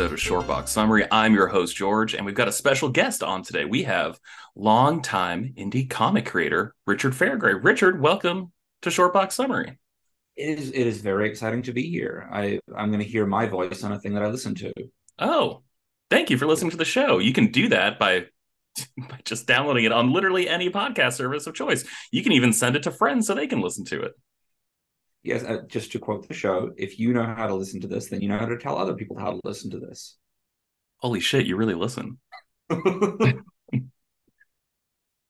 episode of Shortbox Summary. I'm your host, George, and we've got a special guest on today. We have longtime indie comic creator Richard Fairgray. Richard, welcome to Shortbox Summary. It is it is very exciting to be here. I I'm going to hear my voice on a thing that I listen to. Oh, thank you for listening to the show. You can do that by by just downloading it on literally any podcast service of choice. You can even send it to friends so they can listen to it. Yes, uh, just to quote the show, if you know how to listen to this, then you know how to tell other people how to listen to this. Holy shit, you really listen.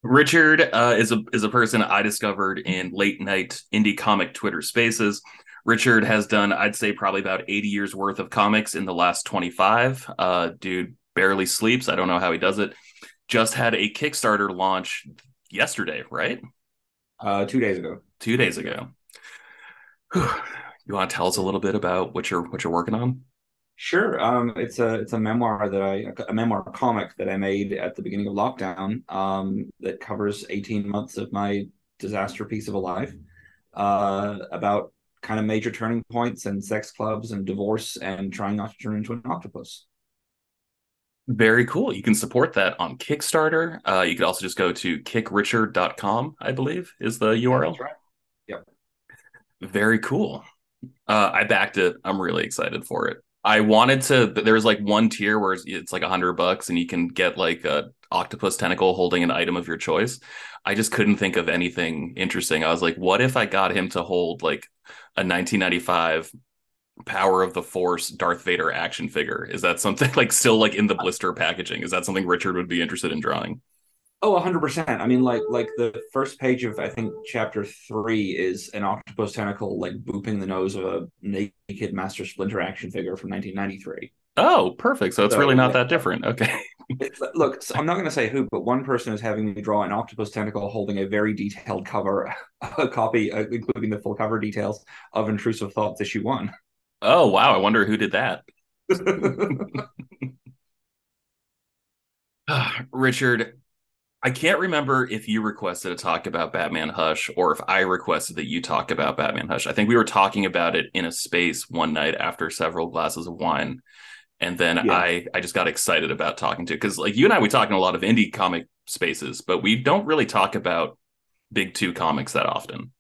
Richard uh, is a is a person I discovered in late night indie comic Twitter spaces. Richard has done, I'd say, probably about 80 years worth of comics in the last 25. Uh, dude barely sleeps. I don't know how he does it. Just had a Kickstarter launch yesterday, right? Uh, two days ago. Two days ago. you want to tell us a little bit about what you're what you're working on? Sure. Um, it's a it's a memoir that I a memoir comic that I made at the beginning of lockdown. Um, that covers eighteen months of my disaster piece of a life. Uh, about kind of major turning points and sex clubs and divorce and trying not to turn into an octopus. Very cool. You can support that on Kickstarter. Uh, you could also just go to kickrichard.com, I believe, is the URL. That's right. Very cool. Uh, I backed it. I'm really excited for it. I wanted to. There was like one tier where it's like a hundred bucks, and you can get like a octopus tentacle holding an item of your choice. I just couldn't think of anything interesting. I was like, what if I got him to hold like a 1995 Power of the Force Darth Vader action figure? Is that something like still like in the blister packaging? Is that something Richard would be interested in drawing? Oh, hundred percent. I mean, like like the first page of I think chapter three is an octopus tentacle like booping the nose of a naked Master Splinter action figure from 1993. Oh, perfect. So it's so, really not yeah. that different. Okay. Look, so I'm not going to say who, but one person is having me draw an octopus tentacle holding a very detailed cover, a copy, uh, including the full cover details of Intrusive Thoughts issue one. Oh wow! I wonder who did that. Richard, I can't remember if you requested a talk about Batman Hush or if I requested that you talk about Batman Hush. I think we were talking about it in a space one night after several glasses of wine. And then yeah. I I just got excited about talking to because like you and I we talk in a lot of indie comic spaces, but we don't really talk about big two comics that often.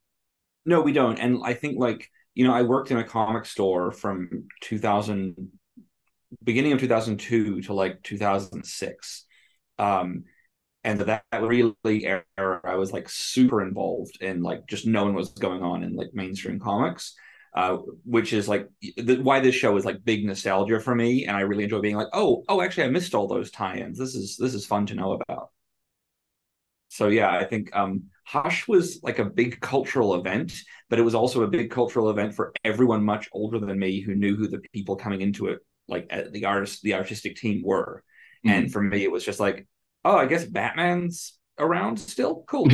No, we don't. And I think like, you know, I worked in a comic store from 2000 beginning of 2002 to like 2006. Um and that, that really era i was like super involved in like just knowing what's going on in like mainstream comics uh, which is like the, why this show is like big nostalgia for me and i really enjoy being like oh oh actually i missed all those tie-ins. This is this is fun to know about. So yeah i think um hush was like a big cultural event but it was also a big cultural event for everyone much older than me who knew who the people coming into it like the artist the artistic team were. Mm-hmm. and for me it was just like oh, I guess Batman's around still. Cool.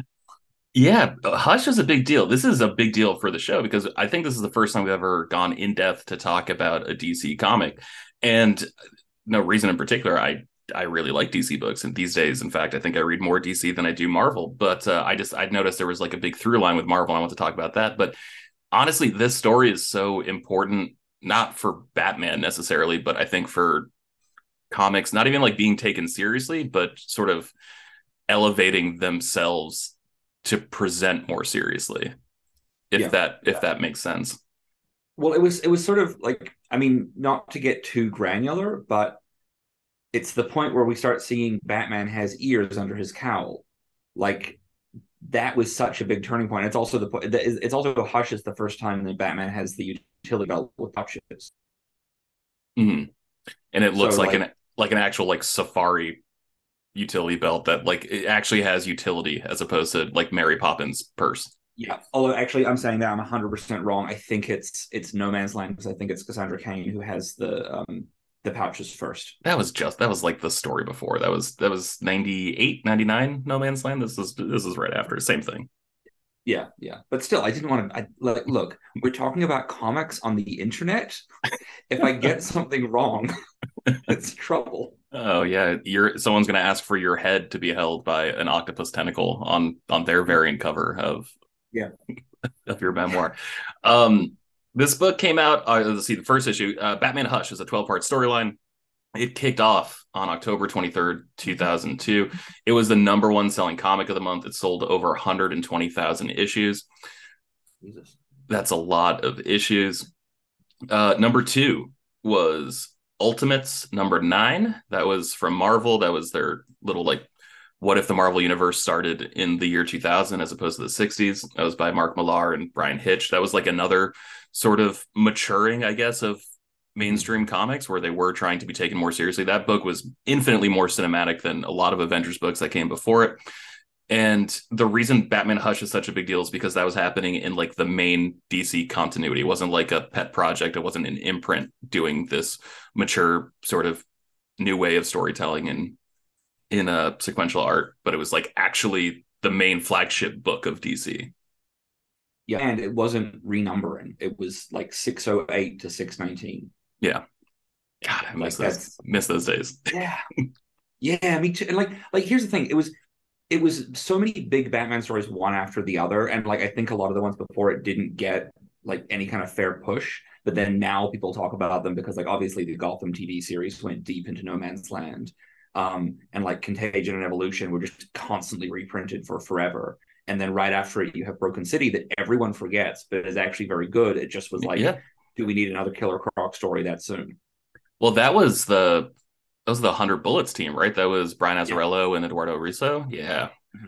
yeah, Hush is a big deal. This is a big deal for the show because I think this is the first time we've ever gone in depth to talk about a DC comic, and no reason in particular. I I really like DC books, and these days, in fact, I think I read more DC than I do Marvel. But uh, I just I noticed there was like a big through line with Marvel. And I want to talk about that, but honestly, this story is so important, not for Batman necessarily, but I think for comics not even like being taken seriously but sort of elevating themselves to present more seriously if yeah. that if that makes sense. Well it was it was sort of like i mean not to get too granular but it's the point where we start seeing batman has ears under his cowl. Like that was such a big turning point. It's also the point it's also hush is the first time that batman has the utility belt with pouches. Mm-hmm. and it looks so, like, like an like an actual like safari utility belt that like it actually has utility as opposed to like Mary Poppins purse. Yeah. Although actually I'm saying that I'm 100% wrong. I think it's it's No Man's Land because I think it's Cassandra Cain who has the um the pouches first. That was just that was like the story before. That was that was 98, 99 No Man's Land. This is this is right after. Same thing. Yeah, yeah. But still I didn't want to I like look, we're talking about comics on the internet. if I get something wrong, it's trouble. Oh yeah, you're someone's going to ask for your head to be held by an octopus tentacle on on their variant cover of yeah of your memoir. Um, This book came out. Uh, let's see, the first issue, uh, Batman Hush, is a 12 part storyline. It kicked off on October 23rd, 2002. It was the number one selling comic of the month. It sold over 120,000 issues. Jesus. That's a lot of issues. Uh, number two was Ultimates number nine. That was from Marvel. That was their little like what if the Marvel Universe started in the year 2000 as opposed to the 60s? That was by Mark Millar and Bryan Hitch. That was like another sort of maturing, I guess, of mainstream comics where they were trying to be taken more seriously. That book was infinitely more cinematic than a lot of Avengers books that came before it. And the reason Batman Hush is such a big deal is because that was happening in like the main DC continuity. It wasn't like a pet project. It wasn't an imprint doing this mature sort of new way of storytelling and in a sequential art, but it was like actually the main flagship book of DC. Yeah, and it wasn't renumbering. It was like 608 to 619. Yeah. God, I miss like those miss those days. Yeah. yeah, me too. And like like here's the thing. It was it was so many big Batman stories one after the other. And like I think a lot of the ones before it didn't get like any kind of fair push. But then now people talk about them because like obviously the Gotham TV series went deep into no man's land um, and like Contagion and Evolution were just constantly reprinted for forever. And then right after it, you have Broken City that everyone forgets, but is actually very good. It just was like, yeah. do we need another Killer Croc story that soon? Well, that was the that was the Hundred Bullets team, right? That was Brian Azzarello yeah. and Eduardo Risso. Yeah. Mm-hmm.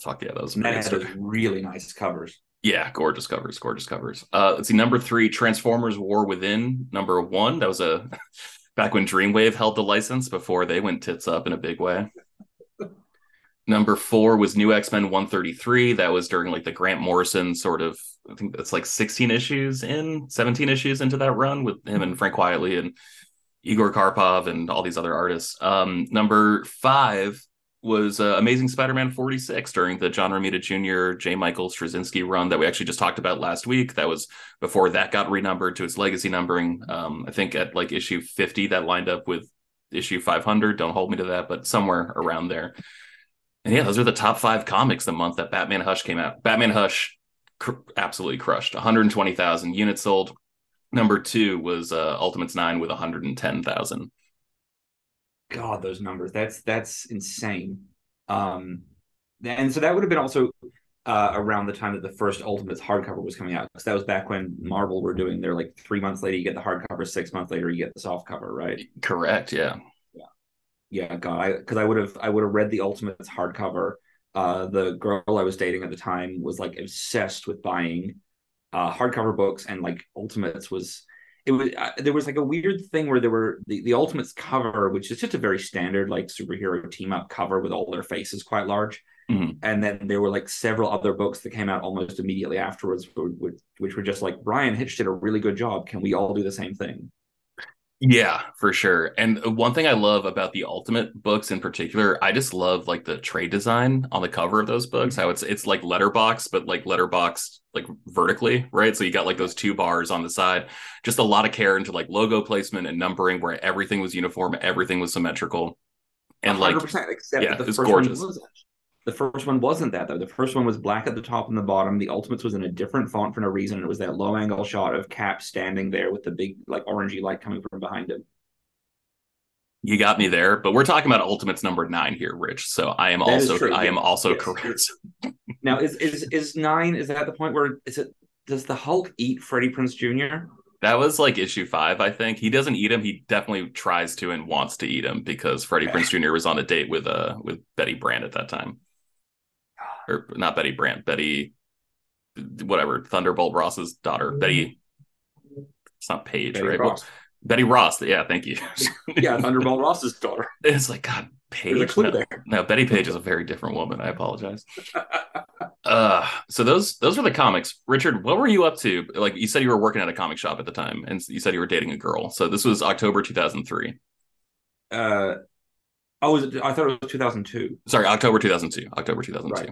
Fuck yeah, that was that had really nice covers. Yeah, gorgeous covers, gorgeous covers. Uh, let's see, number three, Transformers War Within. Number one, that was a back when Dreamwave held the license before they went tits up in a big way. Number four was New X Men 133. That was during like the Grant Morrison sort of, I think that's like 16 issues in, 17 issues into that run with him and Frank Quitely and Igor Karpov and all these other artists. Um, number five was uh, Amazing Spider-Man 46 during the John Romita Jr. J. Michael Straczynski run that we actually just talked about last week. That was before that got renumbered to its legacy numbering. Um, I think at like issue 50 that lined up with issue 500. Don't hold me to that, but somewhere around there. And yeah, those are the top five comics the month that Batman Hush came out. Batman Hush cr- absolutely crushed. 120,000 units sold. Number two was uh, Ultimates Nine with 110,000. God, those numbers. That's that's insane. Um, and so that would have been also uh, around the time that the first Ultimates hardcover was coming out, because that was back when Marvel were doing their like three months later you get the hardcover, six months later you get the soft cover, right? Correct. Yeah. Yeah. Yeah. God, I because I would have I would have read the Ultimates hardcover. Uh, the girl I was dating at the time was like obsessed with buying uh, hardcover books, and like Ultimates was it was uh, there was like a weird thing where there were the, the ultimates cover which is just a very standard like superhero team up cover with all their faces quite large. Mm-hmm. and then there were like several other books that came out almost immediately afterwards which, which were just like Bryan Hitch did a really good job. Can we all do the same thing yeah, for sure. And uh, one thing I love about the Ultimate books in particular, I just love like the trade design on the cover of those books. How it's it's like letterbox, but like letterbox like vertically, right? So you got like those two bars on the side. Just a lot of care into like logo placement and numbering, where everything was uniform, everything was symmetrical, and 100%, like except yeah, the it's gorgeous. The first one wasn't that though. The first one was black at the top and the bottom. The Ultimates was in a different font for no reason. It was that low angle shot of Cap standing there with the big like orangey light coming from behind him. You got me there, but we're talking about Ultimates number nine here, Rich. So I am that also I am also yes. correct. now is is is nine? Is that the point where is it? Does the Hulk eat Freddie Prinze Jr.? That was like issue five, I think. He doesn't eat him. He definitely tries to and wants to eat him because Freddie Prinze Jr. was on a date with uh with Betty Brant at that time or not Betty Brant, Betty, whatever, Thunderbolt Ross's daughter. Betty. It's not Paige, Betty right? Ross. Well, Betty Ross. Yeah, thank you. yeah, Thunderbolt Ross's daughter. It's like God, Paige. No, no, Betty Page is a very different woman. I apologize. uh, so those those were the comics. Richard, what were you up to? Like you said, you were working at a comic shop at the time, and you said you were dating a girl. So this was October two thousand three. Uh, oh, was it, I thought it was two thousand two. Sorry, October two thousand two. October two thousand two. Right.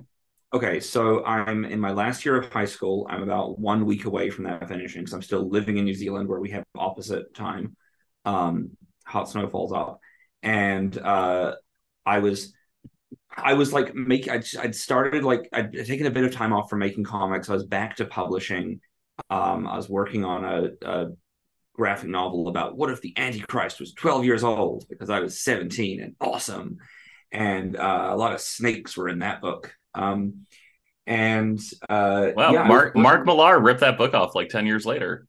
Okay, so I'm in my last year of high school. I'm about one week away from that finishing because I'm still living in New Zealand where we have opposite time. Um, hot snow falls off, and uh, I was, I was like make. I'd, I'd started like I'd taken a bit of time off from making comics. I was back to publishing, Um, I was working on a, a graphic novel about what if the Antichrist was 12 years old because I was 17 and awesome. And uh, a lot of snakes were in that book. Um, and uh, wow, yeah, Mark was, Mark Millar ripped that book off like 10 years later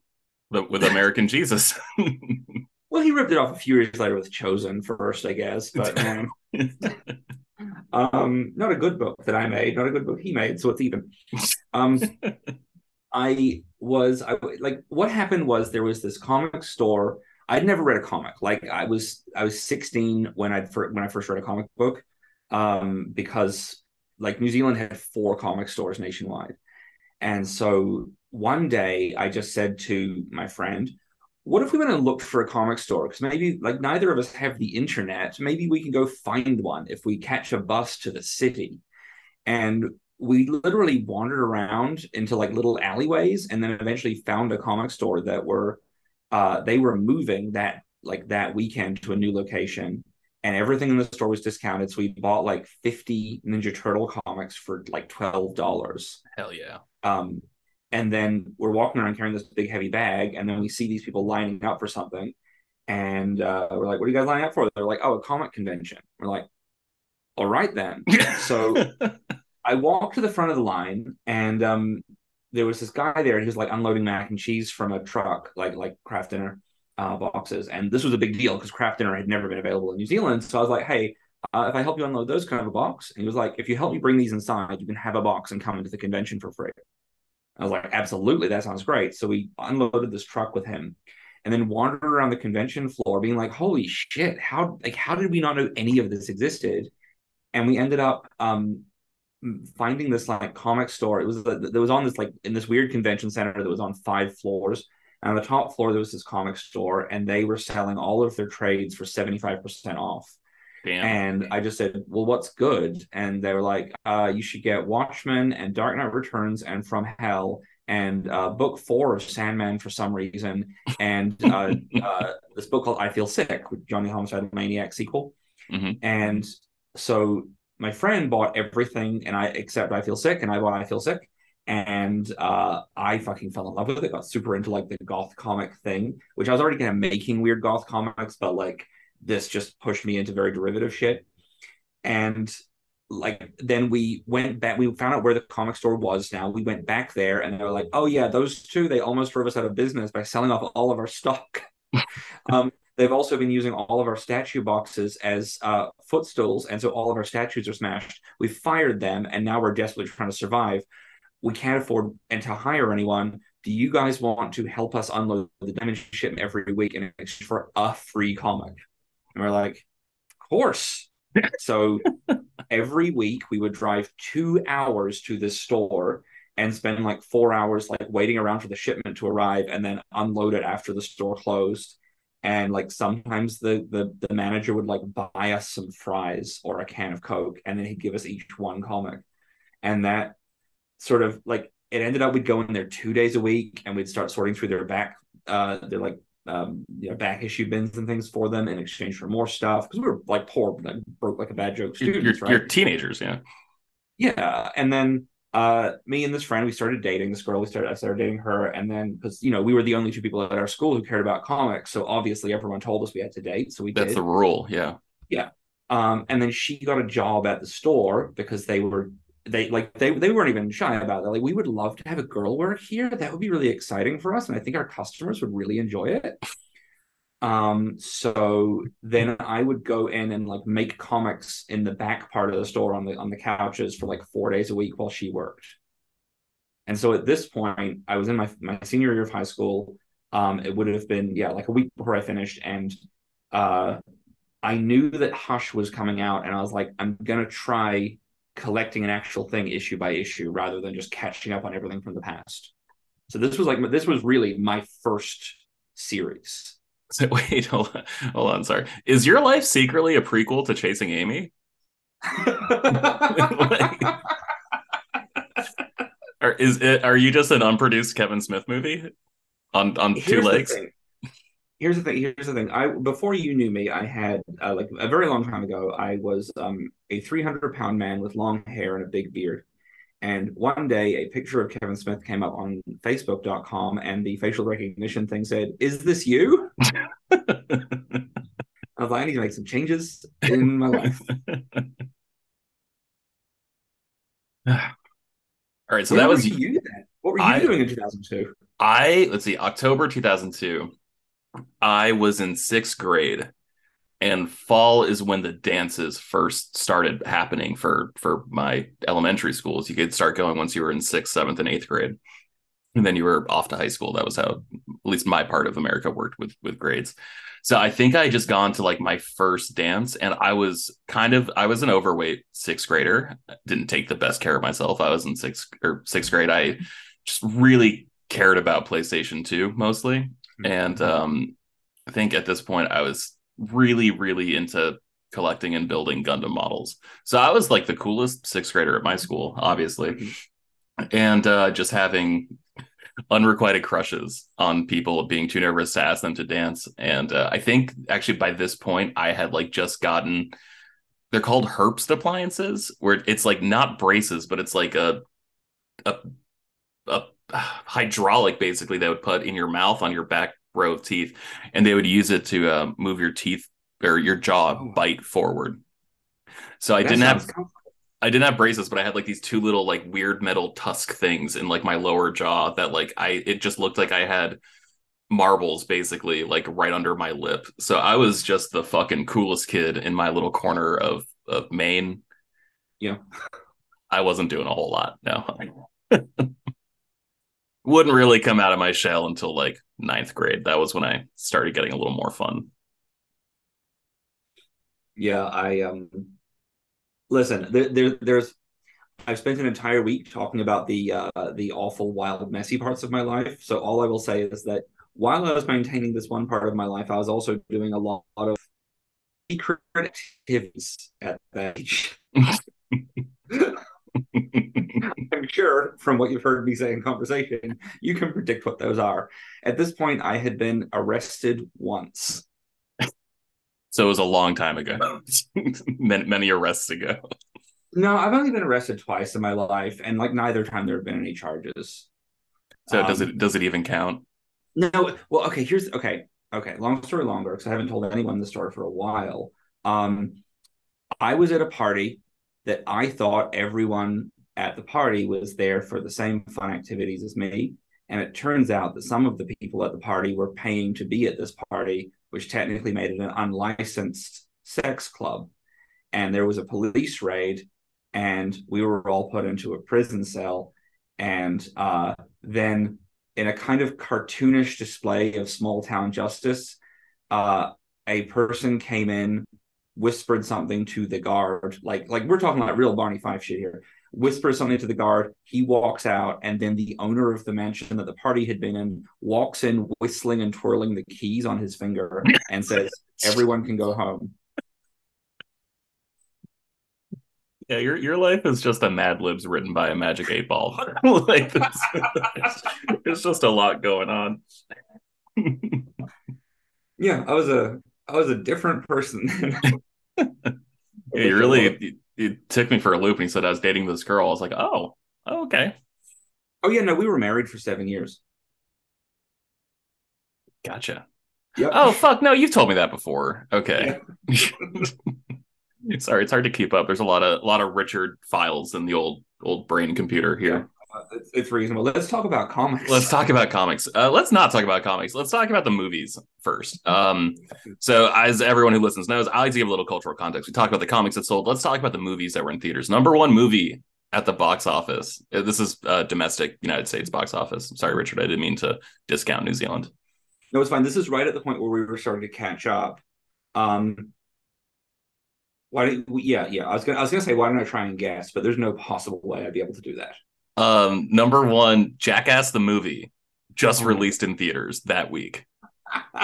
with American Jesus. well, he ripped it off a few years later with Chosen first, I guess. But um, um, not a good book that I made, not a good book he made, so it's even. Um, I was I like what happened was there was this comic store. I'd never read a comic. Like I was I was 16 when I when I first read a comic book, um, because like New Zealand had four comic stores nationwide, and so one day I just said to my friend, "What if we went and looked for a comic store? Because maybe like neither of us have the internet. Maybe we can go find one if we catch a bus to the city." And we literally wandered around into like little alleyways and then eventually found a comic store that were uh they were moving that like that weekend to a new location and everything in the store was discounted so we bought like 50 ninja turtle comics for like $12 hell yeah. Um and then we're walking around carrying this big heavy bag and then we see these people lining up for something and uh, we're like what are you guys lining up for? They're like oh a comic convention. We're like all right then. So I walked to the front of the line and um, there was this guy there. He was like unloading mac and cheese from a truck, like like Kraft Dinner uh, boxes. And this was a big deal because Kraft Dinner had never been available in New Zealand. So I was like, hey, uh, if I help you unload those, kind of a box? And he was like, if you help me bring these inside, you can have a box and come into the convention for free. I was like, absolutely, that sounds great. So we unloaded this truck with him and then wandered around the convention floor being like, holy shit, how like how did we not know any of this existed? And we ended up um, finding this like comic store. It was there was on this like in this weird convention center that was on five floors. And on the top floor there was this comic store, and they were selling all of their trades for seventy five percent off. Damn. And I just said, "Well, what's good?" And they were like, uh, "You should get Watchmen and Dark Knight Returns and From Hell." And uh, book four of Sandman for some reason, and uh, uh this book called I Feel Sick with Johnny Homicide Maniac sequel. Mm-hmm. And so my friend bought everything and I except I feel sick and I bought I feel sick and uh, I fucking fell in love with it. Got super into like the goth comic thing, which I was already kind of making weird goth comics, but like this just pushed me into very derivative shit. And like then we went back, we found out where the comic store was. Now we went back there, and they were like, "Oh yeah, those two, they almost drove us out of business by selling off all of our stock." um, They've also been using all of our statue boxes as uh, footstools, and so all of our statues are smashed. We fired them, and now we're desperately trying to survive. We can't afford and to hire anyone. Do you guys want to help us unload the damage shipment every week in exchange for a free comic? And we're like, of course. so every week we would drive two hours to this store and spend like four hours like waiting around for the shipment to arrive and then unload it after the store closed and like sometimes the, the the manager would like buy us some fries or a can of coke and then he'd give us each one comic and that sort of like it ended up we'd go in there two days a week and we'd start sorting through their back uh their like um you know back issue bins and things for them in exchange for more stuff because we were like poor like, broke like a bad joke students you're, right you're teenagers yeah yeah and then uh, me and this friend, we started dating this girl. We started, I started dating her, and then because you know we were the only two people at our school who cared about comics, so obviously everyone told us we had to date. So we that's did. the rule, yeah, yeah. Um, and then she got a job at the store because they were they like they they weren't even shy about it. Like we would love to have a girl work here. That would be really exciting for us, and I think our customers would really enjoy it. Um, so then I would go in and like make comics in the back part of the store on the on the couches for like four days a week while she worked. And so at this point, I was in my my senior year of high school. Um, it would have been yeah, like a week before I finished, and uh, I knew that Hush was coming out, and I was like, I'm gonna try collecting an actual thing issue by issue rather than just catching up on everything from the past. So this was like this was really my first series. So wait, hold on, hold on. Sorry, is your life secretly a prequel to Chasing Amy? like, or is it? Are you just an unproduced Kevin Smith movie on on Here's two legs? Here's the thing. Here's the thing. I before you knew me, I had uh, like a very long time ago. I was um, a 300 pound man with long hair and a big beard, And one day, a picture of Kevin Smith came up on Facebook.com, and the facial recognition thing said, "Is this you?" I was like, "I need to make some changes in my life." All right, so Where that was you then? What were you I- doing in 2002? I let's see, October 2002. I was in sixth grade, and fall is when the dances first started happening for for my elementary schools. You could start going once you were in sixth, seventh, and eighth grade, and then you were off to high school. That was how, at least my part of America worked with with grades. So I think I just gone to like my first dance, and I was kind of I was an overweight sixth grader. Didn't take the best care of myself. I was in sixth or sixth grade. I just really cared about PlayStation 2 mostly. And um, I think at this point I was really, really into collecting and building Gundam models. So I was like the coolest sixth grader at my school, obviously. Mhm. And uh, just having unrequited crushes on people being too nervous to ask them to dance. And uh, I think actually by this point I had like just gotten they're called Herbst appliances, where it's like not braces, but it's like a a a hydraulic basically they would put in your mouth on your back row of teeth, and they would use it to uh, move your teeth or your jaw Oh. bite forward. So I That didn't have. I didn't have braces, but I had like these two little like weird metal tusk things in like my lower jaw that like I it just looked like I had marbles basically like right under my lip. So I was just the fucking coolest kid in my little corner of of Maine. Yeah. I wasn't doing a whole lot. No. Wouldn't really come out of my shell until like ninth grade. That was when I started getting a little more fun. Yeah, I um listen, there, there there's I've spent an entire week talking about the uh the awful, wild, messy parts of my life. So all I will say is that while I was maintaining this one part of my life, I was also doing a lot of secret activities at that age. I'm sure from what you've heard me say in conversation, you can predict what those are. At this point, I had been arrested once. so it was a long time ago. many, many arrests ago. No, I've only been arrested twice in my life, and like neither time there have been any charges. So does Um, it does it even count? No, well, okay, here's okay, okay. Long story longer, because I haven't told anyone the story for a while. Um, I was at a party that I thought everyone at the party was there for the same fun activities as me, and it turns out that some of the people at the party were paying to be at this party, which technically made it an unlicensed sex club. And there was a police raid, and we were all put into a prison cell, and uh, then in a kind of cartoonish display of small town justice, uh, a person came in, whispered something to the guard, like like we're talking about real Barney Fife shit here. Whispers something to the guard. He walks out, and then the owner of the mansion that the party had been in walks in, whistling and twirling the keys on his finger, and says, "Everyone can go home." Yeah, your your life is just a Mad Libs written by a Magic Eight Ball. like this, it's just a lot going on. Yeah, I was a I was a different person. Yeah, you really you, you took me for a loop and you said I was dating this girl. I was like, oh, oh, okay, Oh yeah, no, we were married for seven years. gotcha. Yep. Oh fuck, no, you've told me that before. Okay. Sorry, it's hard to keep up. There's a lot of a lot of Richard files in the old old brain computer here. It's, it's reasonable. Let's talk about comics. Let's talk about comics. Uh, let's not talk about comics. Let's talk about the movies first. Um, so, as everyone who listens knows, I like to give a little cultural context. We talk about the comics that sold. Let's talk about the movies that were in theaters. Number one movie at the box office. Uh, This is uh, domestic United States box office. Sorry, Richard, I didn't mean to discount New Zealand. No, it's fine. This is right at the point where we were starting to catch up. Um, why? Did, yeah, yeah. I was gonna, I was gonna say, why don't I try and guess? But there's no possible way I'd be able to do that. Um, number one, Jackass the movie, just Oh. released in theaters that week.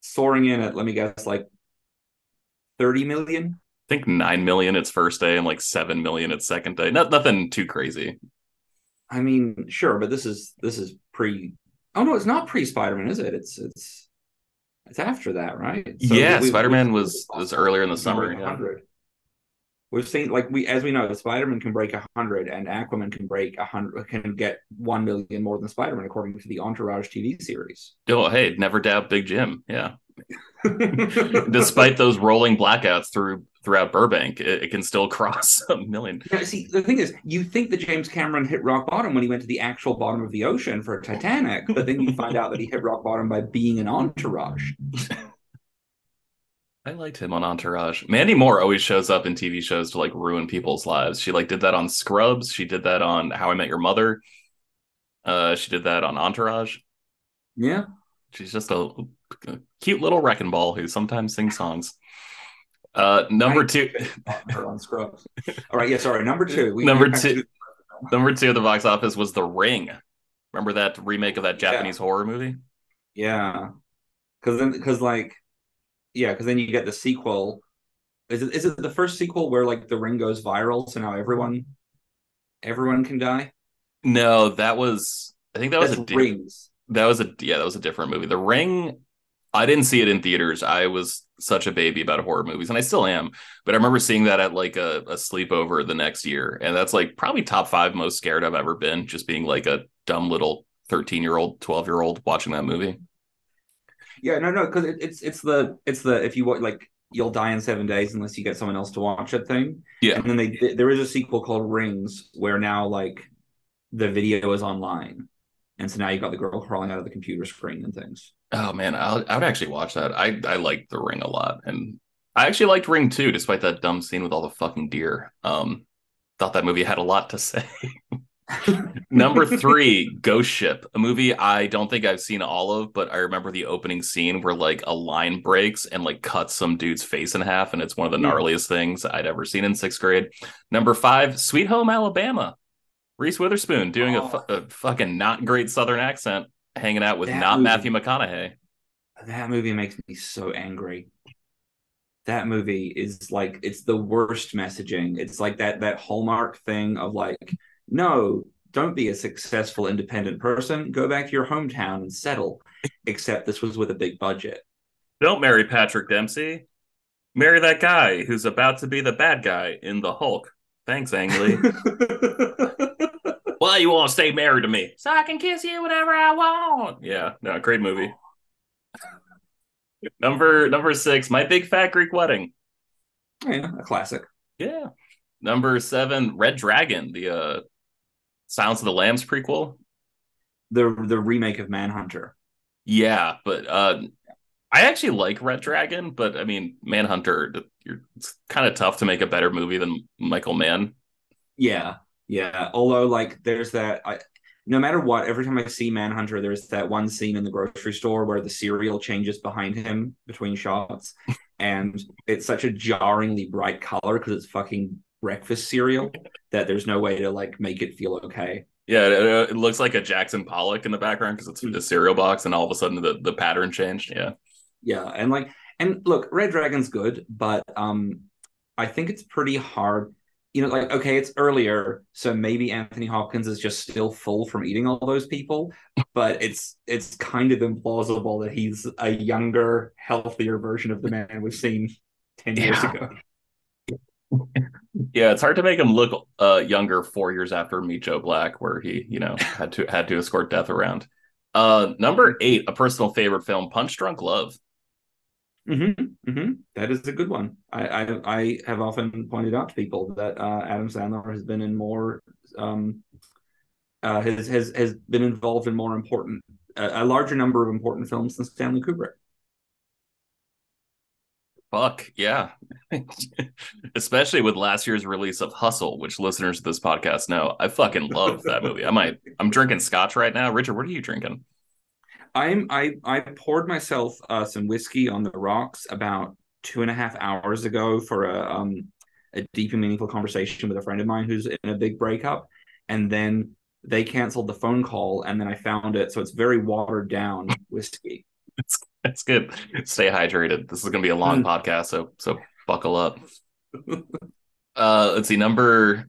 Soaring in at, let me guess, like thirty million. I think nine million its first day and like seven million its second day. Not nothing too crazy. I mean, sure, but this is this is pre. Oh no, it's not pre Spider Man, is it? It's it's it's after that, right? Yeah, we- we- Spider-Man was- was earlier in the summer, yeah. 100. We've seen like we as we know, Spider-Man can break a hundred and Aquaman can break a hundred can get one million more than Spider-Man according to the Entourage TV series. Oh, hey, never doubt Big Jim. Yeah. Despite those rolling blackouts through throughout Burbank, it, it, can still cross a million. Yeah, see, the thing is, you think that James Cameron hit rock bottom when he went to the actual bottom of the ocean for Titanic, but then you find out that he hit rock bottom by being an entourage. I liked him on Entourage. Mandy Moore always shows up in TV shows to like ruin people's lives. She like did that on Scrubs. She did that on How I Met Your Mother. Uh, she did that on Entourage. Yeah, she's just a, a cute little wrecking ball who sometimes sings songs. Uh, number I two, on Scrubs. All right, yeah, sorry. Number two, we number two, number two at the box office was The Ring. Remember that remake of that Japanese yeah. horror movie? Yeah, because then because like yeah, because then you get the sequel. Is it is it the first sequel where like the ring goes viral, so now everyone everyone can die? No, that was I think that was That's a rings. That was a yeah, that was a different movie. The Ring, I didn't see it in theaters. I was such a baby about horror movies, and I still am. But I remember seeing that at like a, a sleepover the next year, and that's like probably top five most scared I've ever been. Just being like a dumb little thirteen year old, twelve year old watching that movie. Yeah, no, no, because it, it's it's the it's the if you want like you'll die in seven days unless you get someone else to watch it thing. Yeah, and then they there is a sequel called Rings where now like the video is online, and so now you've got the girl crawling out of the computer screen and things. Oh man, I'll, I would actually watch that. I I like the Ring a lot, and I actually liked Ring too, despite that dumb scene with all the fucking deer. Um, thought that movie had a lot to say. Number three, Ghost Ship, a movie I don't think I've seen all of, but I remember the opening scene where like a line breaks and like cuts some dude's face in half, and it's one of the hmm. gnarliest things I'd ever seen in sixth grade. Number five, Sweet Home Alabama, Reese Witherspoon doing oh. a, fu- a, fucking not great Southern accent, hanging out with that not movie, Matthew McConaughey. That movie makes me so angry. That movie is like it's the worst messaging. It's like that that hallmark thing of like no, don't be a successful independent person. Go back to your hometown and settle. Except this was with a big budget. Don't marry Patrick Dempsey. Marry that guy who's about to be the bad guy in the Hulk. Thanks, Ang Lee. Why you want to stay married to me? So I can kiss you whenever I want. Yeah, no, great movie. number number six, My Big Fat Greek Wedding. Yeah, a classic. Yeah. Number seven, Red Dragon, the uh Silence of the Lambs prequel? The the remake of Manhunter. Yeah, but uh I actually like Red Dragon, but I mean Manhunter it's kind of tough to make a better movie than Michael Mann. Yeah. Yeah, although like there's that I no matter what, every time I see Manhunter, there's that one scene in the grocery store where the cereal changes behind him between shots. and it's such a jarringly bright color because it's fucking breakfast cereal that there's no way to like make it feel okay. Yeah, it, it looks like a Jackson Pollock in the background because it's a cereal box, and all of a sudden the the pattern changed. Yeah, yeah, and like, and look, Red Dragon's good, but um, I think it's pretty hard. You know, like okay, it's earlier, so maybe Anthony Hopkins is just still full from eating all those people, but it's it's kind of implausible that he's a younger, healthier version of the man we've seen ten yeah. years ago yeah, it's hard to make him look uh, younger four years after Meet Joe Black, where he, you know, had to had to escort death around. Uh, number eight, a personal favorite film, Punch Drunk Love. Mm-hmm, mm-hmm. That is a good one. I, I, I have often pointed out to people that uh, Adam Sandler has been in more um, uh, has has has been involved in more important a larger number of important films than Stanley Kubrick. Fuck yeah. Especially with last year's release of Hustle, which listeners of this podcast know. I fucking love that movie. I might I'm drinking scotch right now. Richard, what are you drinking? I'm I I poured myself uh, some whiskey on the rocks about two and a half hours ago for a um a deep and meaningful conversation with a friend of mine who's in a big breakup. And then they canceled the phone call and then I found it. So it's very watered down whiskey. It's, it's good. Stay hydrated. This is going to be a long mm. podcast, so so buckle up. uh, let's see. Number let's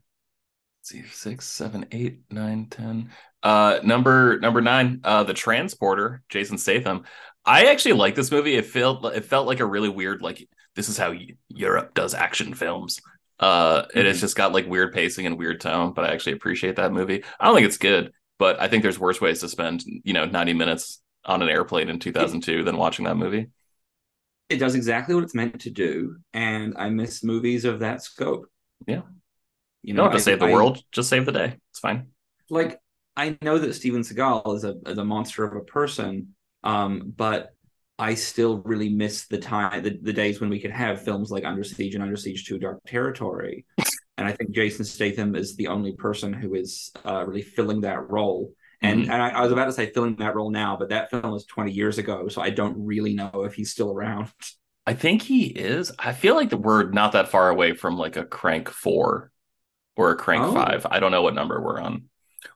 see six, seven, eight, nine, ten. Uh, number number nine. Uh, the Transporter. Jason Statham. I actually like this movie. It felt it felt like a really weird like this is how Europe does action films. Uh, and it's Mhm. just got like weird pacing and weird tone, but I actually appreciate that movie. I don't think it's good, but I think there's worse ways to spend, you know, 90 minutes on an airplane in 2002 than watching that movie. It does exactly what it's meant to do, and I miss movies of that scope. Yeah. You You don't have to I- save the I- world, just save the day. It's fine. like I know that Steven Seagal is a is a monster of a person, um, but I still really miss the time the, the days when we could have films like Under Siege and Under Siege 2 Dark Territory. and I think Jason Statham is the only person who is uh, really filling that role. And Mhm. and I, I was about to say filling that role now, but that film was 20 years ago, so I don't really know if he's still around. I think he is. I feel like we're not that far away from like a crank four or a crank Oh. five. I don't know what number we're on.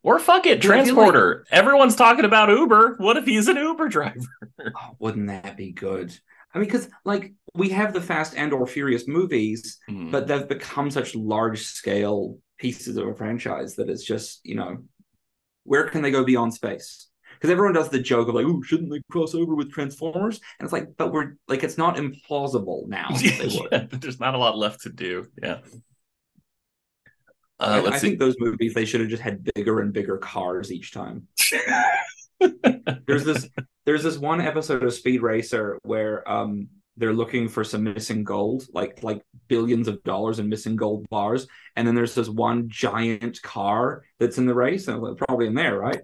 Or fuck it, feel like- transporter. Everyone's talking about Uber. What if he's an Uber driver? Oh, wouldn't that be good? I mean, because like we have the Fast and or Furious movies, Mhm. but they've become such large scale pieces of a franchise that it's just you know where can they go beyond space because everyone does the joke of like oh shouldn't they cross over with transformers and it's like but we're like it's not implausible now. Yeah, there's not a lot left to do. Yeah. I, Uh, let's I see. think those movies they should have just had bigger and bigger cars each time there's this there's this one episode of Speed Racer where um they're looking for some missing gold, like like billions of dollars in missing gold bars, and then there's this one giant car that's in the race, and probably in there, right?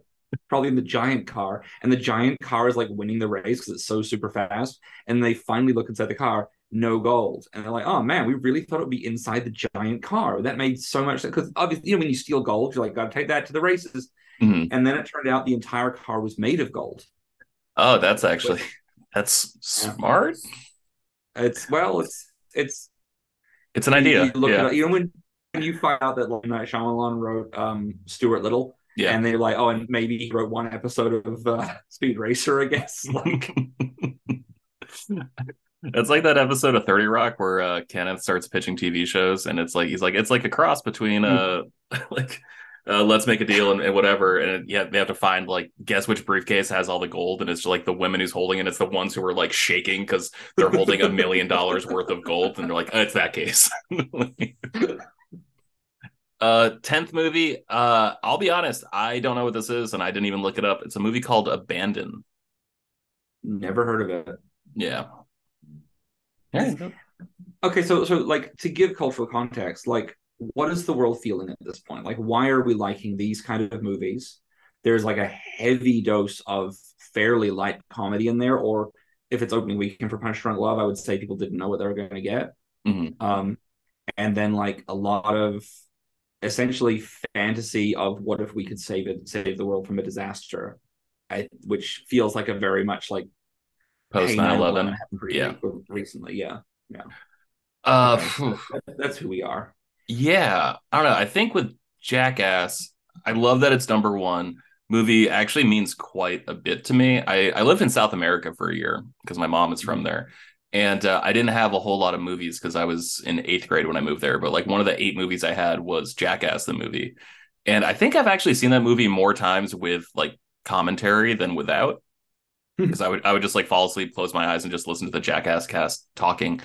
Probably in the giant car, and the giant car is like winning the race because it's so super fast. And they finally look inside the car, no gold, and they're like, "Oh man, we really thought it would be inside the giant car." That made so much sense because obviously, you know, when you steal gold, you're like, "Got to take that to the races." Mhm. And then it turned out the entire car was made of gold. Oh, that's actually that's Yeah. It's well, it's it's It's an idea. You, look yeah. up, you know when when you find out that like Night Shyamalan wrote um Stuart Little, Yeah. and they're like, oh, and maybe he wrote one episode of uh, Speed Racer, I guess. Like, It's like that episode of 30 Rock where uh, Kenneth starts pitching TV shows and it's like he's like it's like a cross between uh like uh, let's make a deal and, and whatever. And yeah they have to find like guess which briefcase has all the gold. And it's like the women who's holding it it's the ones who are like shaking because they're holding a million dollars worth of gold. And they're like oh, it's that case. Uh 10th movie uh I'll be honest I don't know what this is and I didn't even look it up. It's a movie called Abandon. Never heard of it. yeah yeah. Okay, so so like to give cultural context, like what is the world feeling at this point? Like, why are we liking these kind of movies? There's like a heavy dose of fairly light comedy in there, or if it's opening weekend for Punch Drunk Love, I would say people didn't know what they were going to get. Mhm. Um, and then like a lot of essentially fantasy of what if we could save it, save the world from a disaster, I, which feels like a very much like post hey, 9/11 Yeah. recently, yeah. uh Okay. phew. That- that's who we are. Yeah, I don't know. I think with Jackass, I love that it's number one. Movie actually means quite a bit to me. I, I lived in South America for a year because my mom is from there. And uh, I didn't have a whole lot of movies because I was in eighth grade when I moved there. But like one of the eight movies I had was Jackass, the movie. And I think I've actually seen that movie more times with like commentary than without. Because I would I would just like fall asleep, close my eyes, and just listen to the Jackass cast talking.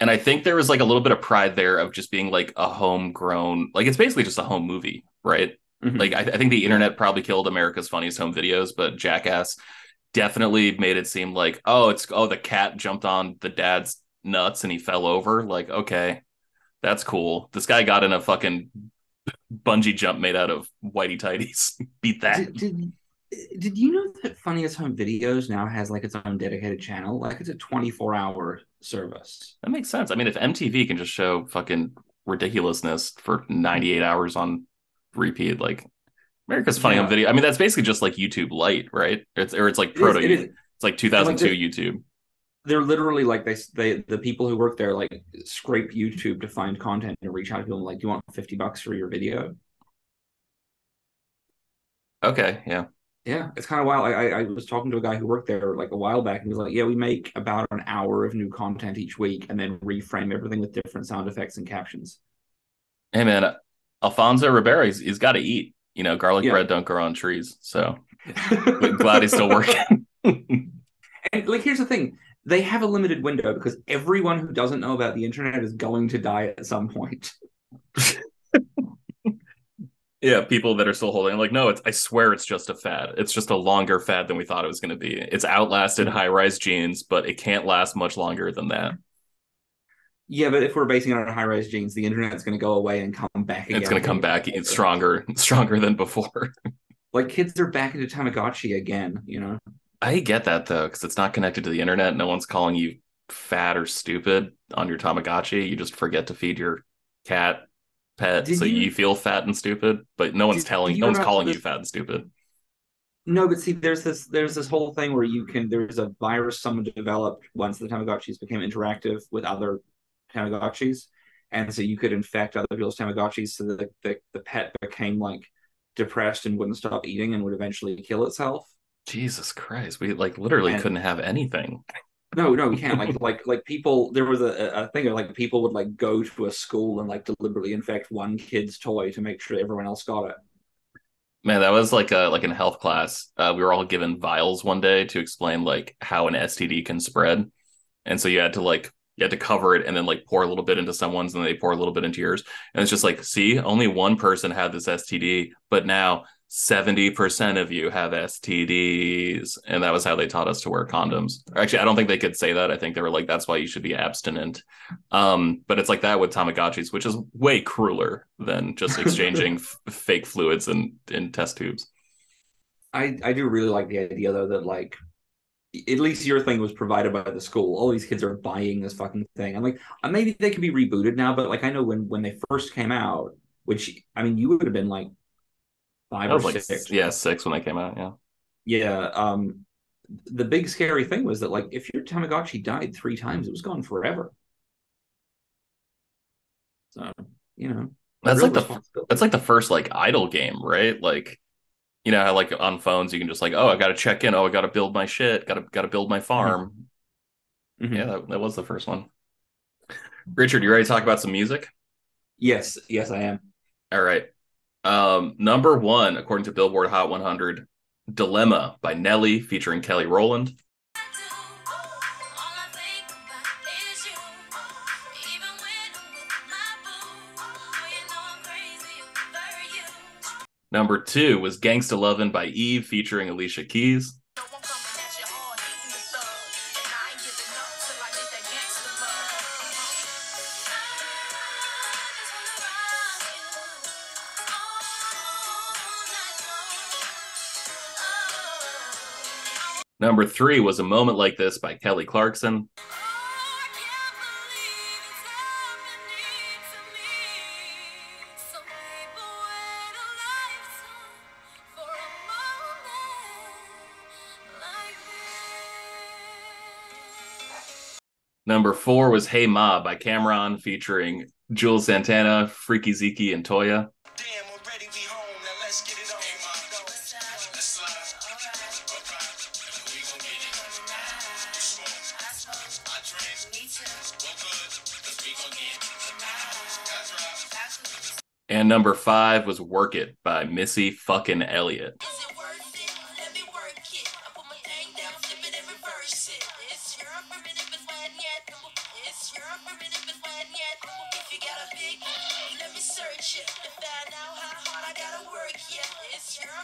And I think there was like a little bit of pride there of just being like a homegrown, like it's basically just a home movie, right? Mhm. Like I, I think the internet probably killed America's funniest home videos, but Jackass definitely made it seem like, oh, it's oh the cat jumped on the dad's nuts and he fell over. Like, okay, that's cool. This guy got in a fucking bungee jump made out of whitey tighties. Beat that. Did, did did you know that Funniest Home Videos now has like its own dedicated channel? Like it's a 24 hour service. That makes sense. I mean, if MTV can just show fucking ridiculousness for 98 hours on repeat, like America's Funny Yeah. on Video. I mean, that's basically just like YouTube Lite, right? It's or it's like proto. it is. It's like 2002 Like YouTube. They're literally like they they the people who work there like scrape YouTube to find content and reach out to people like, do you want 50 bucks for your video? Okay, yeah. Yeah, it's kind of wild. I, I I was talking to a guy who worked there like a while back, and he was like, "Yeah, we make about an hour of new content each week, and then reframe everything with different sound effects and captions." Hey man, uh, Alfonso Ribeiro, he's, he's got to eat. You know, garlic Yeah. bread don't grow on trees. So I'm glad he's still working. And like, here's the thing: they have a limited window because everyone who doesn't know about the internet is going to die at some point. Yeah, people that are still holding I'm like, no, it's I swear it's just a fad. It's just a longer fad than we thought it was going to be. It's outlasted Mm-hmm. high rise jeans, but it can't last much longer than that. Yeah, but if we're basing it on high rise jeans, the internet's going to go away and come back again. It's going to come back even stronger, stronger than before. Like kids are back into Tamagotchi again. You know. I get that though, because it's not connected to the internet. No one's calling you fat or stupid on your Tamagotchi. You just forget to feed your cat pet, Did so you- you, feel fat and stupid. But no one's Did- telling, no one's calling this- you fat and stupid. No, but see, there's this there's this whole thing where you can there's a virus someone developed once the Tamagotchis became interactive with other Tamagotchis, and so you could infect other people's Tamagotchis so that the, the pet became like depressed and wouldn't stop eating and would eventually kill itself. Jesus Christ, we like literally And- couldn't have anything. No, no, we can't. Like, like, like people. There was a, a thing of like people would like go to a school and like deliberately infect one kid's toy to make sure everyone else got it. Man, that was like a like in health class. Uh, we were all given vials one day to explain like how an STD can spread, and so you had to like you had to cover it and then like pour a little bit into someone's, and then they pour a little bit into yours, and it's just like, see, only one person had this STD, but now seventy percent of you have STDs, and that was how they taught us to wear condoms. Actually, I don't think they could say that. I think they were like, that's why you should be abstinent. Um, but it's like that with Tamagotchis, which is way crueler than just exchanging f- fake fluids in in test tubes. I I do really like the idea though that like at least your thing was provided by the school. All these kids are buying this fucking thing. I'm like, uh, maybe they can be rebooted now, but like I know when when they first came out, which I mean, you would have been like five I was or like, six. yeah, six when they came out. Yeah. Yeah. Um, the big scary thing was that like if your Tamagotchi died three times, it was gone forever. So you know, That's like the that's like the first like idle game, right? Like, you know, how like on phones you can just like, oh, I got to check in. Oh, I got to build my shit. Got to got to build my farm. Mhm. Yeah, that, that was the first one. Richard, you ready to talk about some music? Yes, yes, I am. All right. Um, number one, according to Billboard Hot 100, "Dilemma" by Nelly featuring Kelly Rowland. Number two was "Gangsta Lovin'" by Eve featuring Alicia Keys. Number three was "A Moment Like This" by Kelly Clarkson. Number four was "Hey Ma" by Cam'ron featuring Juelz Santana, Freaky Zeke, and Toya.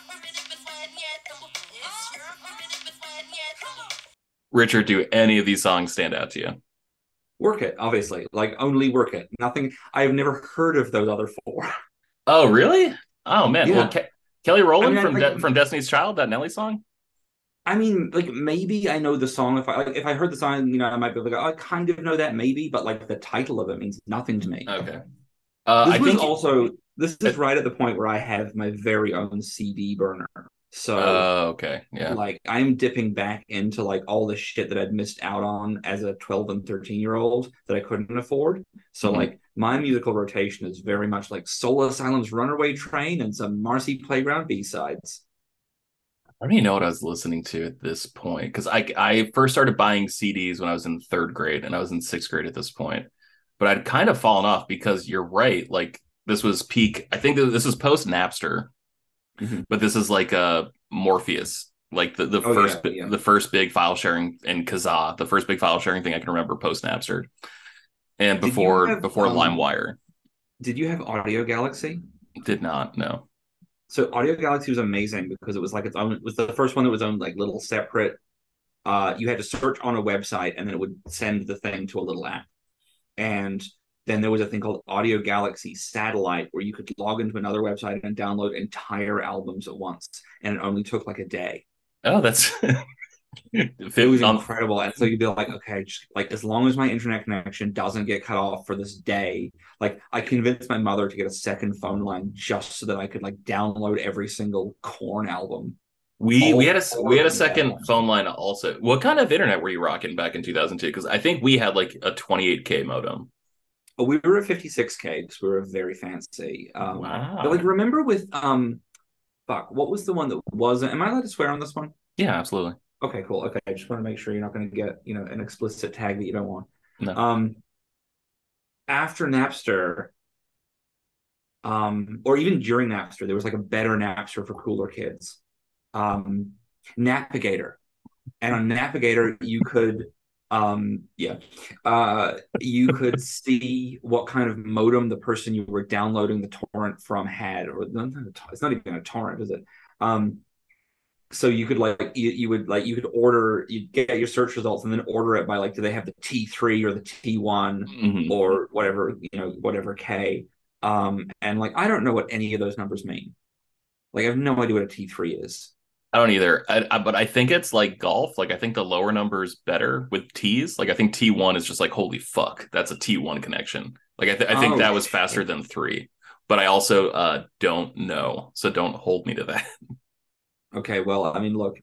Primitive is when yet. It's your primitive is when yet. Richard, do any of these songs stand out to you? Work it, obviously. Like only work it. Nothing. I have never heard of those other four. Oh, really? Oh man. Yeah. Well, Ke- Kelly Rowland I mean, I from think- De- from Destiny's Child, that Nelly song. I mean, like maybe I know the song. If I like, if I heard the song, you know, I might be like, oh, I kind of know that maybe, but like the title of it means nothing to me. Okay. Uh, this I was think. also this is right at the point where I have my very own CD burner. So Oh, okay. Yeah. like I'm dipping back into like all the shit that I'd missed out on as a 12 and 13 year old that I couldn't afford. So Mhm. like my musical rotation is very much like Soul Asylum's Runaway Train and some Marcy Playground B-sides. I don't even know what I was listening to at this point because I I first started buying CDs when I was in third grade and I was in sixth grade at this point, but I'd kind of fallen off because you're right. Like this was peak. I think this was post Napster, Mhm. but this is like a Morpheus, like the the Oh, first yeah, yeah. the first big file sharing and Kazaa, the first big file sharing thing I can remember post Napster, and before have, before um, LimeWire Did you have Audio Galaxy? did not no. so Audio Galaxy was amazing because it was like its own. It was the first one that was owned like little separate. Uh, you had to search on a website and then it would send the thing to a little app, and then there was a thing called Audio Galaxy Satellite where you could log into another website and download entire albums at once, and it only took like a day. Oh, that's It was um, incredible, and so you'd be like, okay, just, like as long as my internet connection doesn't get cut off for this day, like I convinced my mother to get a second phone line just so that I could like download every single Korn album. we we had a we had a second phone line also. What kind of internet were you rocking back in 2002? Because I think we had like a 28k modem. But we were at 56k because we were very fancy. Um, wow. But like, remember with um, fuck, what was the one that wasn't? Am I allowed to swear on this one? yeah, absolutely. Okay, cool. Okay, I just want to make sure you're not going to get you know an explicit tag that you don't want. No. Um, after Napster, um, or even during Napster, there was like a better Napster for cooler kids. Um, Napigator, and on Napigator you could, um, yeah, uh, you could see what kind of modem the person you were downloading the torrent from had, or no, not a tor- it's not even a torrent, is it? Um, so you could like you, you would like you could order you get your search results and then order it by like do they have the T3 or the T1 Mhm. or whatever you know whatever K um and like I don't know what any of those numbers mean like I have no idea what a T3 is I don't either. I, I, but I think it's like golf. Like I think the lower number is better with T's. Like I think T1 is just like holy fuck, that's a T1 connection. Like I, th- I think Oh, that was shit. faster than three. But I also uh, don't know, so don't hold me to that. okay well I mean look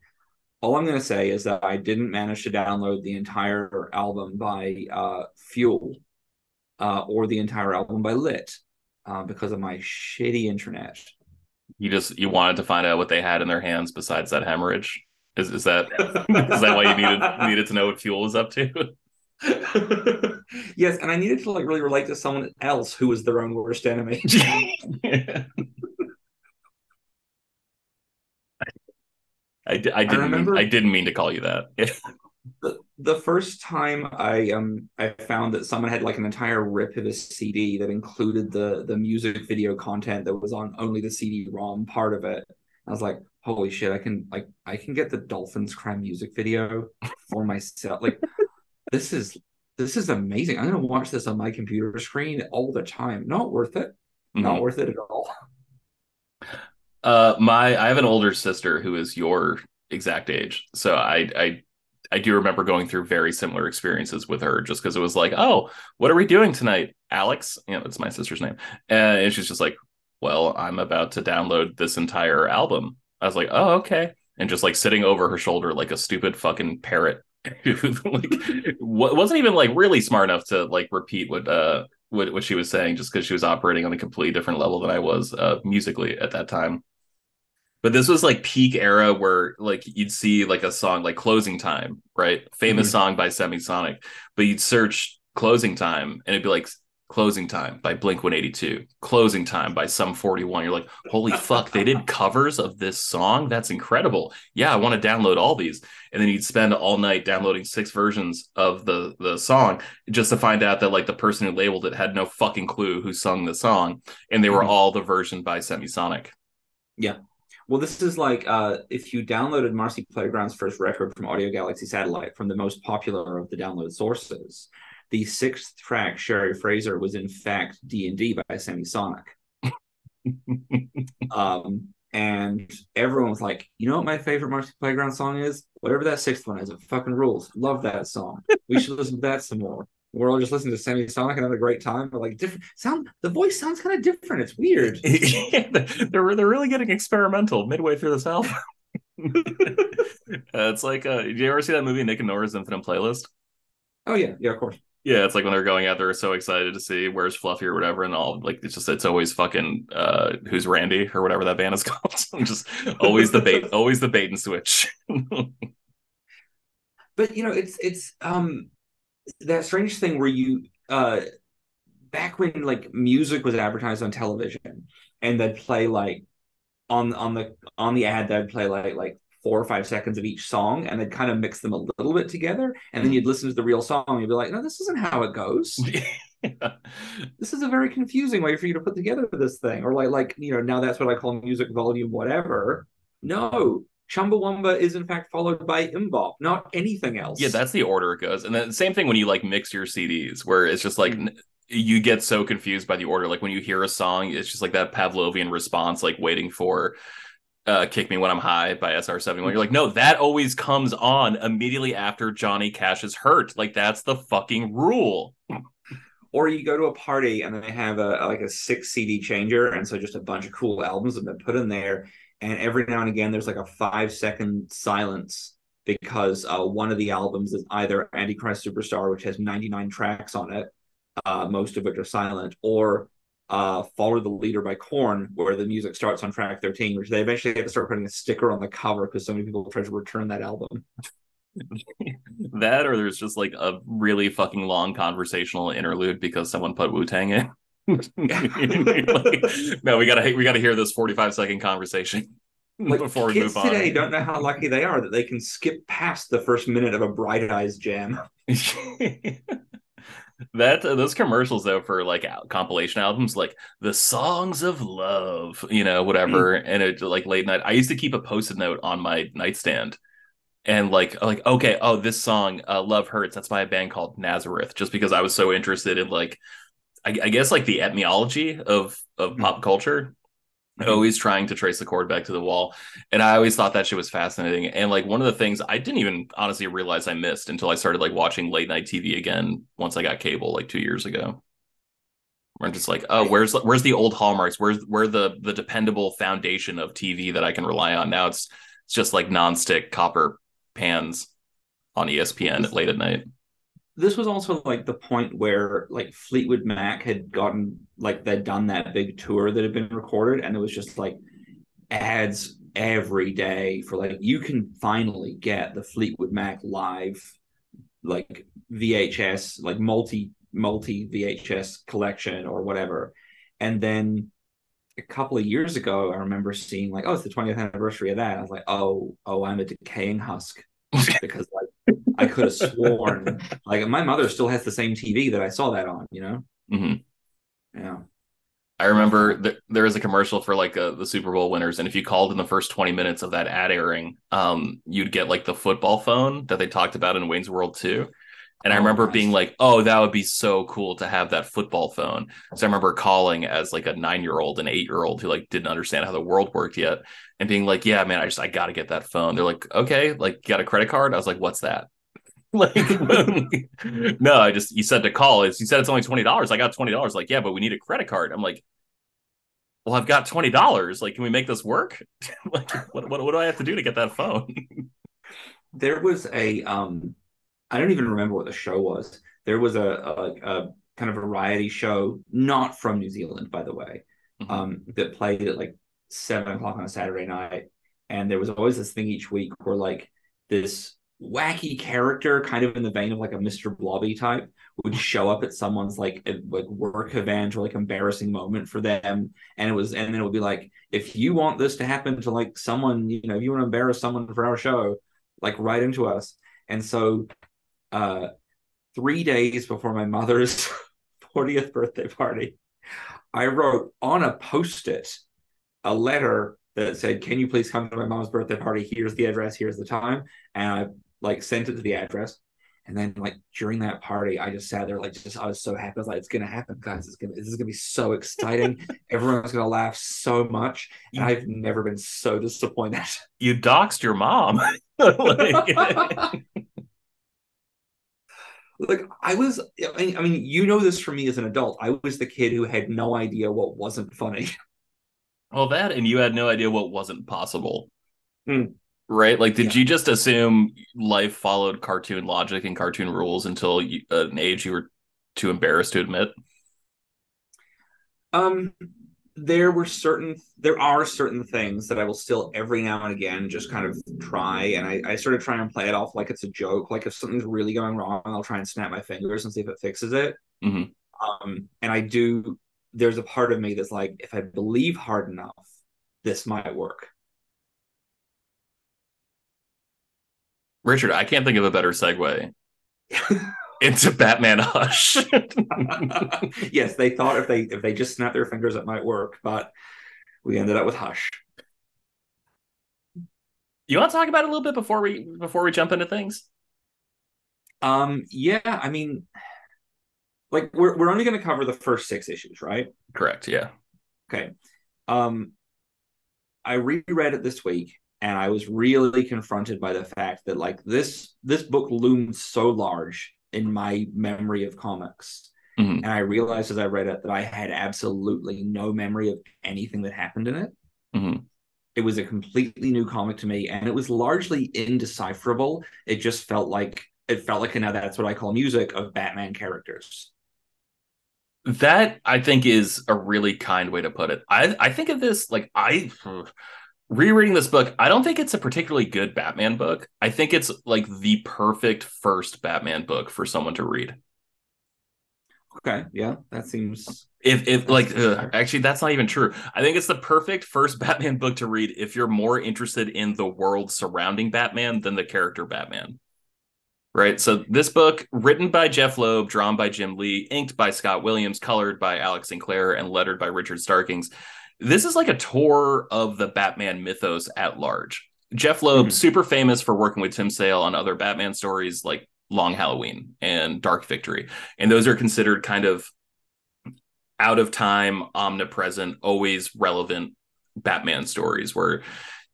all I'm gonna say is that I didn't manage to download the entire album by uh Fuel uh or the entire album by Lit uh, because of my shitty internet You just you wanted to find out what they had in their hands besides that hemorrhage. Is is that is that why you needed needed to know what fuel was up to? yes, and I needed to like really relate to someone else who was their own worst enemy. I, I didn't remember- mean, I didn't mean to call you that. The, the first time I um I found that someone had like an entire rip of a CD that included the the music video content that was on only the CD-ROM part of it. I was like, holy shit, I can like I can get the Dolphins Cry music video for myself. Like this is this is amazing. I'm gonna watch this on my computer screen all the time. Not worth it. Not Mhm. worth it at all. Uh, my I have an older sister who is your exact age, so I I I do remember going through very similar experiences with her, just because it was like, oh, what are we doing tonight, Alex? You know, that's my sister's name, and she's just like, well, I'm about to download this entire album. I was like, oh, okay, and just like sitting over her shoulder like a stupid fucking parrot, who like wasn't even like really smart enough to like repeat what uh what, what she was saying, just because she was operating on a completely different level than I was uh musically at that time. But this was like peak era where like you'd see like a song like Closing Time, right? Famous Mhm. song by Semisonic, but you'd search Closing Time and it'd be like Closing Time by Blink 182, Closing Time by Sum 41. You're like, holy fuck, they did covers of this song? That's incredible. Yeah, I want to download all these. And then you'd spend all night downloading six versions of the the song just to find out that like the person who labeled it had no fucking clue who sung the song. And they were Mhm. all the version by Semisonic. Well, this is like uh, if you downloaded Marcy Playground's first record from Audio Galaxy Satellite from the most popular of the download sources. The sixth track, Sherry Fraser, was in fact D and D by Semisonic. um, and everyone was like, "You know what my favorite Marcy Playground song is? Whatever that sixth one is, it fucking rules. Love that song. We should listen to that some more." We're all just listening to Semisonic and have a great time, but like different sound. The voice sounds kind of different. It's weird. they're they're really getting experimental midway through this album. Uh, it's like, uh, did you ever see that movie Nick and Nora's Infinite Playlist? Oh yeah, yeah, of course. Yeah, it's like when they're going out, they're so excited to see where's Fluffy or whatever, and all like it's just it's always fucking uh, who's Randy or whatever that band is called. just always the bait, always the bait and switch. but you know it's it's um that strange thing where you uh back when like music was advertised on television and they'd play like on on the on the ad they'd play like like four or five seconds of each song and they'd kind of mix them a little bit together and then you'd listen to the real song and you'd be like no this isn't how it goes this is a very confusing way for you to put together this thing. Or like like, you know, now that's what I call music volume whatever. No. Chumbawamba is in fact followed by MMMBop, not anything else. Yeah, that's the order it goes. And then the same thing when you like mix your CDs, where it's just like n- you get so confused by the order. Like when you hear a song, it's just like that Pavlovian response, like waiting for uh, "Kick Me When I'm High" by SR71. You're like, no, that always comes on immediately after Johnny Cash is hurt. Like that's the fucking rule. or you go to a party and they have a like a six CD changer, and so just a bunch of cool albums have been put in there. And every now and again, there's like a five second silence because uh, one of the albums is either Antichrist Superstar, which has 99 tracks on it, uh, most of which are silent, or uh, Follow the Leader by Korn, where the music starts on track 13, which they eventually had to start putting a sticker on the cover because so many people tried to return that album. that or there's just like a really fucking long conversational interlude because someone put Wu Tang in. Like, no, we gotta we gotta hear this 45 second conversation Like before we move on. today don't know how lucky they are that they can skip past the first minute of a Bright Eyes jam. that uh, those commercials though for like compilation albums like the songs of love you know whatever and it like late night i used to keep a post-it note on my nightstand and like like okay oh this song uh, love hurts that's by a band called nazareth just because i was so interested in like i, I guess like the etymology of of pop culture Mhm. always trying to trace the cord back to the wall. And i always thought that shit was fascinating. And like one of the things i didn't even honestly realize i missed until i started like watching late night tv again once i got cable like two years ago. Where i'm just like oh where's where's the old hallmarks? Where's where the the dependable foundation of tv that i can rely on? Now it's it's just like nonstick copper pans on espn late at night this was also like the point where like Fleetwood Mac had gotten like they'd done that big tour that had been recorded, and it was just like ads every day for like you can finally get the Fleetwood Mac live like VHS like multi multi VHS collection or whatever, and then a couple of years ago I remember seeing like oh it's the 20th anniversary of that. I was like oh oh I'm a decaying husk. Because like I could have sworn like my mother still has the same TV that I saw that on, you know? Mm-hmm. Yeah. I remember th- there was a commercial for like uh, the Super Bowl winners, and if you called in the first 20 minutes of that ad airing, um, you'd get like the football phone that they talked about in Wayne's World too. And I Oh, remember nice. being like, oh, that would be so cool to have that football phone. So I remember calling as like a nine year old and eight year old who like didn't understand how the world worked yet and being like, yeah, man, I just, I got to get that phone. They're like, okay, like, you got a credit card? I was like, what's that? like, no, I just, you said to call. It's, you said it's only $20. I got $20. Like, yeah, but we need a credit card. I'm like, well, I've got twenty dollars. Like, can we make this work? like, what, what what do I have to do to get that phone? There was a um I don't even remember what the show was. There was a, a, a kind of variety show, not from New Zealand, by the way, Mhm. um, that played at like seven o'clock on a Saturday night. And there was always this thing each week where like this wacky character, kind of in the vein of like a Mr. Blobby type, would show up at someone's like e- like work event or like embarrassing moment for them. And it was and then it would be like, if you want this to happen to like someone, you know, if you want to embarrass someone for our show, like write into us. And so uh three days before my mother's 40th birthday party, I wrote on a post-it a letter that said, Can you please come to my mom's birthday party? Here's the address, here's the time. And I like sent it to the address. And then like during that party, I just sat there like just I was so happy. I was like, it's gonna happen, guys. It's gonna this is gonna be so exciting. Everyone's gonna laugh so much. And I've never been so disappointed. You doxed your mom. like, like I was I mean, you know this from me as an adult. I was the kid who had no idea what wasn't funny. well, that and you had no idea what wasn't possible, Hmm. Right? Like, did Yeah. you just assume life followed cartoon logic and cartoon rules until you, an age you were too embarrassed to admit? Um there were certain there are certain things that I will still every now and again just kind of try and I, I sort of try and play it off like it's a joke. Like if something's really going wrong, I'll try and snap my fingers and see if it fixes it. Mhm. Um and I do there's a part of me that's like, if I believe hard enough, this might work. Richard, I can't think of a better segue. into Batman Hush. yes, they thought if they if they just snapped their fingers, it might work, but we ended up with Hush. you want to talk about it a little bit before we before we jump into things? Um, yeah, I mean, like we're we're only going to cover the first six issues, right? Correct. Yeah. Okay. Um, I reread it this week, and I was really confronted by the fact that like this this book loomed so large in my memory of comics. Mhm. And I realized as I read it that I had absolutely no memory of anything that happened in it. Mhm. It was a completely new comic to me, and it was largely indecipherable. It just felt like it felt like, and now that's what I call music of Batman characters. That I think is a really kind way to put it. I I think of this like I rereading this book. I don't think it's a particularly good Batman book. I think it's like the perfect first Batman book for someone to read. Okay, yeah, that seems If if like uh, actually that's not even true. I think it's the perfect first Batman book to read if you're more interested in the world surrounding Batman than the character Batman. Right? So this book written by Jeph Loeb, drawn by Jim Lee, inked by Scott Williams, colored by Alex Sinclair and lettered by Richard Starkings. This is like a tour of the Batman mythos at large. Jeph Loeb, Mhm. super famous for working with Tim Sale on other Batman stories like Long Halloween and Dark Victory. And those are considered kind of out of time, omnipresent, always relevant Batman stories where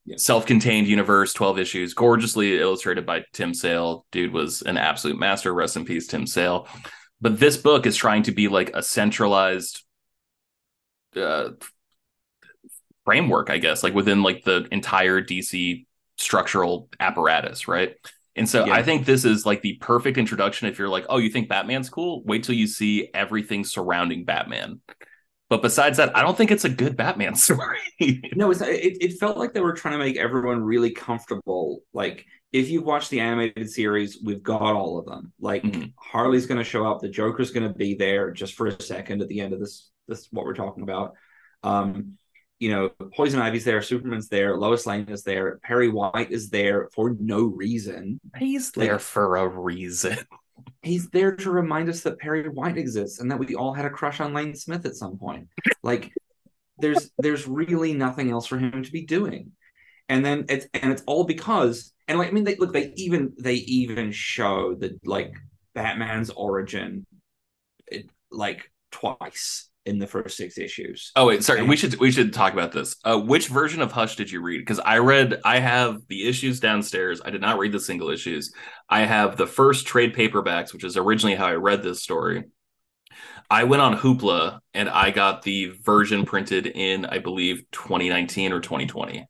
Yeah. self-contained universe, 12 issues, gorgeously illustrated by Tim Sale. Dude was an absolute master. Rest in peace, Tim Sale. But this book is trying to be like a centralized uh framework, I guess, like within like the entire DC structural apparatus, right? And so Yeah. I think this is like the perfect introduction if you're like, oh, you think Batman's cool? Wait till you see everything surrounding Batman. But besides that, I don't think it's a good Batman story. no. It's it, it felt like they were trying to make everyone really comfortable. Like if you watch the animated series, we've got all of them. Like Mhm. Harley's going to show up, the Joker's going to be there just for a second at the end of this. This what we're talking about. Um, you know, Poison Ivy's there, Superman's there, Lois Lane is there, Perry White is there for no reason. He's there for a reason. he's there to remind us that Perry White exists and that we all had a crush on Lane Smith at some point. Like there's there's really nothing else for him to be doing. And then it's and it's all because and like I mean they look they even they even show that like Batman's origin it, like twice in the first six issues. Oh wait, sorry. We should we should talk about this. Uh, which version of Hush did you read? Because I read, I have the issues downstairs. I did not read the single issues. I have the first trade paperbacks, which is originally how I read this story. I went on Hoopla and I got the version printed in, I believe, 2019 or 2020.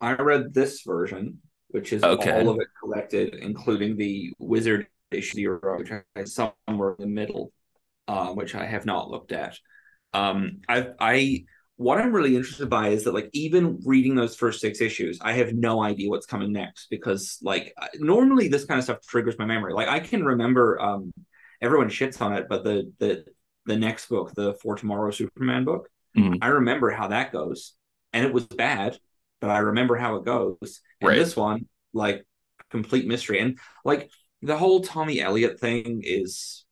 I read this version, which is Okay. all of it collected, including the Wizard issue zero, which I somewhere in the middle, uh, which I have not looked at. Um, I, I, what I'm really interested by is that, like, even reading those first six issues, I have no idea what's coming next because, like, normally this kind of stuff triggers my memory. Like, I can remember, um, everyone shits on it, but the the the next book, the For Tomorrow Superman book, Mhm. I remember how that goes, and it was bad, but I remember how it goes. And Right. this one, like, complete mystery, and like the whole Tommy Elliot thing is.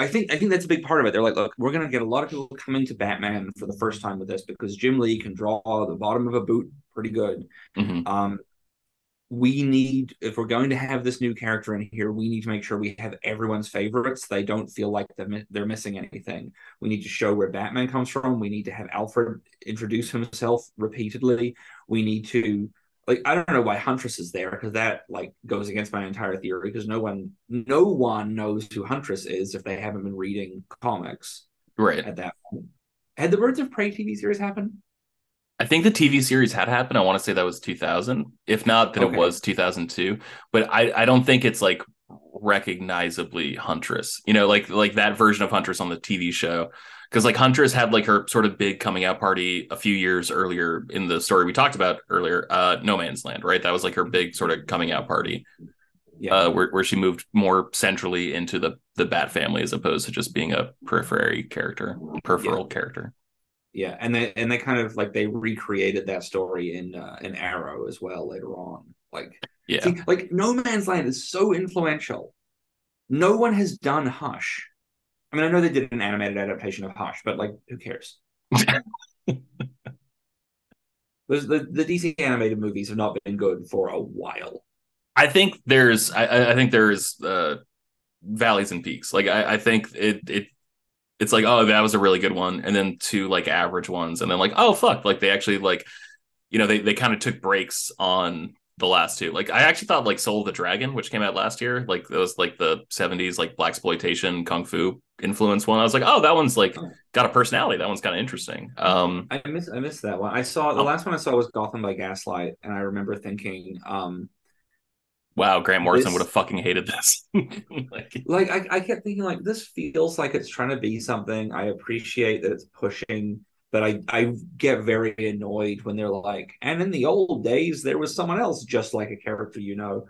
I think I think that's a big part of it. They're like, look, we're gonna get a lot of people coming to Batman for the first time with this because Jim Lee can draw the bottom of a boot pretty good. Mhm. Um, we need if we're going to have this new character in here, we need to make sure we have everyone's favorites. They don't feel like they're, they're missing anything. We need to show where Batman comes from. We need to have Alfred introduce himself repeatedly. We need to like I don't know why Huntress is there because that like goes against my entire theory because no one no one knows who Huntress is if they haven't been reading comics Right. at that point. Had the Birds of Prey TV series happened? I think the TV series had happened. I want to say that was 2000. If not, then Okay. it was 2002. But I, I don't think it's like recognizably Huntress. You know, like like that version of Huntress on the TV show. Because like Huntress had like her sort of big coming out party a few years earlier in the story we talked about earlier, uh, No Man's Land, right? That was like her big sort of coming out party, Yeah. uh, where where she moved more centrally into the the Bat family as opposed to just being a periphery character, peripheral character. Yeah, and they and they kind of like they recreated that story in uh, in Arrow as well later on. Like, Yeah. see, like No Man's Land is so influential no one has done Hush. I mean, I know they did an animated adaptation of Hush, but like, who cares? The, the DC animated movies have not been good for a while. I think there's I- I, I think there's uh valleys and peaks. Like I, I think it it it's like, oh, that was a really good one, and then two like average ones, and then like, oh fuck, like they actually like you know, they they kind of took breaks on the last two. Like I actually thought like Soul of the Dragon, which came out last year, like it was like the 70s like black exploitation kung fu influence one. I was like, oh, that one's like got a personality. That one's kind of interesting. Um I miss I missed that one. I saw the Oh. last one I saw was Gotham by Gaslight, and I remember thinking, um, wow, Grant Morrison This- would have fucking hated this. like like I, I kept thinking like this feels like it's trying to be something. I appreciate that it's pushing, but I I get very annoyed when they're like, and in the old days there was someone else just like a character you know.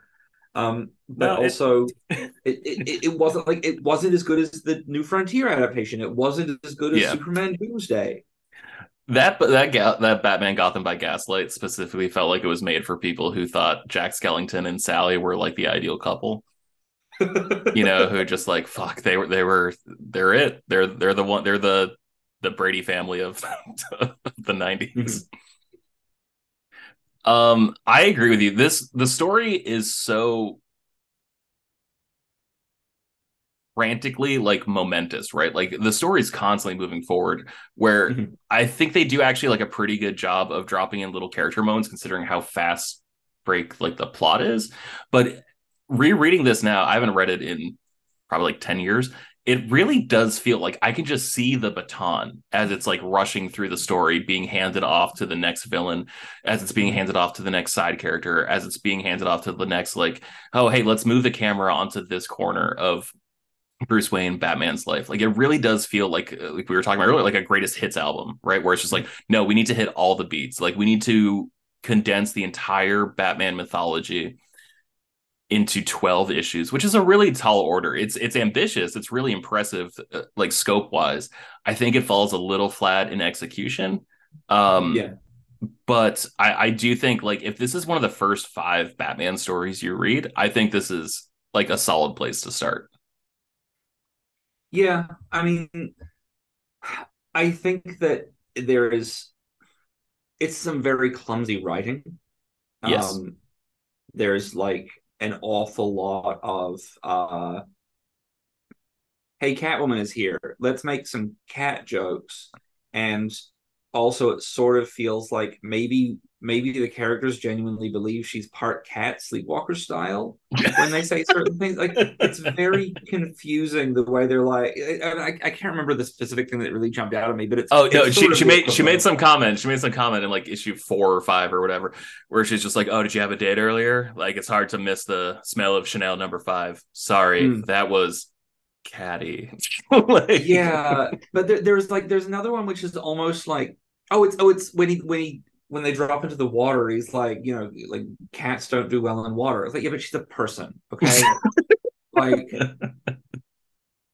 Um, but No, also it, it, it, it wasn't like it wasn't as good as the New Frontier adaptation. It wasn't as good as Yeah. Superman Doomsday. that but that that Batman Gotham by Gaslight specifically felt like it was made for people who thought Jack Skellington and Sally were like the ideal couple. you know, who just like fuck, they were they were they're it. They're they're the one they're the the Brady family of the 90s. Um I agree with you. This the story is so frantically like momentous, right? Like the story is constantly moving forward where Mhm. I think they do actually like a pretty good job of dropping in little character moments considering how fast break like the plot is. But rereading this now, I haven't read it in probably like 10 years. It really does feel like I can just see the baton as it's like rushing through the story, being handed off to the next villain, as it's being handed off to the next side character, as it's being handed off to the next, like, oh, hey, let's move the camera onto this corner of Bruce Wayne, Batman's life. Like it really does feel like, uh, like we were talking about earlier, like a greatest hits album, right? Where it's just like, no, we need to hit all the beats. Like we need to condense the entire Batman mythology into 12 issues, which is a really tall order. It's it's ambitious, it's really impressive uh, like scope wise. I think it falls a little flat in execution. Um yeah. but I, I do think like if this is one of the first five Batman stories you read, I think this is like a solid place to start. Yeah, I mean, I think that there is, it's some very clumsy writing. Yes. Um, there's like an awful lot of, uh, hey, Catwoman is here. Let's make some cat jokes. And also, it sort of feels like maybe maybe the characters genuinely believe she's part cat sleepwalker style when they say certain things like it's very confusing the way they're like I, I, I can't remember the specific thing that really jumped out at me but it's Oh no, she she made she made some comment. She made some comment in like issue four or five or whatever, where she's just like, "Oh, did you have a date earlier? Like, it's hard to miss the smell of Chanel number five. Sorry, Hmm. that was catty." Like- yeah but there, there's like there's another one which is almost like oh it's oh it's when he when he when they drop into the water he's like you know like cats don't do well in water. It's like yeah but she's a person okay? Like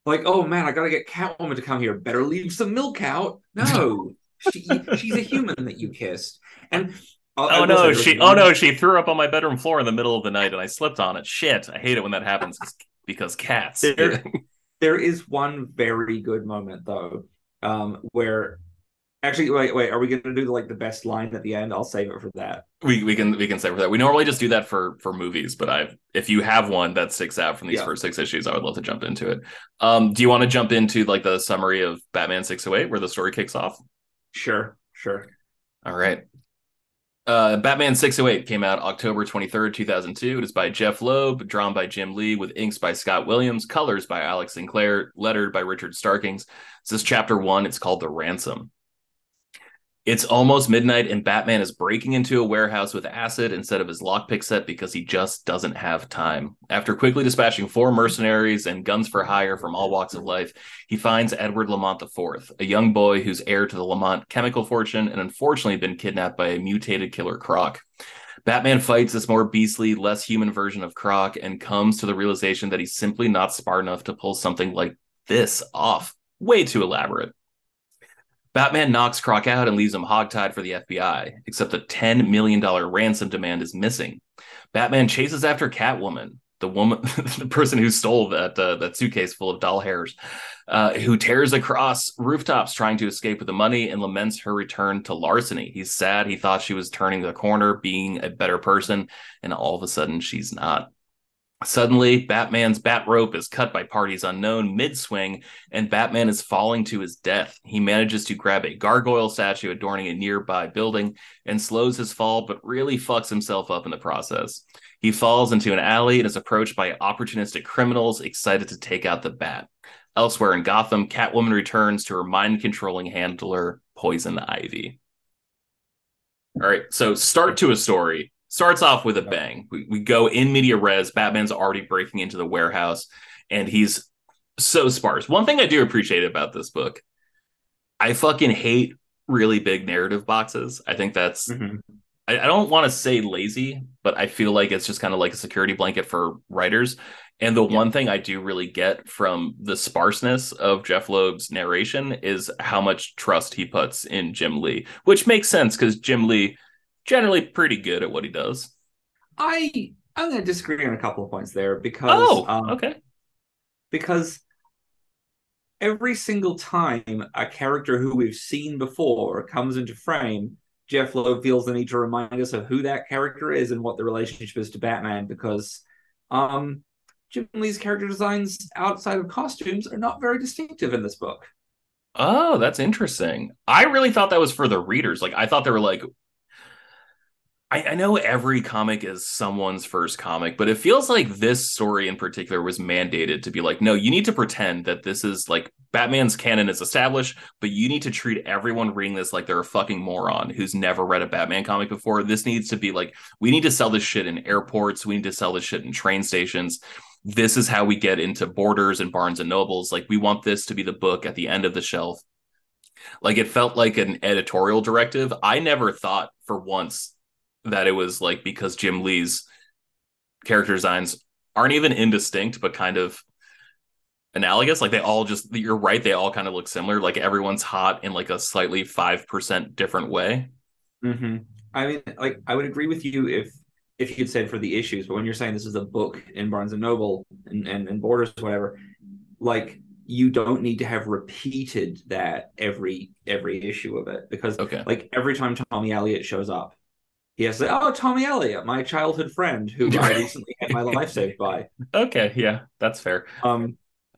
like oh man i gotta get catwoman to come here. Better leave some milk out. No she, she's a human that you kissed. And I'll- I Oh no, she oh no, she threw up on my bedroom floor in the middle of the night and I slipped on it. Shit, I hate it when that happens because cats. There- there is one very good moment though um where actually wait wait are we gonna do like the best line at the end i'll save it for that we we can we can say for that. We normally just do that for for movies, but I if you have one that sticks out from these Yeah. first six issues, I would love to jump into it. Um, do you want to jump into like the summary of Batman six oh eight where the story kicks off? sure sure All right. Uh, Batman 608 came out October 23rd, 2002. It is by Jeph Loeb, drawn by Jim Lee, with inks by Scott Williams, colors by Alex Sinclair, lettered by Richard Starkings. This is chapter one. It's called The Ransom. It's almost midnight, and Batman is breaking into a warehouse with acid instead of his lockpick set because he just doesn't have time. After quickly dispatching four mercenaries and guns for hire from all walks of life, he finds Edward Lamont IV, a young boy who's heir to the Lamont chemical fortune and unfortunately been kidnapped by a mutated killer Croc. Batman fights this more beastly, less human version of Croc and comes to the realization that he's simply not smart enough to pull something like this off. Way too elaborate. Batman knocks Croc out and leaves him hogtied for the FBI, except the $10 million ransom demand is missing. Batman chases after Catwoman, the woman, the person who stole that uh, that suitcase full of doll hairs, uh, who tears across rooftops trying to escape with the money and laments her return to larceny. He's sad. He thought she was turning the corner, being a better person, and all of a sudden she's not. Suddenly, Batman's bat rope is cut by parties unknown mid swing, and Batman is falling to his death. He manages to grab a gargoyle statue adorning a nearby building and slows his fall, but really fucks himself up in the process. He falls into an alley and is approached by opportunistic criminals excited to take out the bat. Elsewhere in Gotham, Catwoman returns to her mind controlling handler, Poison Ivy. All right, so start to a story starts off with a bang. We, we go in media res. Batman's already breaking into the warehouse, and he's so sparse. One thing I do appreciate about this book, I fucking hate really big narrative boxes. I think that's Mhm. I, I don't want to say lazy, but I feel like it's just kind of like a security blanket for writers. And the Yeah. one thing I do really get from the sparseness of Jeph Loeb's narration is how much trust he puts in Jim Lee, which makes sense because Jim Lee generally pretty good at what he does. I I'm going to disagree on a couple of points there because Oh, um, okay. because every single time a character who we've seen before comes into frame, Jeph Loeb feels the need to remind us of who that character is and what the relationship is to Batman because um Jim Lee's character designs outside of costumes are not very distinctive in this book. Oh, that's interesting. I really thought that was for the readers. Like, I thought they were like, I, I know every comic is someone's first comic, but it feels like this story in particular was mandated to be like, no, you need to pretend that this is like Batman's canon is established, but you need to treat everyone reading this like they're a fucking moron who's never read a Batman comic before. This needs to be like, we need to sell this shit in airports, we need to sell this shit in train stations. This is how we get into Borders and Barnes and Nobles. Like, we want this to be the book at the end of the shelf. Like, it felt like an editorial directive. I never thought for once that it was like because Jim Lee's character designs aren't even indistinct, but kind of analogous. Like they all just you're right, they all kind of look similar. Like everyone's hot in like a slightly five percent different way. Mm-hmm. I mean, like I would agree with you if if you'd said for the issues, but when you're saying this is a book in Barnes and Noble and, and, and Borders, whatever, like you don't need to have repeated that every every issue of it because Okay. like every time Tommy Elliot shows up, he has to say, "Oh, Tommy Elliot, my childhood friend who I recently had my life saved by." Okay, yeah, that's fair. Um,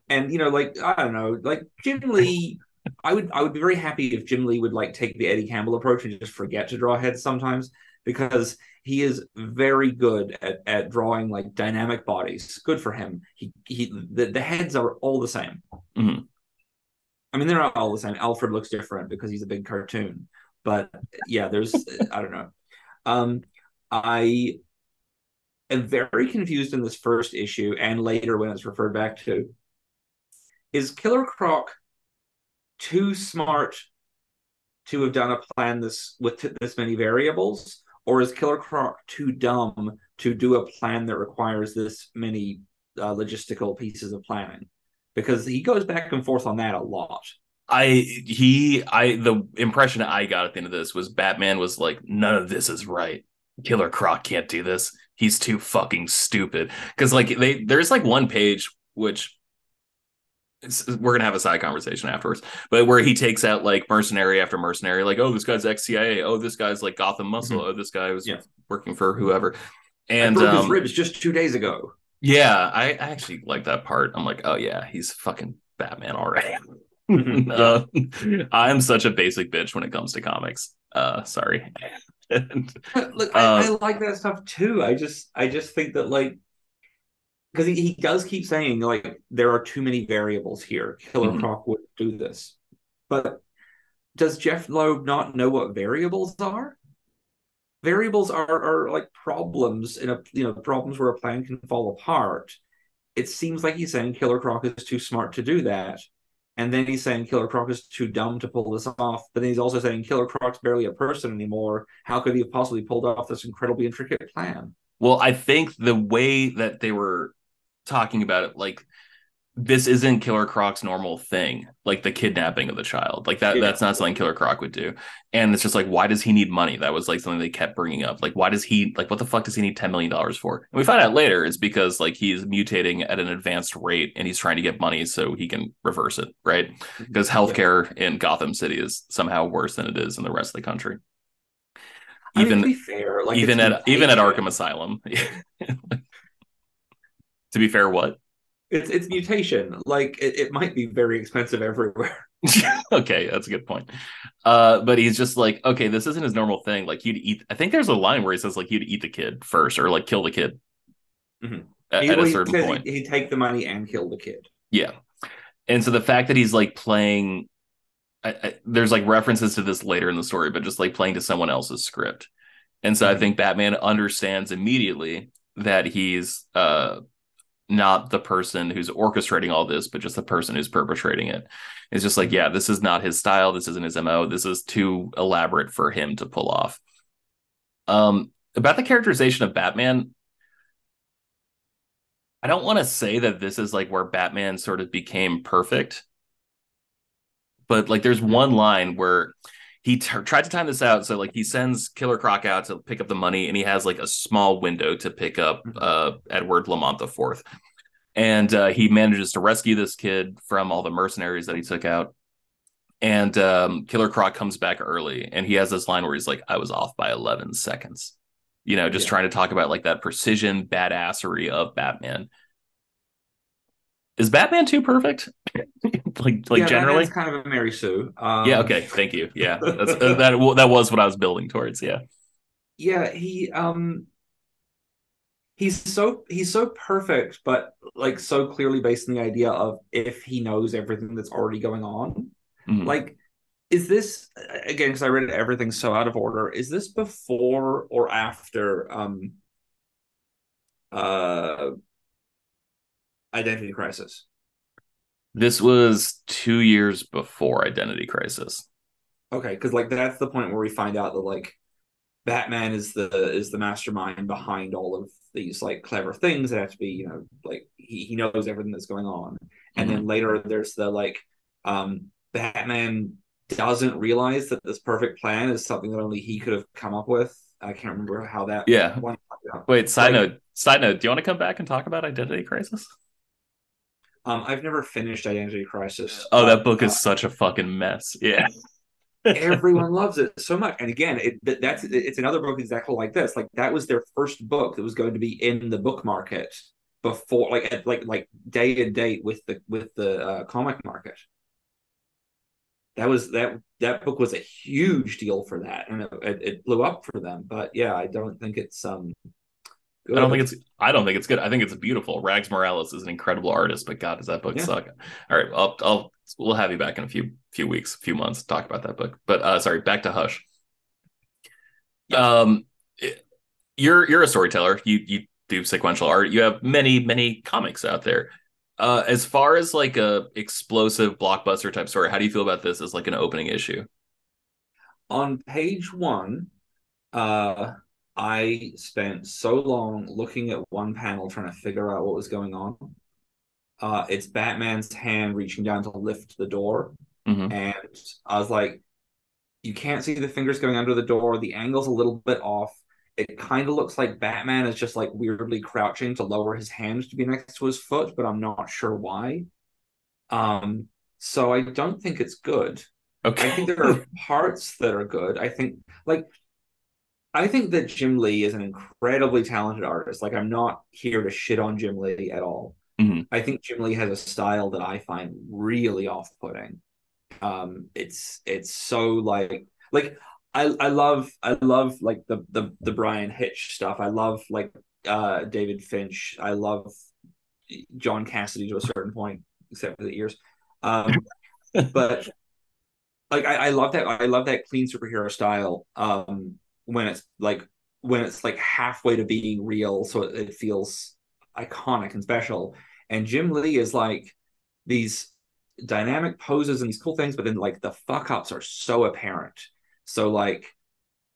and you know, like I don't know, like Jim Lee, I would I would be very happy if Jim Lee would like take the Eddie Campbell approach and just forget to draw heads sometimes because he is very good at, at drawing like dynamic bodies. Good for him. He he the, the heads are all the same. Mhm. I mean, they're not all the same. Alfred looks different because he's a big cartoon, but yeah, there's I don't know. Um, I am very confused in this first issue and later when it's referred back to. Is Killer Croc too smart to have done a plan this with this many variables, or is Killer Croc too dumb to do a plan that requires this many uh, logistical pieces of planning? Because he goes back and forth on that a lot. I he I the impression I got at the end of this was Batman was like, none of this is right. Killer Croc can't do this. He's too fucking stupid. Because like they there's like one page which we're gonna have a side conversation afterwards, but where he takes out like mercenary after mercenary, like oh this guy's ex CIA, oh this guy's like Gotham Muscle, oh this guy was Yeah. working for whoever, And and broke his um, ribs just two days ago. yeah, I, I actually like that part. I'm like, oh yeah, he's fucking Batman already. Mhm, Uh, I'm such a basic bitch when it comes to comics. Uh, sorry. And- Look, I, I Uh, like that stuff too. I just, I just think that like, because he, he does keep saying like there are too many variables here. Killer Mhm. Croc would do this, but does Jeph Loeb not know what variables are? Variables are are like problems in a you know problems where a plan can fall apart. It seems like he's saying Killer Croc is too smart to do that. And then he's saying Killer Croc is too dumb to pull this off. But then he's also saying Killer Croc's barely a person anymore. How could he have possibly pulled off this incredibly intricate plan? well, I think the way that they were talking about it, like this isn't Killer Croc's normal thing, like the kidnapping of the child. Like that Yeah. that's not something Killer Croc would do. And it's just like, why does he need money? That was like something they kept bringing up. Like, why does he like what the fuck does he need $10 million for? And we find out later it's because like he's mutating at an advanced rate and he's trying to get money so he can reverse it, right? Mm-hmm. Because healthcare in Gotham City is somehow worse than it is in the rest of the country. I mean, Even to be fair, like even at even at. Arkham Asylum. to be fair, what? It's it's mutation. Like it, it might be very expensive everywhere. okay, that's a good point. Uh, but he's just like, okay, this isn't his normal thing. Like you'd eat. I think there's a line where he says like you'd eat the kid first, or like kill the kid Mhm. at, He- at a certain point. he- he'd take the money and kill the kid. Yeah, and so the fact that he's like playing, I, I, there's like references to this later in the story, but just like playing to someone else's script, and so I Mhm. think Batman understands immediately that he's uh not the person who's orchestrating all this, but just the person who's perpetrating it. It's just like, yeah, this is not his style. This isn't his MO. This is too elaborate for him to pull off. Um, about the characterization of Batman, I don't want to say that this is like where Batman sort of became perfect, but like there's one line where he t- tried to time this out. So like he sends Killer Croc out to pick up the money, and he has like a small window to pick up uh, Edward Lamont the Fourth, and uh, he manages to rescue this kid from all the mercenaries that he took out. And um, Killer Croc comes back early, and he has this line where he's like, "I was off by eleven seconds." You know, just Yeah. trying to talk about like that precision badassery of Batman. Is Batman too perfect? like, like Yeah, generally? Batman's kind of a Mary Sue. Um, yeah. Okay. Thank you. Yeah. That's uh, that. That was what I was building towards. Yeah. yeah he um he's so he's so perfect but like so clearly based on the idea of if he knows everything that's already going on Mhm. like is this again because i read everything so out of order is this before or after um uh identity crisis This was two years before Identity Crisis. okay because like that's the point where we find out that like batman is the is the mastermind behind all of these like clever things that have to be you know like he, he knows everything that's going on and then later there's the like um batman doesn't realize that this perfect plan is something that only he could have come up with i can't remember how that Yeah. one Wait. Side Like- note. Side note. Do you want to come back and talk about Identity Crisis? Um i've never finished identity crisis Oh, that book uh, is such a fucking mess. Yeah. everyone loves it so much and again it that's it's another book exactly like this like that was their first book that was going to be in the book market before like at, like like day to date with the with the uh, comic market that was that that book was a huge deal for that and it, it blew up for them but yeah i don't think it's um I don't think it's. I don't think it's good. I think it's beautiful. Rags Morales is an incredible artist, but God, does that book Yeah. suck? All right, I'll, I'll. We'll have you back in a few few weeks, few months, to talk about that book. But uh, sorry, back to Hush. Um, it- you're you're a storyteller. You you do sequential art. You have many many comics out there. Uh, as far as like a explosive blockbuster type story, how do you feel about this as like an opening issue? on page one, uh, I spent so long looking at one panel trying to figure out what was going on. Uh, it's Batman's hand reaching down to lift the door, Mhm. and I was like, you can't see the fingers going under the door. The angle's a little bit off. It kind of looks like Batman is just like weirdly crouching to lower his hand to be next to his foot, but I'm not sure why. Um, so I don't think it's good. Okay. I think there are parts that are good. I think like I think that Jim Lee is an incredibly talented artist. Like I'm not here to shit on Jim Lee at all. Mhm. I think Jim Lee has a style that I find really off-putting. Um it's it's so like like I I love I love like the the the Bryan Hitch stuff. I love like uh David Finch. I love John Cassaday to a certain point, except for the ears. Um but like I, I love that I love that clean superhero style um when it's like when it's like halfway to being real so it, it feels iconic and special. And Jim Lee is like these dynamic poses and these cool things but then like the fuck ups are so apparent. So like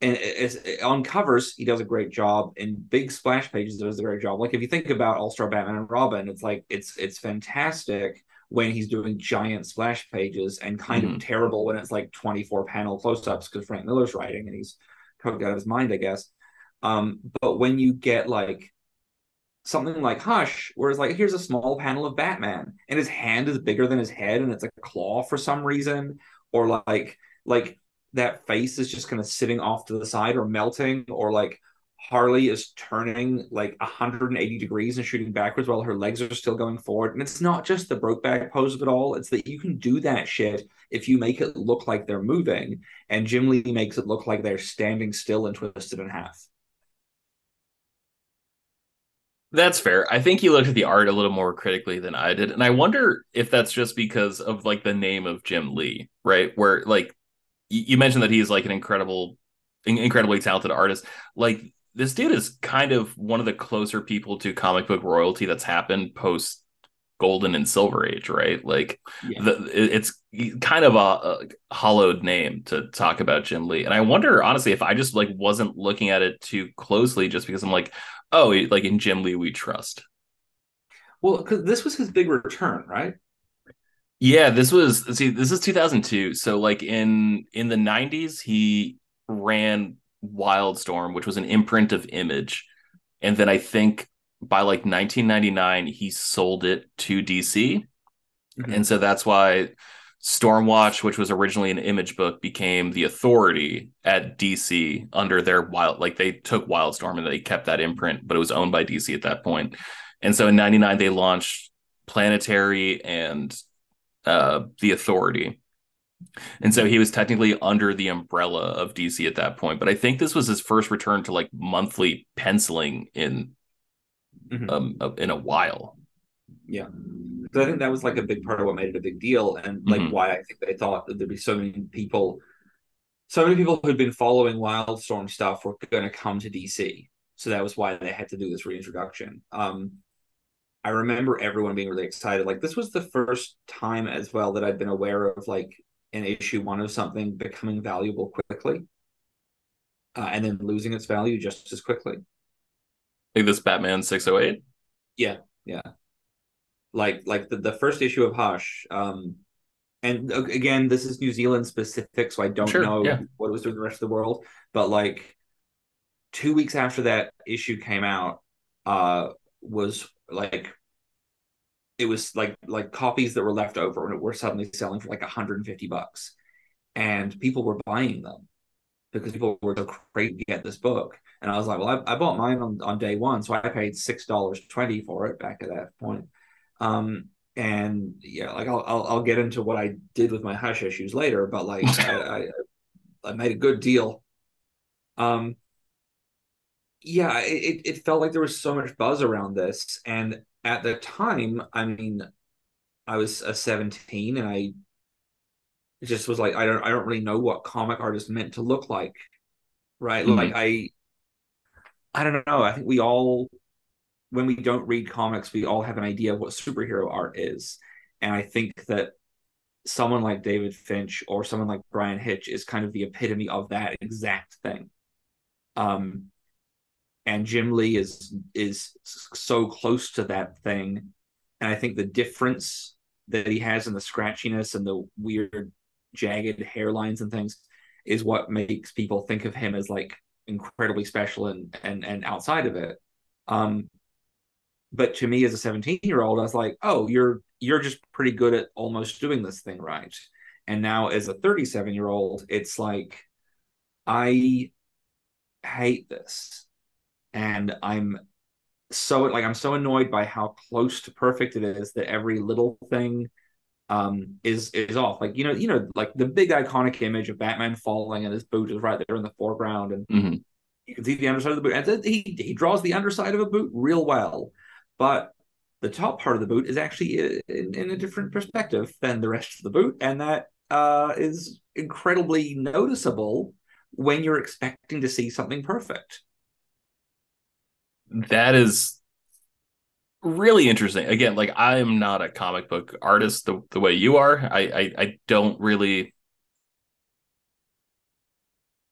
and it's, on covers he does a great job. In big splash pages does a great job. Like if you think about all-star batman and robin it's like it's it's fantastic when he's doing giant splash pages and kind Mhm. of terrible when it's like 24 panel close-ups because frank miller's writing and he's coked out of his mind i guess. Um but when you get like something like hush where it's like here's a small panel of batman and his hand is bigger than his head and it's a claw for some reason or like like that face is just kind of sitting off to the side or melting or like harley is turning like 180 degrees and shooting backwards while her legs are still going forward. And it's not just the broke back pose of it all it's that you can do that shit if you make it look like they're moving and jim lee makes it look like they're standing still and twisted in half That's fair. I think you looked at the art a little more critically than I did. And I wonder if that's just because of like the name of Jim Lee, right? Where like you mentioned that he's like an incredible, incredibly talented artist. Like this dude is kind of one of the closer people to comic book royalty that's happened post Golden and Silver Age, right? Like Yeah. the, it's kind of a, a hollowed name to talk about Jim Lee. And I wonder, honestly, if I just like wasn't looking at it too closely, just because I'm like, oh, like in Jim Lee we trust. well because this was his big return right Yeah, this was see, this is 2002. So like in in the 90s, he ran Wildstorm, which was an imprint of Image, and then I think by like 1999 he sold it to DC, Mhm. and so that's why Stormwatch, which was originally an Image book, became the authority at DC under their wild. Like they took Wildstorm and they kept that imprint, but it was owned by DC at that point. And so in '99 they launched Planetary and uh, the Authority. And so he was technically under the umbrella of DC at that point. But I think this was his first return to like monthly penciling in Mhm. um uh, in a while. Yeah. So I think that was like a big part of what made it a big deal and like Mhm. why I think they thought that there'd be so many people so many people who'd been following Wildstorm stuff were going to come to DC. So that was why they had to do this reintroduction. Um I remember everyone being really excited. Like this was the first time as well that I'd been aware of like an issue one of something becoming valuable quickly. Uh, and then losing its value just as quickly. Like this Batman 608. Yeah, yeah. like like the, the first issue of Hush. Um, and again, this is New Zealand specific, so I don't Sure, know yeah. what it was doing the rest of the world. But like two weeks after that issue came out, uh, was like it was like like copies that were left over and it were suddenly selling for like 150 bucks, and people were buying them because people were so crazy to get this book. And I was like, well, I, I bought mine on, on day one, so I paid six dollars twenty for it back at that point. Um, and yeah, like I'll, I'll I'll get into what I did with my hush issues later, but like I, I I made a good deal. Um, yeah, it it felt like there was so much buzz around this, and at the time, I mean, I was a seventeen, and I just was like, I don't I don't really know what comic artist meant to look like, right? Mhm. Like I I don't know. I think we all when we don't read comics, we all have an idea of what superhero art is. And I think that someone like David Finch or someone like Bryan Hitch is kind of the epitome of that exact thing. Um, and Jim Lee is is so close to that thing, and I think the difference that he has in the scratchiness and the weird jagged hairlines and things is what makes people think of him as like incredibly special and and and outside of it. Um, but to me as a 17 year old, I was like, oh, you're you're just pretty good at almost doing this thing right. And now as a 37 year old, it's like I hate this. And I'm so like I'm so annoyed by how close to perfect it is that every little thing um is is off. Like you know, you know, like the big iconic image of Batman falling and his boot is right there in the foreground and Mhm. you can see the underside of the boot. And he he draws the underside of a boot real well, but the top part of the boot is actually in, in a different perspective than the rest of the boot, and that uh, is incredibly noticeable when you're expecting to see something perfect. That is really interesting. Again, like I am not a comic book artist the, the way you are. I, I I don't really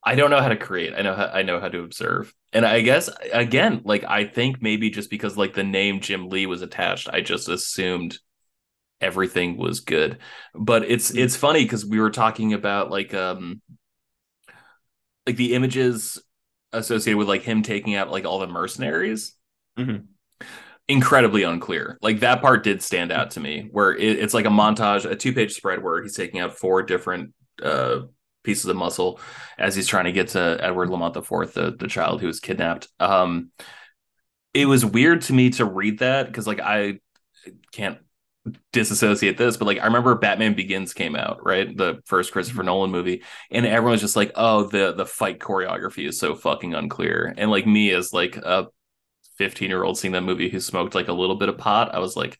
I don't know how to create. I know how I know how to observe. And I guess again, like I think maybe just because like the name Jim Lee was attached, I just assumed everything was good. But it's it's funny because we were talking about like um like the images associated with like him taking out like all the mercenaries. Mhm. Incredibly unclear. Like that part did stand out to me, where it, it's like a montage, a two-page spread where he's taking out four different uh pieces of muscle as he's trying to get to Edward Lamont IV, the the child who was kidnapped. Um, it was weird to me to read that because like I can't disassociate this, but like I remember Batman Begins came out, right? The first Christopher Nolan movie, and everyone's just like, "Oh, the the fight choreography is so fucking unclear." And like me as like a 15 year old seeing that movie who smoked like a little bit of pot, I was like,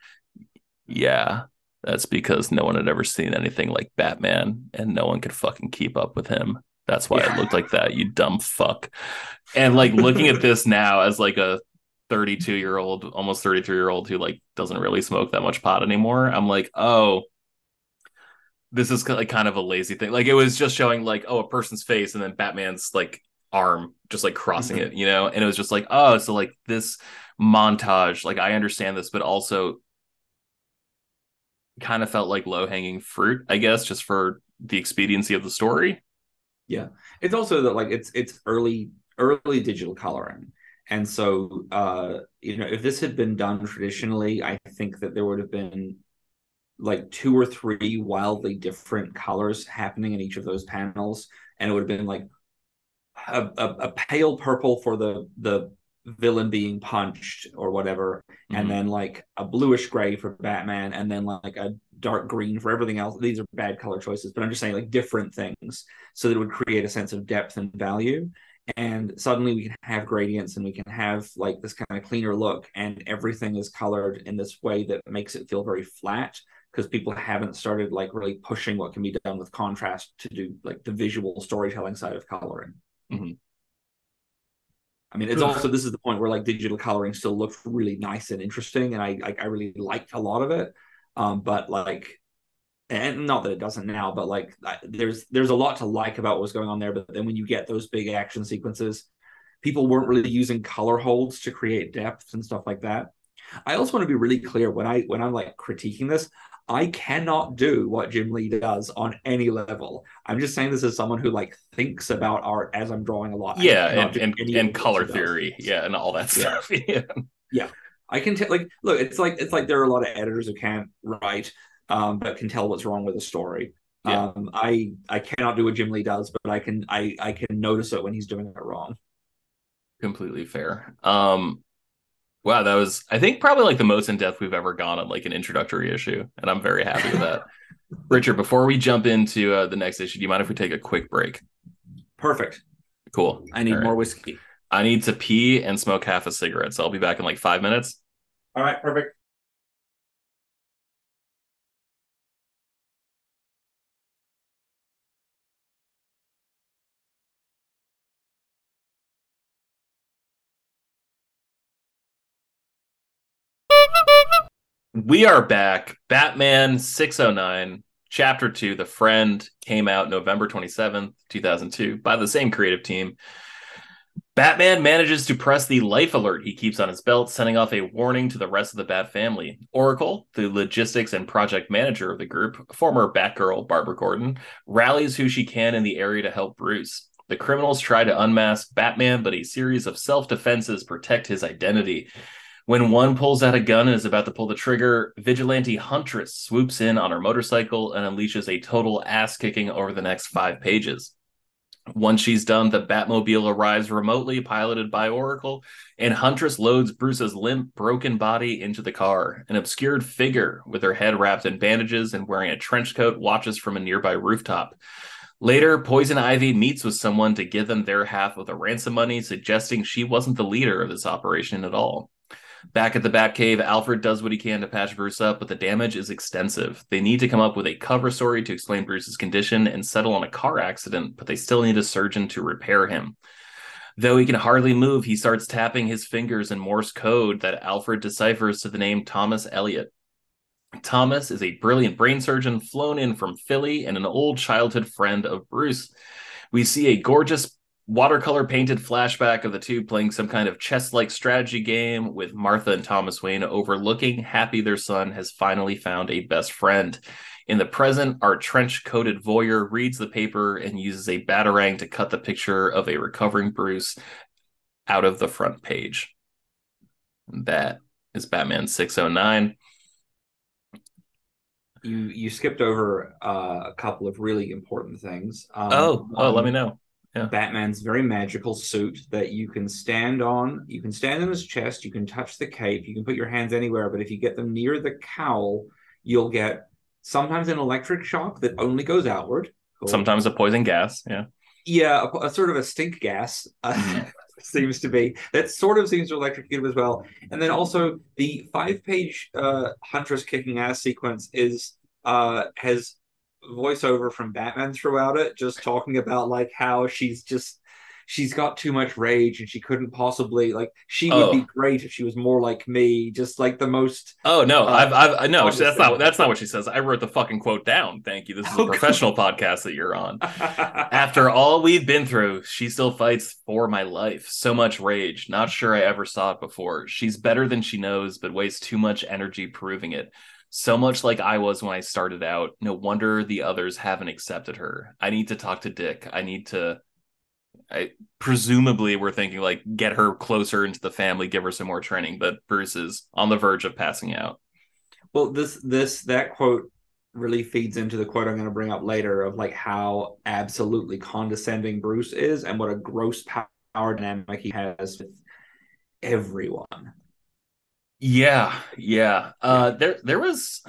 "Yeah, that's because no one had ever seen anything like Batman, and no one could fucking keep up with him." That's why Yeah. it looked like that, you dumb fuck. And like looking at this now as like a 32 year old, almost 33 year old who like doesn't really smoke that much pot anymore, I'm like, oh, this is like kind of a lazy thing. Like it was just showing like, oh, a person's face and then Batman's like arm just like crossing Mhm. it, you know? And it was just like, oh, so like this montage, like I understand this, but also kind of felt like low hanging fruit, I guess, just for the expediency of the story. Yeah. It's also that like it's it's early early digital coloring and so uh you know if this had been done traditionally i think that there would have been like two or three wildly different colors happening in each of those panels and it would have been like a, a, a pale purple for the the villain being punched or whatever Mhm. and then like a bluish gray for batman and then like a dark green for everything else. These are bad color choices but i'm just saying like different things so that it would create a sense of depth and value. And suddenly we can have gradients and we can have like this kind of cleaner look and everything is colored in this way that makes it feel very flat because people haven't started like really pushing what can be done with contrast to do like the visual storytelling side of coloring Mhm. I mean, it's also this is the point where like digital coloring still looks really nice and interesting, and I I, I really liked a lot of it. Um, but like, and not that it doesn't now, but like I, there's there's a lot to like about what's going on there. But then when you get those big action sequences, people weren't really using color holds to create depth and stuff like that. I also want to be really clear when I when I'm like critiquing this, I cannot do what Jim Lee does on any level. I'm just saying this as someone who like thinks about art as I'm drawing a lot. Yeah, and and, and color theory, yeah, and all that Yeah. stuff. Yeah. I can tell like look, it's like it's like there are a lot of editors who can't write, um, but can tell what's wrong with a story. Yeah. Um, I I cannot do what Jim Lee does, but I can I I can notice it when he's doing it wrong. completely fair. Um, wow, that was I think probably like the most in depth we've ever gone on like an introductory issue, and I'm very happy with that. Richard, before we jump into uh, the next issue, do you mind if we take a quick break? Perfect. Cool. I need right. more whiskey. I need to pee and smoke half a cigarette, so I'll be back in like five minutes. All right, perfect. We are back. Batman 609, Chapter 2, The Friend, came out November 27th, 2002, by the same creative team. Batman manages to press the life alert he keeps on his belt, sending off a warning to the rest of the Bat family. Oracle, the logistics and project manager of the group, former Batgirl Barbara Gordon, rallies who she can in the area to help Bruce. The criminals try to unmask Batman, but a series of self defenses protect his identity. When one pulls out a gun and is about to pull the trigger, Vigilante Huntress swoops in on her motorcycle and unleashes a total ass kicking over the next five pages. Once she's done, the Batmobile arrives remotely, piloted by Oracle, and Huntress loads Bruce's limp, broken body into the car. An obscured figure with her head wrapped in bandages and wearing a trench coat watches from a nearby rooftop. Later, Poison Ivy meets with someone to give them their half of the ransom money, suggesting she wasn't the leader of this operation at all. Back at the Batcave, Alfred does what he can to patch Bruce up, but the damage is extensive. They need to come up with a cover story to explain Bruce's condition and settle on a car accident, but they still need a surgeon to repair him. Though he can hardly move, he starts tapping his fingers in Morse code that Alfred deciphers to the name Thomas Elliot. Thomas is a brilliant brain surgeon flown in from Philly and an old childhood friend of Bruce. We see a gorgeous watercolor painted flashback of the two playing some kind of chess like strategy game with Martha and Thomas Wayne overlooking, happy their son has finally found a best friend. In the present, our trench coated voyeur reads the paper and uses a batarang to cut the picture of a recovering Bruce out of the front page. That is Batman 609. You you skipped over uh, a couple of really important things. Um, oh, oh, let me know. Batman's very magical suit that you can stand on. You can stand on his chest. You can touch the cape. You can put your hands anywhere. But if you get them near the cowl, you'll get sometimes an electric shock that only goes outward. Cool. Sometimes a poison gas. Yeah. Yeah, a, a sort of a stink gas uh, Mhm. seems to be that sort of seems to electrocute him as well. And then also the five-page uh, Huntress kicking ass sequence is uh, has voiceover from Batman throughout it, just talking about like how she's just she's got too much rage and she couldn't possibly like she would Oh. be great if she was more like me, just like the most. Oh no, Uh, I've, I've no, that's not that's not what she says. I wrote the fucking quote down. Thank you. This is a Oh, God. professional podcast that you're on. After all we've been through, she still fights for my life. So much rage. Not sure I ever saw it before. She's better than she knows, but wastes too much energy proving it. So much like I was when I started out. No wonder the others haven't accepted her. I need to talk to Dick. I need to. I presumably we're thinking like get her closer into the family, give her some more training. But Bruce is on the verge of passing out. Well, this this that quote really feeds into the quote I'm going to bring up later of like how absolutely condescending Bruce is and what a gross power dynamic he has with everyone. Yeah, yeah. Uh there there was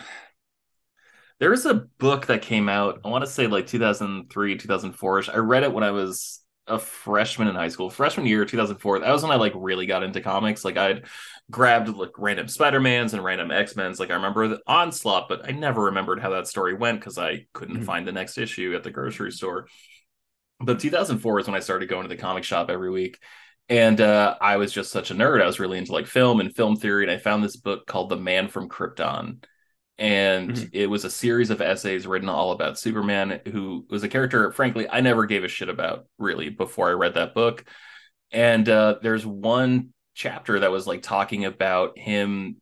there was a book that came out, I want to say like 2003, 2004ish. I read it when I was a freshman in high school. Freshman year 2004. That was when I like really got into comics. Like I'd grabbed like random Spider-Mans and random X-Men's. Like I remember the Onslaught, but I never remembered how that story went because I couldn't Mhm. find the next issue at the grocery store. But 2004 is when I started going to the comic shop every week and uh, I was just such a nerd. I was really into like film and film theory, and I found this book called "The Man from Krypton," and Mhm. it was a series of essays written all about Superman, who was a character, frankly, I never gave a shit about really before I read that book. And uh, there's one chapter that was like talking about him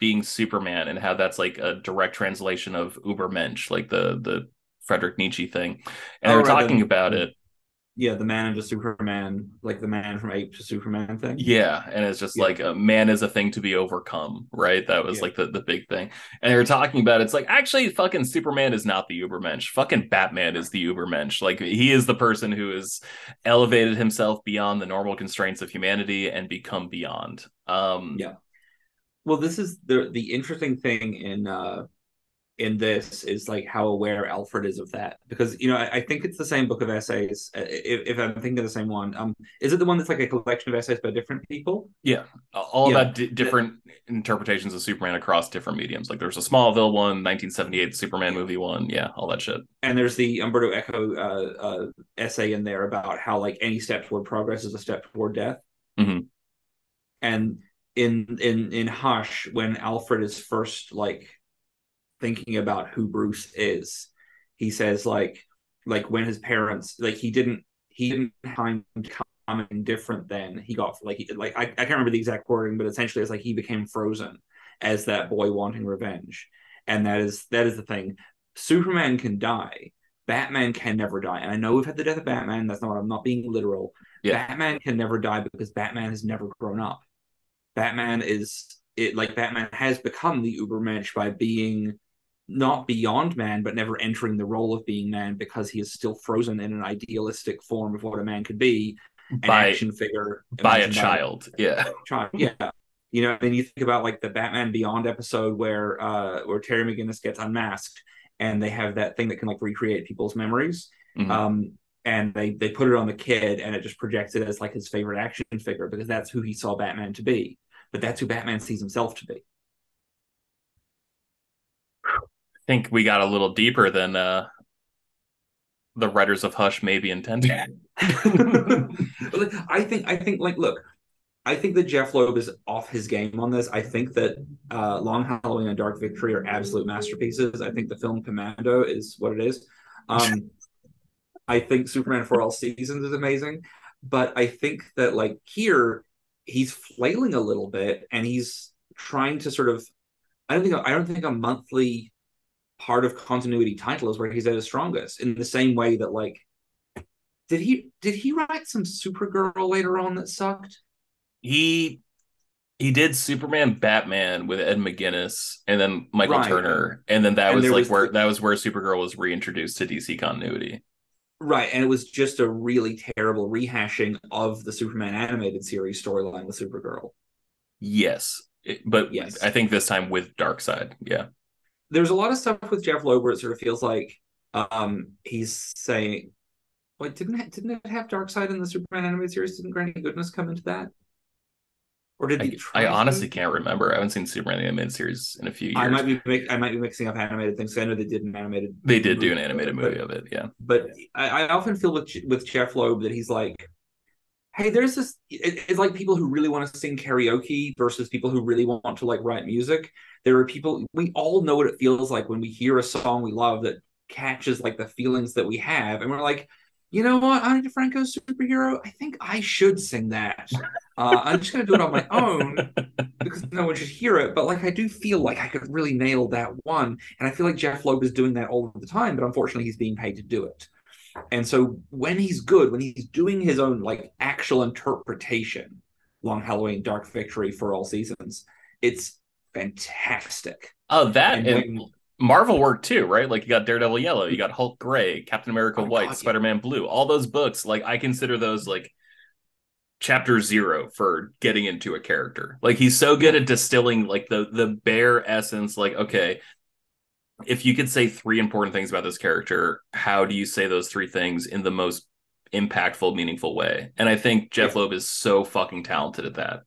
being Superman and how that's like a direct translation of Ubermensch, like the the Friedrich Nietzsche thing, and they Oh, were right, talking the- about it. Yeah, the man into Superman, like the man from Ape to Superman thing. Yeah, and it's just Yeah. like a man is a thing to be overcome, right? That was Yeah. like the, the big thing. And they were talking about it's like actually fucking Superman is not the Ubermensch. Fucking Batman is the Ubermensch. Like he is the person who has elevated himself beyond the normal constraints of humanity and become beyond. Um Yeah. Well, this is the the interesting thing in uh in this is like how aware Alfred is of that because you know I, I think it's the same book of essays uh, if, if I'm thinking of the same one. Um, is it the one that's like a collection of essays by different people? Yeah, all Yeah. about di- different interpretations of Superman across different mediums. Like there's a Smallville one, 1978 Superman movie one, yeah, all that shit. And there's the Umberto Eco uh, uh, essay in there about how like any step toward progress is a step toward death. Mhm. And in in in Hush, when Alfred is first like thinking about who Bruce is, he says like like when his parents like he didn't he didn't have time to come indifferent then he got like he, like I, I can't remember the exact wording but essentially it's like he became frozen as that boy wanting revenge. And that is that is the thing. Superman can die. Batman can never die. And i know we've had the death of batman. That's not i'm not being literal. Yeah. batman can never die because batman has never grown up. Batman is it like batman has become the ubermensch by being not beyond man, but never entering the role of being man because he is still frozen in an idealistic form of what a man could be, an By action figure by a child. Yeah. child. Yeah. You know, then you think about like the Batman Beyond episode where uh where Terry McGinnis gets unmasked and they have that thing that can like recreate people's memories. Mhm. Um and they they put it on the kid and it just projects it as like his favorite action figure because that's who he saw Batman to be. But that's who Batman sees himself to be. Think we got a little deeper than uh the writers of Hush maybe intended. But I think I think like look, I think that Jeph Loeb is off his game on this. I think that uh, Long Halloween and Dark Victory are absolute masterpieces. I think the film Commando is what it is. Um, I think Superman for All Seasons is amazing. but I think that like here he's flailing a little bit and he's trying to sort of I don't think I don't think a monthly part of continuity title is where he's at his strongest in the same way that like did he did he write some Supergirl later on that sucked? He he did Superman Batman with Ed McGuinness and then Michael Right. Turner. And then that And was like was where that was where Supergirl was reintroduced to DC continuity. Right, and it was just a really terrible rehashing of the Superman animated series storyline with Supergirl. Yes. It- but Yes. I think this time with Darkseid. Yeah. There's a lot of stuff with Jeph Loeb where it sort of feels like um he's saying, "Wait, didn't it, didn't it have Darkseid in the Superman animated series? Didn't Granny Goodness come into that?" Or did I, I honestly can't remember. I haven't seen Superman the animated series in a few years. I might be mi- I might be mixing up animated things. I know they did an animated. they did do an movie, animated but- movie of it. Yeah. but I, I often feel with with Jeph Loeb that he's like, hey, there's this. It, it's like people who really want to sing karaoke versus people who really want to like write music. There are people we all know what it feels like when we hear a song we love that catches like the feelings that we have, and we're like, you know what, Ani DiFranco's superhero. I think I should sing that. Uh, I'm just gonna do it on my own because no one should hear it. But like, I do feel like I could really nail that one, and I feel like Jeph Loeb is doing that all the time. But unfortunately, he's being paid to do it. And so when he's good, when he's doing his own like actual interpretation, Long Halloween, Dark Victory for all seasons, it's fantastic. Oh, that And when- Marvel work too, right? Like you got Daredevil Yellow, you got Hulk Gray, Captain America Oh, White, God. Spider Man Blue. All those books, like I consider those like chapter zero for getting into a character. Like he's so good at distilling like the the bare essence. Like okay, if you could say three important things about this character, how do you say those three things in the most impactful, meaningful way? And I think Jeph. Loeb is so fucking talented at that.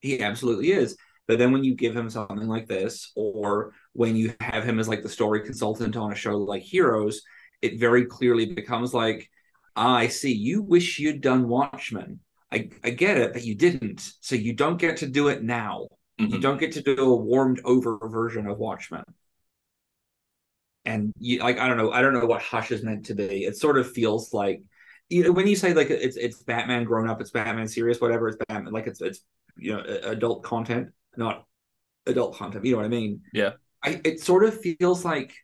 He absolutely is. But then when you give him something like this, or when you have him as like the story consultant on a show like Heroes, it very clearly becomes like, ah, I see, you wish you'd done Watchmen. I, I get it, but you didn't. So you don't get to do it now. You Mhm. don't get to do a warmed over version of Watchmen. And you like I don't know, I don't know what Hush is meant to be. It sort of feels like you know, when you say like it's it's Batman grown up, it's Batman serious, whatever, it's Batman like it's it's you know adult content, not adult content. You know what I mean? Yeah. I it sort of feels like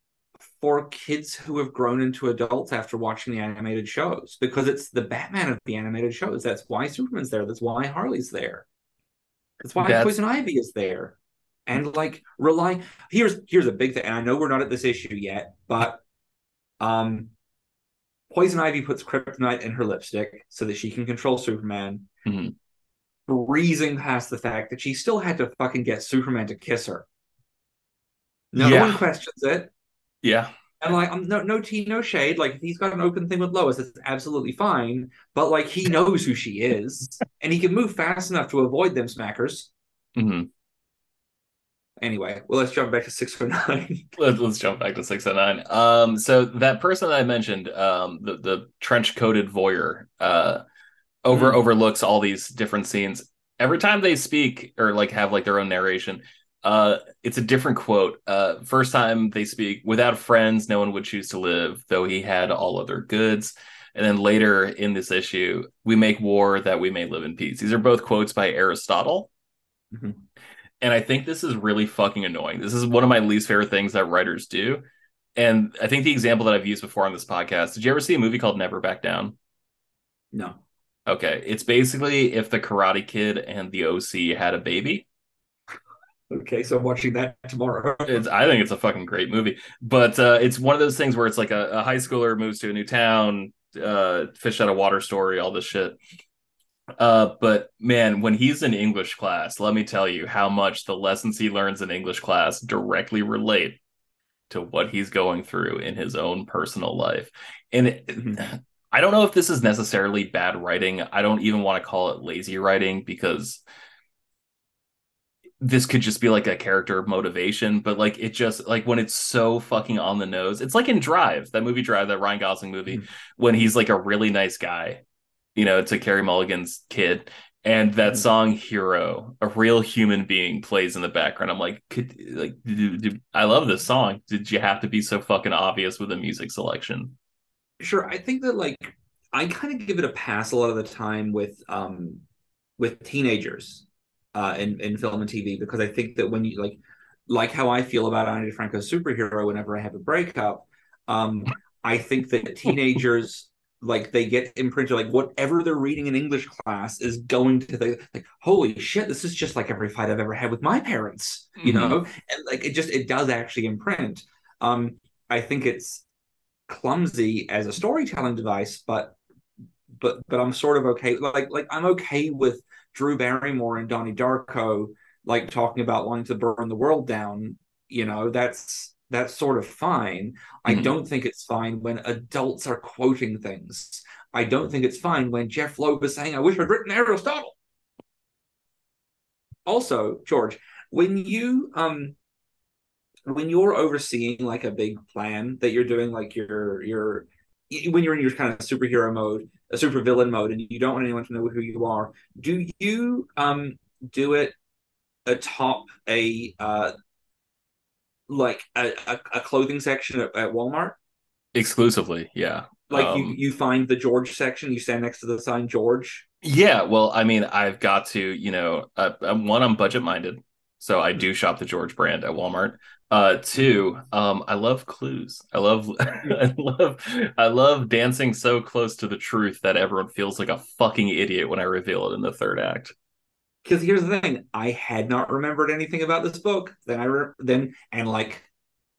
for kids who have grown into adults after watching the animated shows because it's the Batman of the animated shows. That's why Superman's there. That's why Harley's there. That's why That's- Poison Ivy is there. And like rely here's here's a big thing, and I know we're not at this issue yet, but um Poison Ivy puts kryptonite in her lipstick so that she can control Superman, Mhm. breezing past the fact that she still had to fucking get Superman to kiss her. No Yeah. one questions it. Yeah. And like, I'm no no tea, no shade. Like, if he's got an open thing with Lois, it's absolutely fine. But like, he knows who she is, and he can move fast enough to avoid them smackers. hmm Anyway, well, let's jump back to six oh nine. Let's, let's jump back to 609. Um, so that person that I mentioned, um, the, the trench coated voyeur, uh, over Mm. overlooks all these different scenes. Every time they speak or like have like their own narration, uh, it's a different quote. Uh, first time they speak, without friends, no one would choose to live, though he had all other goods. And then later in this issue, we make war that we may live in peace. These are both quotes by Aristotle. Mhm. And I think this is really fucking annoying. This is one of my least favorite things that writers do. And I think the example that I've used before on this podcast, did you ever see a movie called Never Back Down? No, Okay. It's basically if the Karate Kid and the OC had a baby. okay, so I'm watching that tomorrow. It's, I think it's a fucking great movie. But uh, it's one of those things where it's like a, a high schooler moves to a new town, uh, fish out of water story, all this shit. Uh, but man, when he's in English class, let me tell you how much the lessons he learns in English class directly relate to what he's going through in his own personal life. And it, Mhm. I don't know if this is necessarily bad writing. I don't even want to call it lazy writing because this could just be like a character motivation, but like it just like when it's so fucking on the nose. It's like in Drive, that movie Drive, that Ryan Gosling movie, Mhm. when he's like a really nice guy, you know, to Carey Mulligan's kid. And that Mhm. song "Hero," a real human being, plays in the background. I'm like, could like, I love this song. Did you have to be so fucking obvious with the music selection? Sure, I think that like I kind of give it a pass a lot of the time with um with teenagers uh in, in film and TV because I think that when you like like how I feel about Ani DiFranco's superhero whenever I have a breakup, um, I think that teenagers like they get imprinted like whatever they're reading in English class is going to the like holy shit this is just like every fight I've ever had with my parents you Mhm. know? And like it just it does actually imprint. Um I think it's clumsy as a storytelling device but but but I'm sort of okay like like I'm okay with Drew Barrymore and Donnie Darko like talking about wanting to burn the world down you know? That's that's sort of fine I Mhm. don't think it's fine when adults are quoting things. I don't think it's fine when Jeph Loeb is saying, I wish I'd written Aristotle. Also, George, when you um when you're overseeing like a big plan that you're doing, like your your when you're in your kind of superhero mode, a supervillain mode, and you don't want anyone to know who you are, do you um do it atop a uh like a, a, a clothing section at, at Walmart? Exclusively, yeah. Like you, Um, you find the George section, you stand next to the sign George. Yeah, well, I mean, I've got to, you know, uh, um, one, I'm budget minded, so I do shop the George brand at Walmart. Uh, two, um, I love clues. I love, I love, I love dancing so close to the truth that everyone feels like a fucking idiot when I reveal it in the third act. Because here's the thing, I had not remembered anything about this book. Then I re- then and like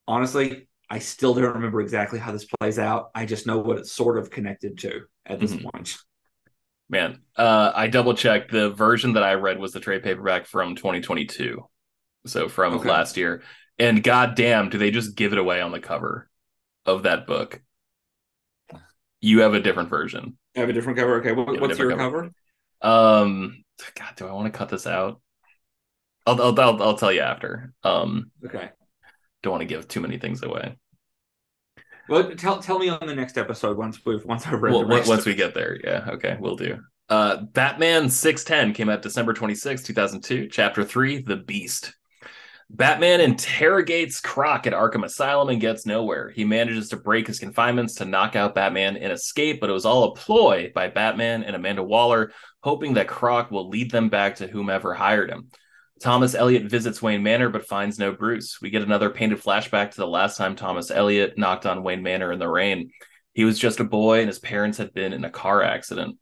honestly, I still don't remember exactly how this plays out. I just know what it's sort of connected to at this Mhm. point. Man, uh, I double checked. The version that I read was the trade paperback from 2022, so from Okay. last year. And goddamn, do they just give it away on the cover of that book? You have a different version. I have a different cover. Okay, what, what's your different cover? Um, God, do I want to cut this out? I'll, I'll, I'll, I'll tell you after. Um, Okay. don't want to give too many things away. Well, tell tell me on the next episode once we've once I've read Well, the once rest. once we get there, yeah, okay, we'll do. Uh, Batman six ten came out December twenty sixth, two thousand two. Chapter three, The Beast. Batman interrogates Croc at Arkham Asylum and gets nowhere. He manages to break his confinements to knock out Batman and escape, but it was all a ploy by Batman and Amanda Waller, hoping that Croc will lead them back to whomever hired him. Thomas Elliot visits Wayne Manor but finds no Bruce. We get another painted flashback to the last time Thomas Elliot knocked on Wayne Manor in the rain. He was just a boy and his parents had been in a car accident.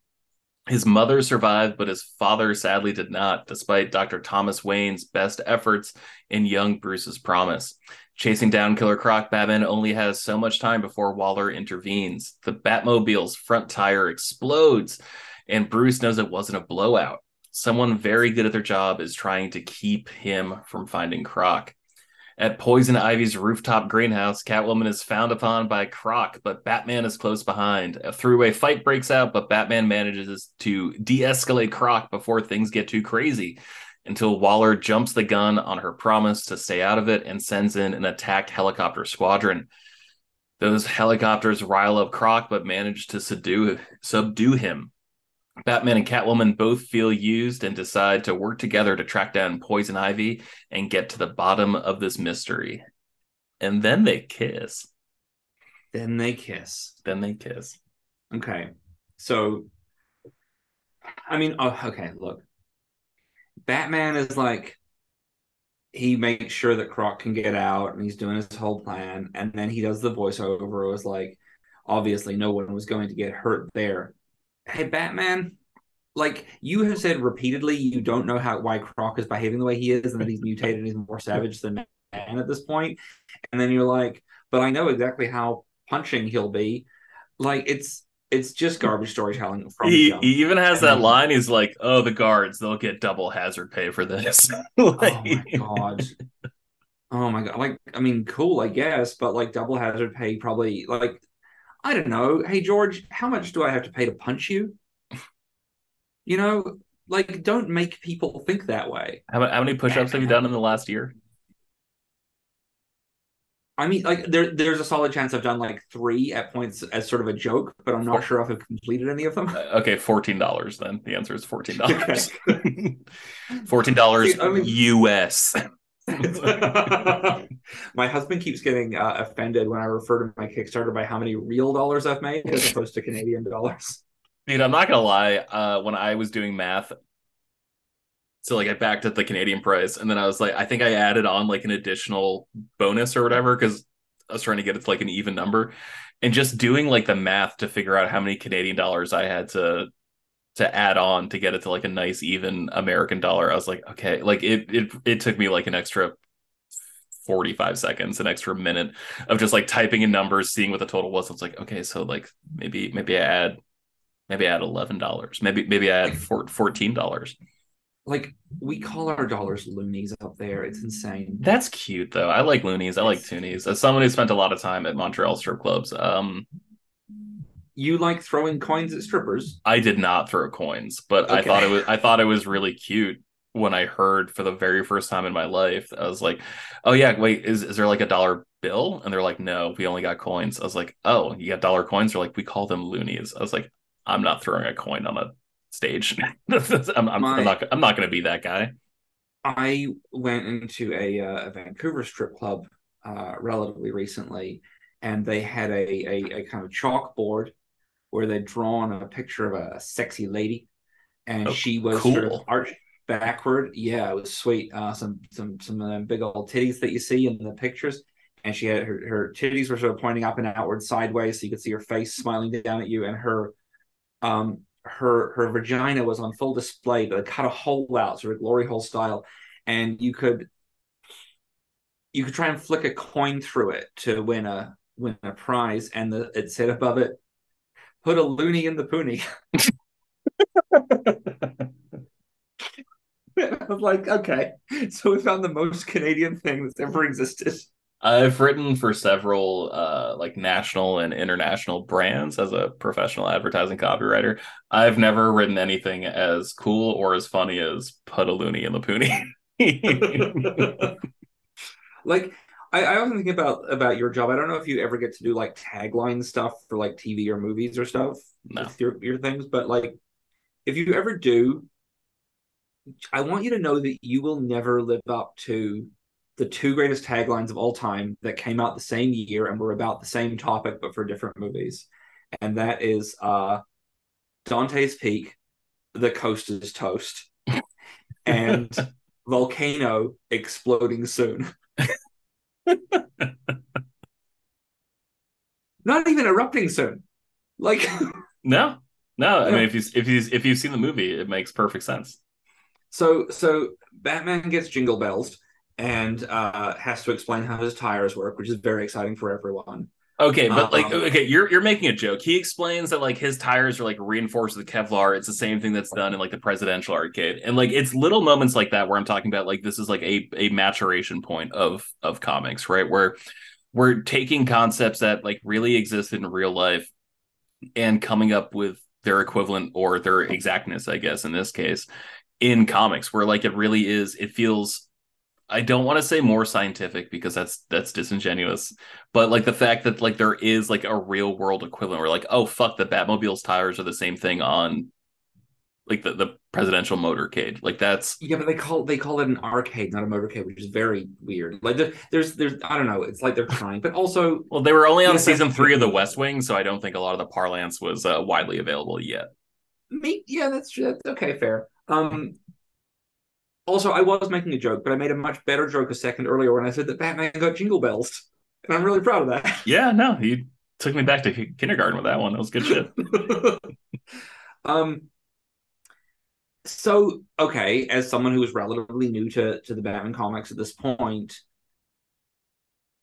His mother survived, but his father sadly did not, despite Dr. Thomas Wayne's best efforts in young Bruce's promise. Chasing down Killer Croc, Batman only has so much time before Waller intervenes. The Batmobile's front tire explodes, and Bruce knows it wasn't a blowout. Someone very good at their job is trying to keep him from finding Croc. At Poison Ivy's rooftop greenhouse, Catwoman is found upon by Croc, but Batman is close behind. A three-way fight breaks out, but Batman manages to de-escalate Croc before things get too crazy until Waller jumps the gun on her promise to stay out of it and sends in an attack helicopter squadron. Those helicopters rile up Croc, but manage to subdue, subdue him. Batman and Catwoman both feel used and decide to work together to track down Poison Ivy and get to the bottom of this mystery. And then they kiss. Then they kiss. Then they kiss. Okay. So, I mean, oh, okay, look. Batman is like, he makes sure that Croc can get out and he's doing his whole plan. And then he does the voiceover. It was like, obviously, no one was going to get hurt there. Hey, Batman, like you have said repeatedly, you don't know how why Croc is behaving the way he is and that he's mutated and he's more savage than man at this point. And then you're like, but I know exactly how punching he'll be. Like it's it's just garbage storytelling from He, he even has that line. He's like, "Oh, the guards, they'll get double hazard pay for this." Oh my god. Oh my god. Like, I mean, cool, I guess, but like double hazard pay probably like I don't know. Hey George, how much do I have to pay to punch you? You know, like don't make people think that way. How, how many push-ups have you done in the last year? I mean, like there there's a solid chance I've done like three at points as sort of a joke, but I'm not sure if I've completed any of them. Uh, Okay, fourteen dollars. Then the answer is fourteen dollars. fourteen dollars I mean- U.S. my husband keeps getting uh, offended when I refer to my Kickstarter by how many real dollars I've made as opposed to Canadian dollars. Dude, I'm not gonna lie. Uh, when I was doing math, so like I backed at the Canadian price, and then I was like, I think I added on like an additional bonus or whatever because I was trying to get it to like an even number, and just doing like the math to figure out how many Canadian dollars I had to to add on to get it to like a nice even American dollar. I was like, okay, like it it it took me like an extra 45 seconds, an extra minute of just like typing in numbers, seeing what the total was. I was like, okay, so like maybe maybe I add maybe I add eleven dollars. Maybe maybe I add four, fourteen dollars. Like we call our dollars loonies up there. It's insane. That's cute though. I like loonies. I like toonies. As someone who spent a lot of time at Montreal strip clubs, um, You like throwing coins at strippers? I did not throw coins, but I thought it was I thought it was really cute when I heard for the very first time in my life. I was like, "Oh yeah, wait, is is there like a dollar bill?" And they're like, "No, we only got coins." I was like, "Oh, you got dollar coins?" They're like, "We call them loonies." I was like, "I'm not throwing a coin on a stage. I'm, I'm, My- I'm not I'm not going to be that guy." I went into a, uh, a Vancouver strip club uh, relatively recently, and they had a, a, a kind of chalkboard where they'd drawn a picture of a sexy lady, and Oh, she was sort of cool. arched backward. Yeah, it was sweet. Uh, some some some of them big old titties that you see in the pictures, and she had her her titties were sort of pointing up and outward sideways, so you could see her face smiling down at you, and her um her her vagina was on full display, but cut a hole out, sort of glory hole style, and you could you could try and flick a coin through it to win a win a prize, and the, it said above it, "Put a loony in the poonie." I was like, okay, so we found the most Canadian thing that's ever existed. I've written for several uh like national and international brands as a professional advertising copywriter. I've never written anything as cool or as funny as put a loony in the poonie. like I, I often think about about your job. I don't know if you ever get to do like tagline stuff for like TV or movies or stuff No. with your your things, but like if you ever do, I want you to know that you will never live up to the two greatest taglines of all time that came out the same year and were about the same topic but for different movies. And that is uh Dante's Peak, The Coast is Toast, and Volcano Exploding Soon. Not even erupting soon. Like no. No, I mean if you if you if you've seen the movie, it makes perfect sense. so so Batman gets jingle bells and uh has to explain how his tires work, which is very exciting for everyone. Okay, but like Um, okay, you're you're making a joke. He explains that like his tires are like reinforced with Kevlar. It's the same thing that's done in like the presidential arcade. And like it's little moments like that where I'm talking about like this is like a a maturation point of of comics, right? Where we're taking concepts that like really exist in real life and coming up with their equivalent or their exactness, I guess, in this case, in comics, where like it really is, it feels I don't want to say more scientific because that's that's disingenuous, but like the fact that like there is like a real world equivalent where like, oh fuck, the Batmobile's tires are the same thing on like the, the presidential motorcade. Like that's Yeah, but they call they call it an arcade, not a motorcade, which is very weird. Like there, there's there's I don't know. It's like they're trying, but also well, they were only on season three of the West Wing, so I don't think a lot of the parlance was uh, widely available yet. Me, yeah, that's true. That's okay, fair. Um, also, I was making a joke, but I made a much better joke a second earlier when I said that Batman got jingle bells, and I'm really proud of that. Yeah, no, you took me back to kindergarten with that one. That was good shit. um, so okay, as someone who is relatively new to to the Batman comics at this point,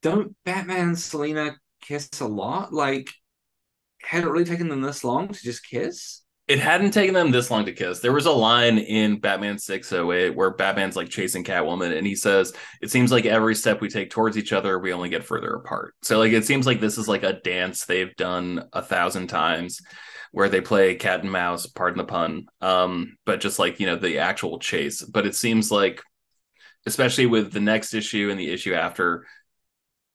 don't Batman and Selina kiss a lot? Like, had it really taken them this long to just kiss? It hadn't taken them this long to kiss. There was a line in Batman 608 where Batman's like chasing Catwoman and he says, It seems like every step we take towards each other, we only get further apart. So, like, it seems like this is like a dance they've done a thousand times where they play cat and mouse, pardon the pun, um, but just like, you know, the actual chase. But it seems like, especially with the next issue and the issue after,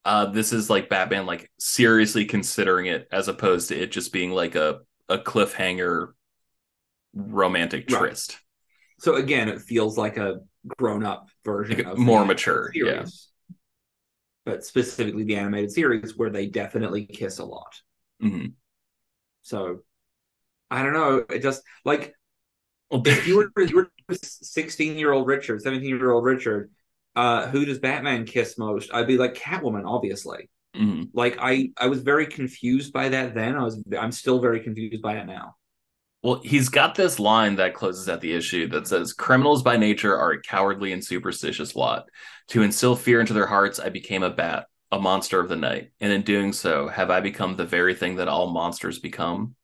uh, this is like Batman like seriously considering it as opposed to it just being like a a cliffhanger romantic Right. tryst. So again, it feels like a grown-up version Like, of more mature, yeah. But specifically the animated series where they definitely kiss a lot. Mhm. So I don't know. It just like if you were you were 16 year old Richard, 17 year old Richard, uh, who does Batman kiss most? I'd be like Catwoman, obviously. Mhm. Like I I was very confused by that then. I was I'm still very confused by it now. Well, he's got this line that closes out the issue that says, Criminals by nature are a cowardly and superstitious lot. To instill fear into their hearts, I became a bat, a monster of the night. And in doing so, have I become the very thing that all monsters become?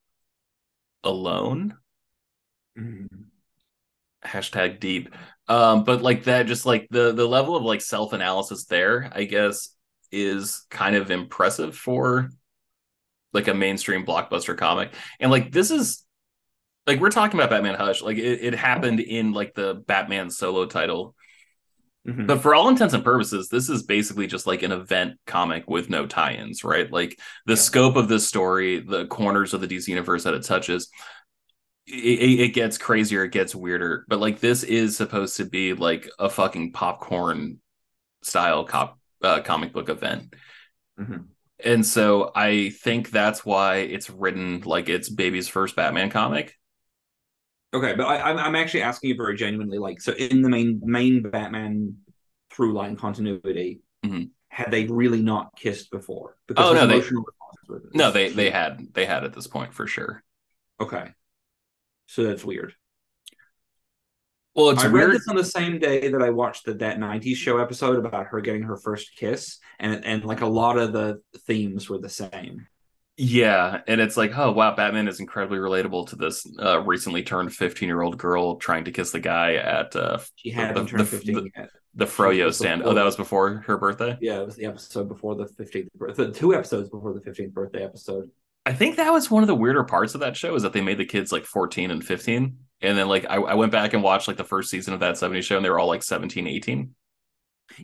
Alone? Hashtag deep. Um, but like that, just like the the level of like self-analysis there, I guess, is kind of impressive for like a mainstream blockbuster comic. And like this is like we're talking about Batman Hush, like it, it happened in like the Batman solo title. Mhm. But for all intents and purposes, this is basically just like an event comic with no tie-ins, right? Like the Yeah. scope of this story, the corners of the DC universe that it touches, it, it gets crazier, it gets weirder. But like this is supposed to be like a fucking popcorn style cop uh, comic book event. Mhm. And so I think that's why it's written like it's baby's first Batman comic. Okay, but I, I'm I'm actually asking you very genuinely, like, so in the main main Batman through line continuity, Mhm. had they really not kissed before? Oh, no, they- emotional responses were- No, they they had they had at this point for sure. Okay, so that's weird. Well, it's I read this on the same day that I watched the that '90s show episode about her getting her first kiss, and and like a lot of the themes were the same. Yeah, and it's like, oh wow, Batman is incredibly relatable to this uh, recently turned 15 year old girl trying to kiss the guy at uh, She hadn't The- turned the- 15 the- the Froyo stand. Oh, that was before her birthday. Yeah, it was the episode before the 15th birthday. Two episodes before the 15th birthday episode. I think that was one of the weirder parts of that show is that they made the kids like 14 and 15. And then like I, I went back and watched like the first season of that 70s show and they were all like 17, 18.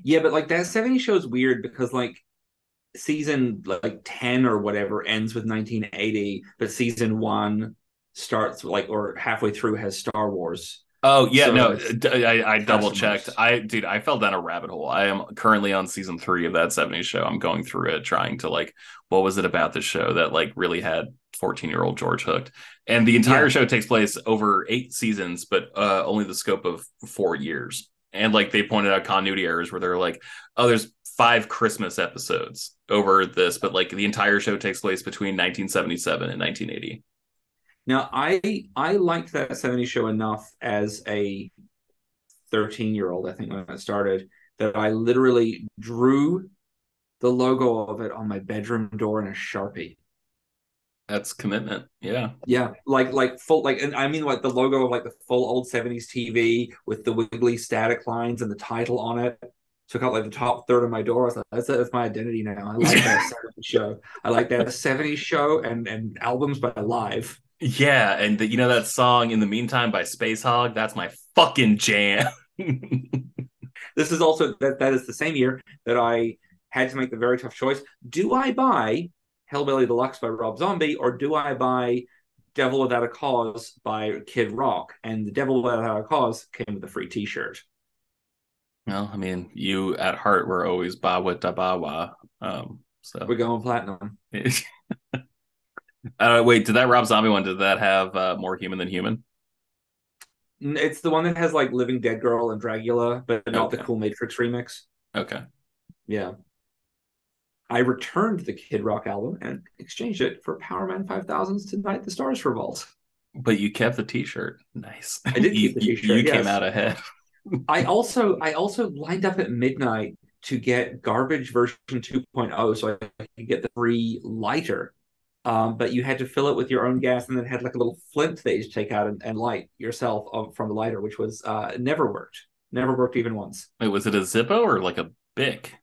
Yeah, but like that 70 show is weird because like season like 10 or whatever ends with 1980, but season one starts like or halfway through has Star Wars. Oh yeah, So no, i, I double checked. I dude, I fell down a rabbit hole. I am currently on season three of that 70s show. I'm going through it, trying to like, what was it about the show that like really had 14 year old George hooked? And the entire Yeah. show takes place over eight seasons, but uh, only the scope of four years. And like they pointed out continuity errors where they're like, oh, there's five Christmas episodes over this, but like the entire show takes place between 1977 and 1980. Now, I I liked that 70 show enough as a 13 year old, I think, when it started, that I literally drew the logo of it on my bedroom door in a sharpie. That's commitment. Yeah. Yeah, like like full like, and I mean like the logo of like the full old 70s TV with the wiggly static lines and the title on it. Took out like the top third of my door. I was like, that's, that's my identity now. I like that 70s show. I like that 70s show and and albums by Live. Yeah, and the, you know that song "In the Meantime" by Spacehog? That's my fucking jam. This is also that that is the same year that I had to make the very tough choice. Do I buy Hellbilly Deluxe by Rob Zombie or do I buy Devil Without a Cause by Kid Rock? And the Devil Without a Cause came with a free T-shirt. Well, I mean, you at heart were always Bawa Dabawa. Um, so We're going platinum. uh, wait, did that Rob Zombie one? Did that have uh, more human than human? It's the one that has like Living Dead Girl and Dragula, but not the Cool Matrix remix. Okay, Yeah. I returned the Kid Rock album and exchanged it for Powerman 5000's Tonight the Stars Revolt. but you kept the T-shirt. Nice. I did you, keep the t-shirt, You, came yes. out ahead. I also I also lined up at midnight to get garbage version 2.0 so I could get the free lighter. Um, but you had to fill it with your own gas and then had like a little flint that you take out and, and light yourself of, from the lighter, which was uh never worked. Never worked even once. Wait, was it a Zippo or like a Bic?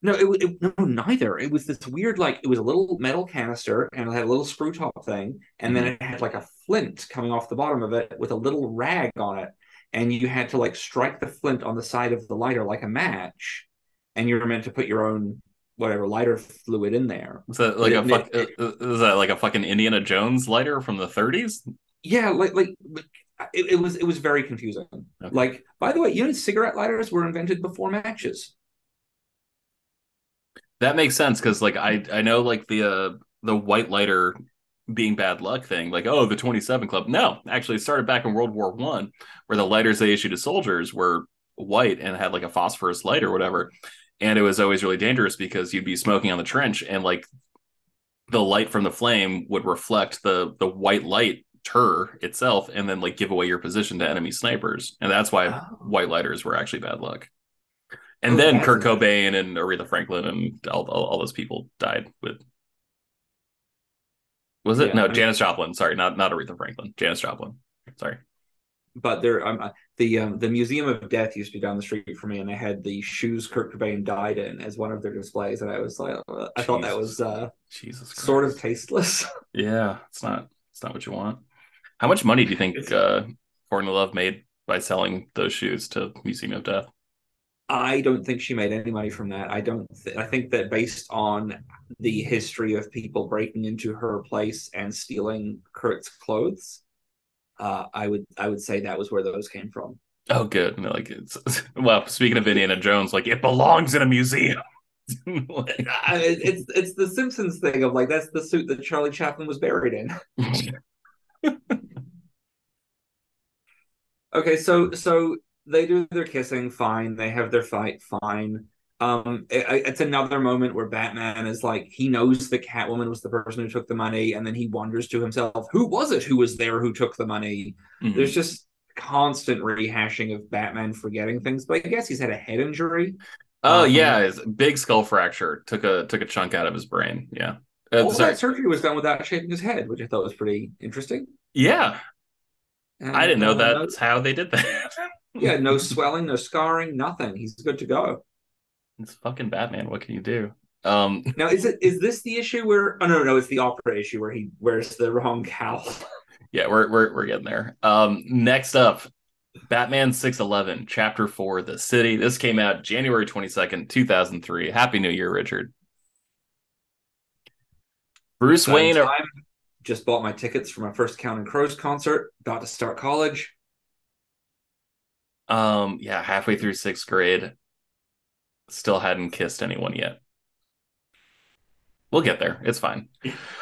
No, it, it no neither. It was this weird like it was a little metal canister and it had a little screw top thing, and then it had like a flint coming off the bottom of it with a little rag on it, and you had to like strike the flint on the side of the lighter like a match, and you were meant to put your own whatever lighter fluid in there. Was that like It- a fuck? it- uh, uh, is that like a fucking Indiana Jones lighter from the 30s? Yeah, like like it, it was it was very confusing. Okay. Like, by the way, you know, cigarette lighters were invented before matches. That makes sense because like I I know like the uh, the white lighter being bad luck thing, like oh the twenty seven club. No, actually it started back in World War One, where the lighters they issued to soldiers were white and had like a phosphorus light or whatever, and it was always really dangerous because you'd be smoking on the trench and like the light from the flame would reflect the the white light tur itself and then like give away your position to enemy snipers and that's why Oh. white lighters were actually bad luck and Oh, then kurt cobain and aretha franklin and all, all, all those people died with was it? Yeah, no I mean- janis joplin. Sorry not not aretha franklin. Janis joplin. Sorry. But there, um, the um, the Museum of Death used to be down the street from me, and they had the shoes Kurt Cobain died in as one of their displays, and I was like, uh, I thought that was uh, jesus Christ. sort of tasteless. yeah it's not it's not what you want. How much money do you think uh courtney love made by selling those shoes to museum of death I don't think she made any money from that. I don't. Th- I think that based on the history of people breaking into her place and stealing Kurt's clothes, uh, I would I would say that was where those came from. Oh, good. Like it's well. Speaking of Indiana Jones, like it belongs in a museum. Like- I, it's it's the Simpsons thing of like that's the suit that Charlie Chaplin was buried in. Okay, so so they do their kissing, fine. They have their fight, fine. Um, it- it's another moment where Batman is like he knows the Catwoman was the person who took the money, and then he wonders to himself, "Who was it who was there who took the money?" Mhm. There's just constant rehashing of Batman forgetting things, but I guess he's had a head injury. oh um, yeah, his big skull fracture took a took a chunk out of his brain. Yeah. Uh, All sorry. that surgery was done without shaving his head, which I thought was pretty interesting. Yeah, And, I didn't know uh, that's how they did that. yeah, no swelling, no scarring, nothing. He's good to go. it's fucking Batman. What can you do? Um, Now, is it is this the issue where? Oh no, no, it's the opera issue where he wears the wrong cowl. yeah, we're we're we're getting there. Um, next up, Batman six eleven, Chapter four, The City. This came out January twenty second, two thousand three. Happy New Year, Richard. Bruce Wayne. time, just bought my tickets for my first Counting Crows concert. About to start college. Um, yeah, halfway through sixth grade, still hadn't kissed anyone yet. We'll get there. It's fine.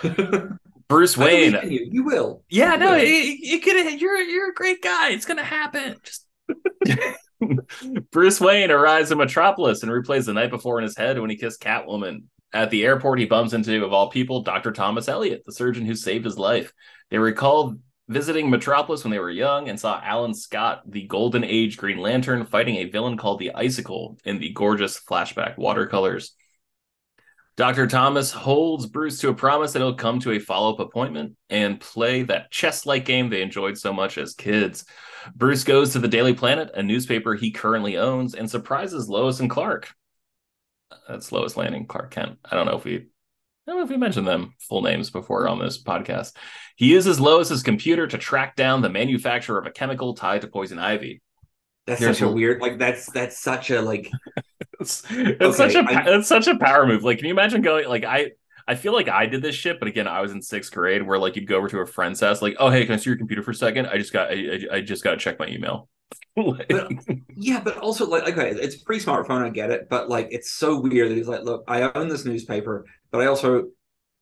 Bruce Wayne. you. You will. Yeah, You no, will. it, it could. You're you're a great guy. It's gonna happen. Just Bruce Wayne arrives in Metropolis and replays the night before in his head when he kissed Catwoman. At the airport, he bumps into, of all people, Dr. Thomas Elliot, the surgeon who saved his life. They recall visiting Metropolis when they were young and saw Alan Scott, the Golden Age Green Lantern, fighting a villain called the Icicle in the gorgeous flashback watercolors. Dr. Thomas holds Bruce to a promise that he'll come to a follow up appointment and play that chess like game they enjoyed so much as kids. Bruce goes to the Daily Planet, a newspaper he currently owns, and surprises Lois and Clark. That's Lois Lane and Clark Kent. I don't know if we I don't know if we mentioned them full names before on this podcast. He uses Lois's computer to track down the manufacturer of a chemical tied to poison ivy. That's Here's such a weird. Like that's that's such a like. It's, it's such a it's such a power move. Like, can you imagine going like I I feel like I did this shit, but again, I was in sixth grade where like you'd go over to a friend's house, like, oh hey, can I see your computer for a second? I just got I, I, I just got to check my email. Like- But yeah, but also like okay, it's pre-smartphone. I get it, but like it's so weird that he's like, look, I own this newspaper, but I also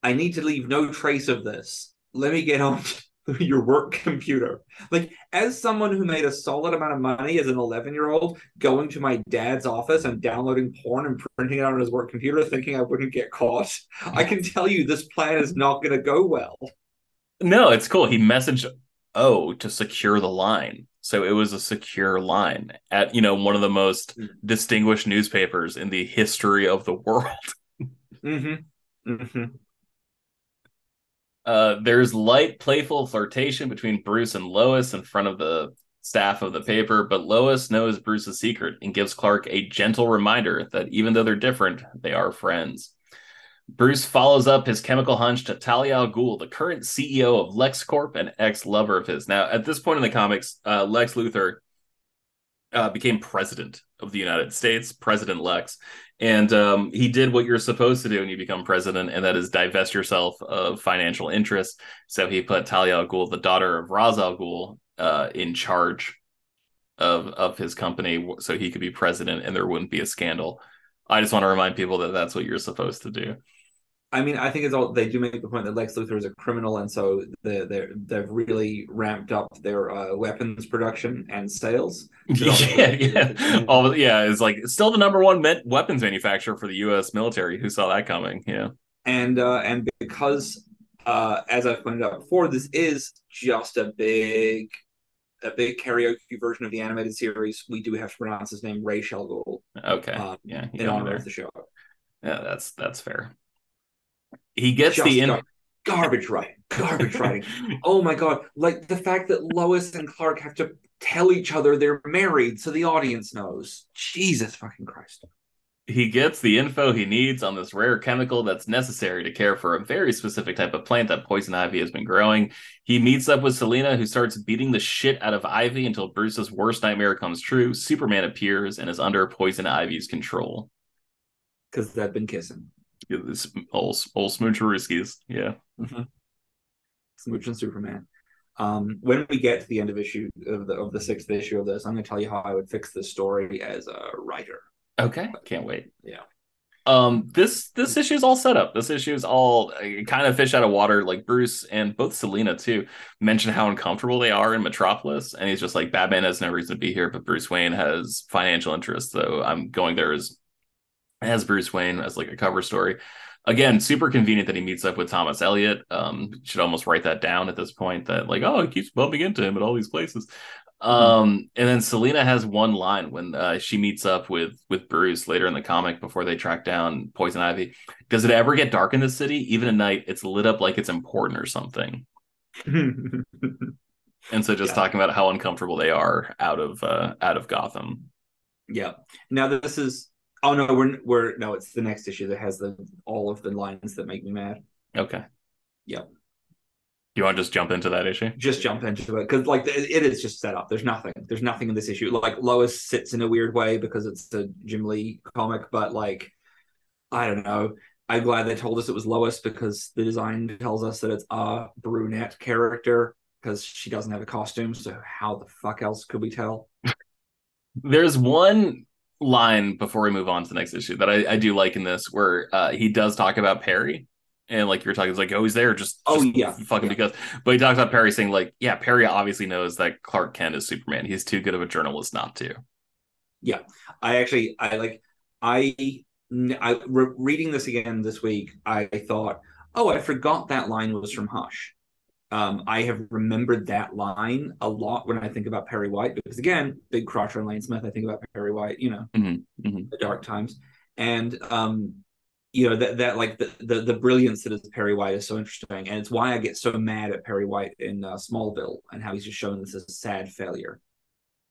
I need to leave no trace of this. Let me get on your work computer. Like as someone who made a solid amount of money as an 11-year-old, going to my dad's office and downloading porn and printing it on his work computer, thinking I wouldn't get caught. I can tell you this plan is not going to go well. no, it's cool. He messaged O to secure the line. So it was a secure line at you know one of the most Mm. distinguished newspapers in the history of the world. Mm-hmm. Mm-hmm. Uh, there's light, playful flirtation between Bruce and Lois in front of the staff of the paper, but Lois knows Bruce's secret and gives Clark a gentle reminder that even though they're different, they are friends. Bruce follows up his chemical hunch to Talia al Ghul, the current CEO of LexCorp and ex-lover of his. Now, at this point in the comics, uh, Lex Luthor uh, became president of the United States, President Lex, and um, he did what you're supposed to do when you become president, and that is divest yourself of financial interests. So he put Talia al Ghul, the daughter of Ra's al Ghul, uh, in charge of of his company so he could be president and there wouldn't be a scandal. I just want to remind people that that's what you're supposed to do. I mean, I think it's all they do make the point that Lex Luthor is a criminal, and so they they they've really ramped up their uh, weapons production and sales. yeah, yeah. All yeah, it's like still the number one me- weapons manufacturer for the U.S. military. Who saw that coming? Yeah, and uh, and because uh, as I've pointed out before, this is just a big a big karaoke version of the animated series. We do have to pronounce his name Ray Shell Gold. Okay, um, yeah, in honor of the show. Yeah, that's that's fair. He gets Just the in- garbage writing, garbage writing. Oh my god! Like the fact that Lois and Clark have to tell each other they're married so the audience knows. Jesus fucking Christ! he gets the info he needs on this rare chemical that's necessary to care for a very specific type of plant that poison ivy has been growing. He meets up with Selina, who starts beating the shit out of Ivy until Bruce's worst nightmare comes true. Superman appears and is under poison ivy's control. Because they've been kissing. Yeah, This old old smoocherooskies. Yeah. Smooch and Superman. Um, when we get to the end of issue of the of the sixth issue of this, I'm going to tell you how I would fix this story as a writer. Okay. Can't wait. Yeah. Um, this this issue is all set up. This issue is all uh, kind of fish out of water. Like Bruce and both Selina too mention how uncomfortable they are in Metropolis, and he's just like, Batman has no reason to be here, but Bruce Wayne has financial interests, so I'm going there as as Bruce Wayne as like a cover story. Again, super convenient that he meets up with Thomas Elliot. Um, should almost write that down at this point. That like, oh, he keeps bumping into him at all these places. Um, and then Selina has one line when uh, she meets up with with Bruce later in the comic before they track down Poison Ivy. Does it ever get dark in the city? Even at night, it's lit up like it's important or something. And so, just Yeah. talking about how uncomfortable they are out of uh, out of Gotham. yeah. Now this is. Oh no, we're we're no. It's the next issue that has the all of the lines that make me mad. Okay. Yep. You want to just jump into that issue? Just jump into it because like it, it is just set up. There's nothing. There's nothing in this issue. Like Lois sits in a weird way because it's a Jim Lee comic, but like I don't know. I'm glad they told us it was Lois because the design tells us that it's a brunette character because she doesn't have a costume. So how the fuck else could we tell? There's one line before we move on to the next issue that I, I do like in this where uh, he does talk about Perry. And like you were talking, it's like, oh, he's there just, Oh, just yeah, fucking yeah. because. But he talks about Perry saying, like, yeah, Perry obviously knows that Clark Kent is Superman. He's too good of a journalist not to. Yeah. I actually I like I I re- reading this again this week. I thought, oh, I forgot that line was from Hush. Um, I have remembered that line a lot when I think about Perry White because again, big crotch on Lane Smith. I think about Perry White, you know, Mhm, mhm. the dark times, and um, you know that that like the, the the brilliance that is Perry White is so interesting, and it's why I get so mad at Perry White in uh, Smallville and how he's just shown this as a sad failure.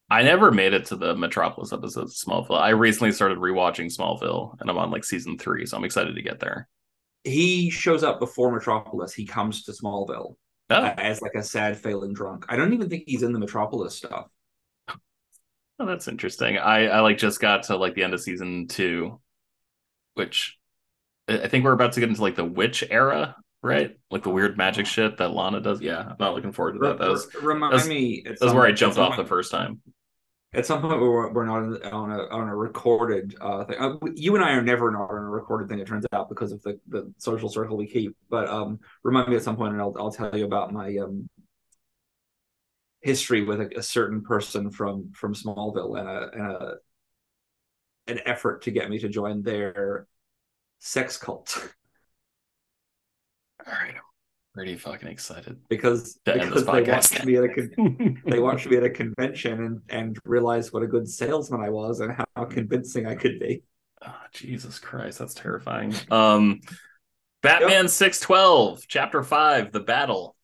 I never made it to the Metropolis episode of Smallville. I recently started rewatching Smallville and I'm on like season three, so I'm excited to get there. He shows up before Metropolis. He comes to Smallville. Oh, as like a sad failing drunk. I don't even think he's in the Metropolis stuff. oh, that's interesting. I, I like just got to like the end of season two, which I think we're about to get into like the witch era, right? Like the weird magic shit that Lana does. Yeah, I'm not looking forward to that. That was Remind that's- me. that's where I jumped off the first time. At some point, we're, we're not on a on a recorded uh, thing. Uh, you and I are never not on a recorded thing. It turns out because of the, the social circle we keep. But um, remind me at some point, and I'll I'll tell you about my um history with a, a certain person from from Smallville and a, and a an effort to get me to join their sex cult. All right, pretty fucking excited. because To end this because they watched me at a con- they watched me at a convention and and realized what a good salesman I was and how convincing I could be. Oh, Jesus Christ, that's terrifying. Um, Batman six twelve, chapter five, the battle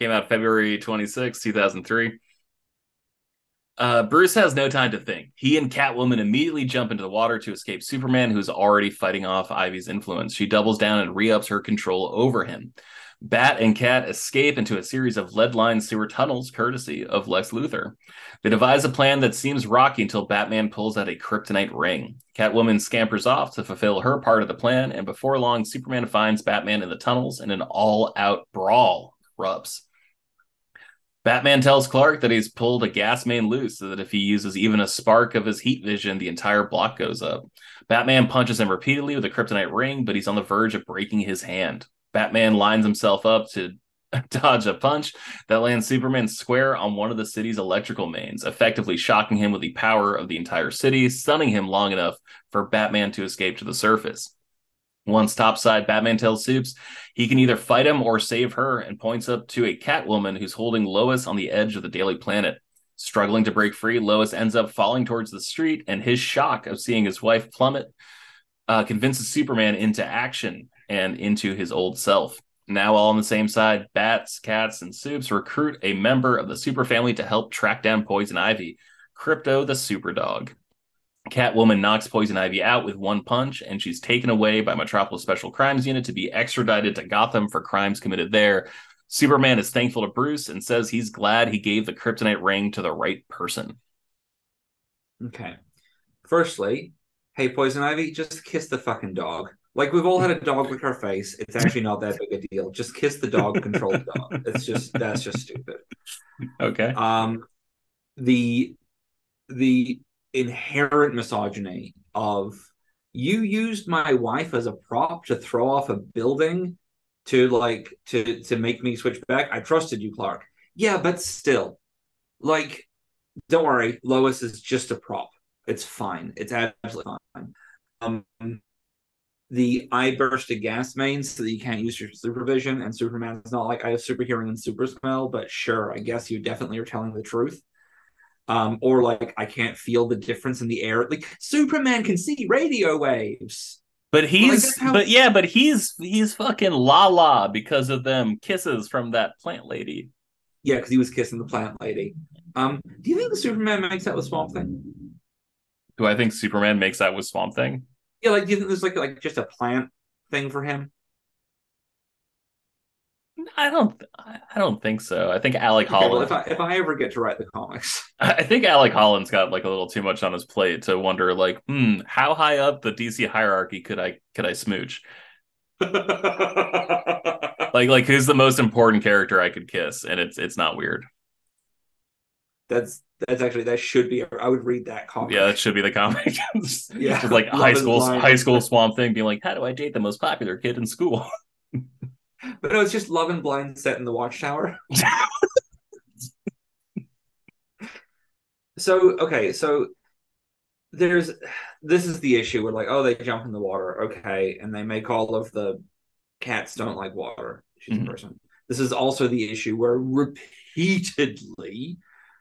came out February twenty sixth, two thousand three. Uh, Bruce has no time to think. He and Catwoman immediately jump into the water to escape Superman, who's already fighting off Ivy's influence. She doubles down and re-ups her control over him. Bat and Cat escape into a series of lead-lined sewer tunnels, courtesy of Lex Luthor. They devise a plan that seems rocky until Batman pulls out a kryptonite ring. Catwoman scampers off to fulfill her part of the plan, and before long, Superman finds Batman in the tunnels and an all-out brawl erupts. Batman tells Clark that he's pulled a gas main loose so that if he uses even a spark of his heat vision, the entire block goes up. Batman punches him repeatedly with a kryptonite ring, but he's on the verge of breaking his hand. Batman lines himself up to dodge a punch that lands Superman square on one of the city's electrical mains, effectively shocking him with the power of the entire city, stunning him long enough for Batman to escape to the surface. Once topside, Batman tells Supes he can either fight him or save her and points up to a Catwoman who's holding Lois on the edge of the Daily Planet. Struggling to break free, Lois ends up falling towards the street, and his shock of seeing his wife plummet uh, convinces Superman into action and into his old self. Now, all on the same side, Bats, Cats, and Supes recruit a member of the Super Family to help track down Poison Ivy, Krypto the Super Dog. Catwoman knocks Poison Ivy out with one punch, and she's taken away by Metropolis Special Crimes Unit to be extradited to Gotham for crimes committed there. Superman is thankful to Bruce and says he's glad he gave the kryptonite ring to the right person. Okay. Firstly, hey, Poison Ivy, just kiss the fucking dog. Like we've all had a dog lick our face. It's actually not that big a deal. Just kiss the dog, control the dog. It's just that's just stupid. Okay. Um, the the inherent misogyny of you used my wife as a prop to throw off a building to like to to make me switch back. I trusted you, Clark. Yeah, but still, like, don't worry, Lois is just a prop. It's fine. It's absolutely fine. Um, the I burst a gas main so that you can't use your supervision, and Superman's not like I have super hearing and super smell, but sure, I guess you definitely are telling the truth. Um, or like I can't feel the difference in the air. Like Superman can see radio waves. But he's that's how- but yeah, but he's he's fucking la la because of them kisses from that plant lady. Yeah, because he was kissing the plant lady. Um, do you think the Superman makes that with Swamp Thing? Do I think Superman makes that with Swamp Thing? Yeah, like do you think there's like like just a plant thing for him? I don't I don't think so. I think Alec Okay, well, Holland if I if I ever get to write the comics, I think Alec Holland's got like a little too much on his plate to wonder like, hmm, how high up the DC hierarchy could I could I smooch? Like like who's the most important character I could kiss? And it's it's not weird. That's that's actually that should be. I would read that comic. Yeah, that should be the comic. Yeah. Just like Love high school blind. high school swamp thing being like, how do I date the most popular kid in school? but no, it's just Love and Blind set in the Watchtower. So okay, so there's this is the issue where like oh they jump in the water okay and they make all of the cats don't like water she's Mhm. a person this is also the issue where repeatedly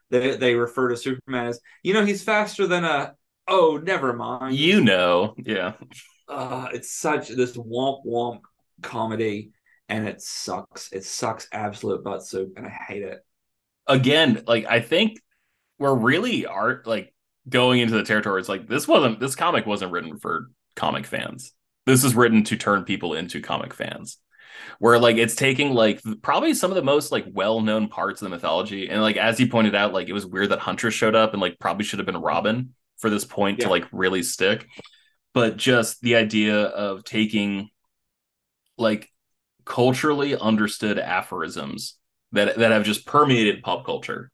they, they refer to superman as you know he's faster than a oh never mind you know. Yeah. uh, it's such this womp womp comedy and it sucks it sucks absolute butt soup and i hate it Again, like I think we're really art like going into the territory. It's like this wasn't this comic wasn't written for comic fans. This is written to turn people into comic fans. Where like it's taking like probably some of the most like well-known parts of the mythology. And like as you pointed out, like it was weird that Huntress showed up and like probably should have been Robin for this point to like really stick. But just the idea of taking like culturally understood aphorisms that that have just permeated pop culture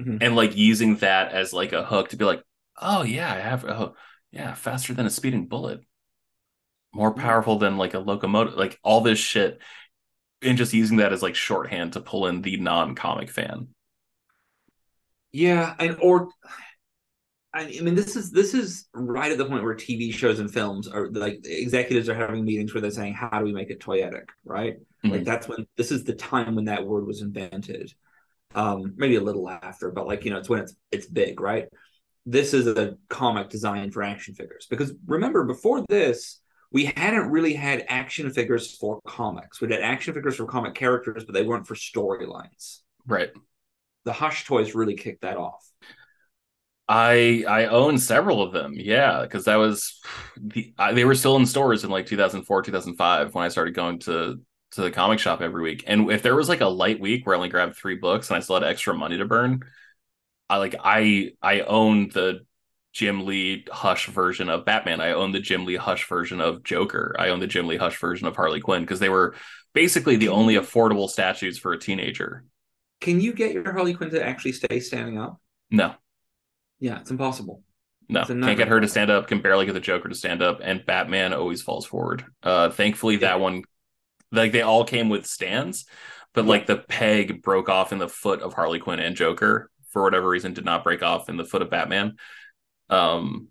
Mhm. and like using that as like a hook to be like oh yeah i have oh yeah faster than a speeding bullet more Mhm. powerful than like a locomotive like all this shit and just using that as like shorthand to pull in the non-comic fan Yeah, and or I mean this is this is right at the point where TV shows and films are like executives are having meetings where they're saying how do we make it toyetic, right? Like Mhm. that's when this is the time when that word was invented. Um maybe a little after, but like you know it's when it's it's big, right? This is a comic designed for action figures because remember before this we hadn't really had action figures for comics. We had action figures for comic characters, but they weren't for storylines. right The Hush toys really kicked that off. i i own several of them yeah because that was the I, they were still in stores in like 2004 2005 when i started going to to the comic shop every week and if there was like a light week where i only grabbed three books and i still had extra money to burn i like i i owned the jim lee hush version of batman i own the jim lee hush version of joker i own the jim lee hush version of harley quinn because they were basically the only affordable statues for a teenager Can you get your Harley Quinn to actually stay standing up? No, Yeah, it's impossible. no, It's can't get her to stand up. Can barely get the Joker to stand up, and Batman always falls forward. Uh, thankfully, Yeah. that one, like they all came with stands, but like the peg broke off in the foot of Harley Quinn and Joker for whatever reason. Did not break off in the foot of Batman. Um,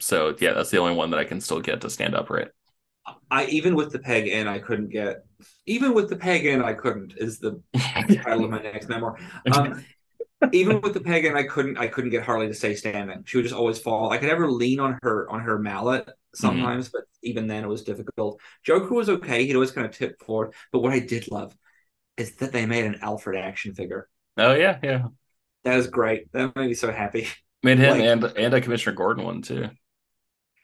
so yeah, that's the only one that I can still get to stand upright. I even with the peg in, I couldn't get. Even with the peg in, I couldn't. Is the title of my next memoir. Um, even with the peg in, I couldn't. I couldn't get Harley to stay standing. She would just always fall. I could ever lean on her on her mallet sometimes, but even then it was difficult. Joker was okay. He'd always kind of tip forward. But what I did love is that they made an Alfred action figure. oh yeah, yeah. That was great. That made me so happy. Made him Like- and and a Commissioner Gordon one too.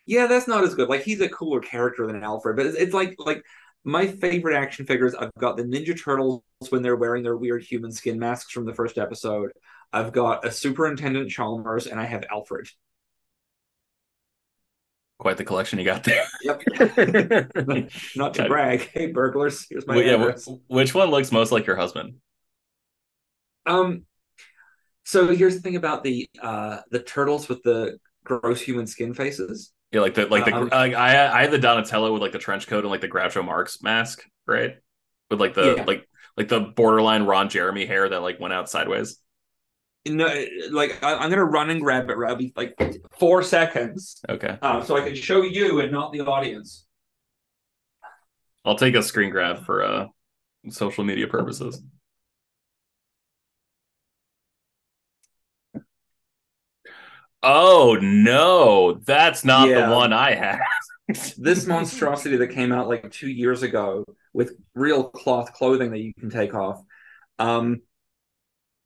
Yeah, that's not as good. Like he's a cooler character than Alfred, but it's, it's like like my favorite action figures. I've got the Ninja Turtles when they're wearing their weird human skin masks from the first episode. I've got a Superintendent Chalmers, and I have Alfred. Quite the collection you got there. Yep. Not to brag. Hey, burglars, here's my Well, yeah, which one looks most like your husband? Um, so here's the thing about the uh the turtles with the gross human skin faces. Yeah, like the like the Um, like I I had the Donatello with like the trench coat and like the Groucho Marx mask, right? With like the Yeah. like like the borderline Ron Jeremy hair that like went out sideways. No, like I, I'm gonna run and grab it. I'll like four seconds, Okay, um, so I can show you and not the audience. I'll take a screen grab for uh social media purposes. Oh no, that's not Yeah. the one I had. this monstrosity that came out like two years ago with real cloth clothing that you can take off um,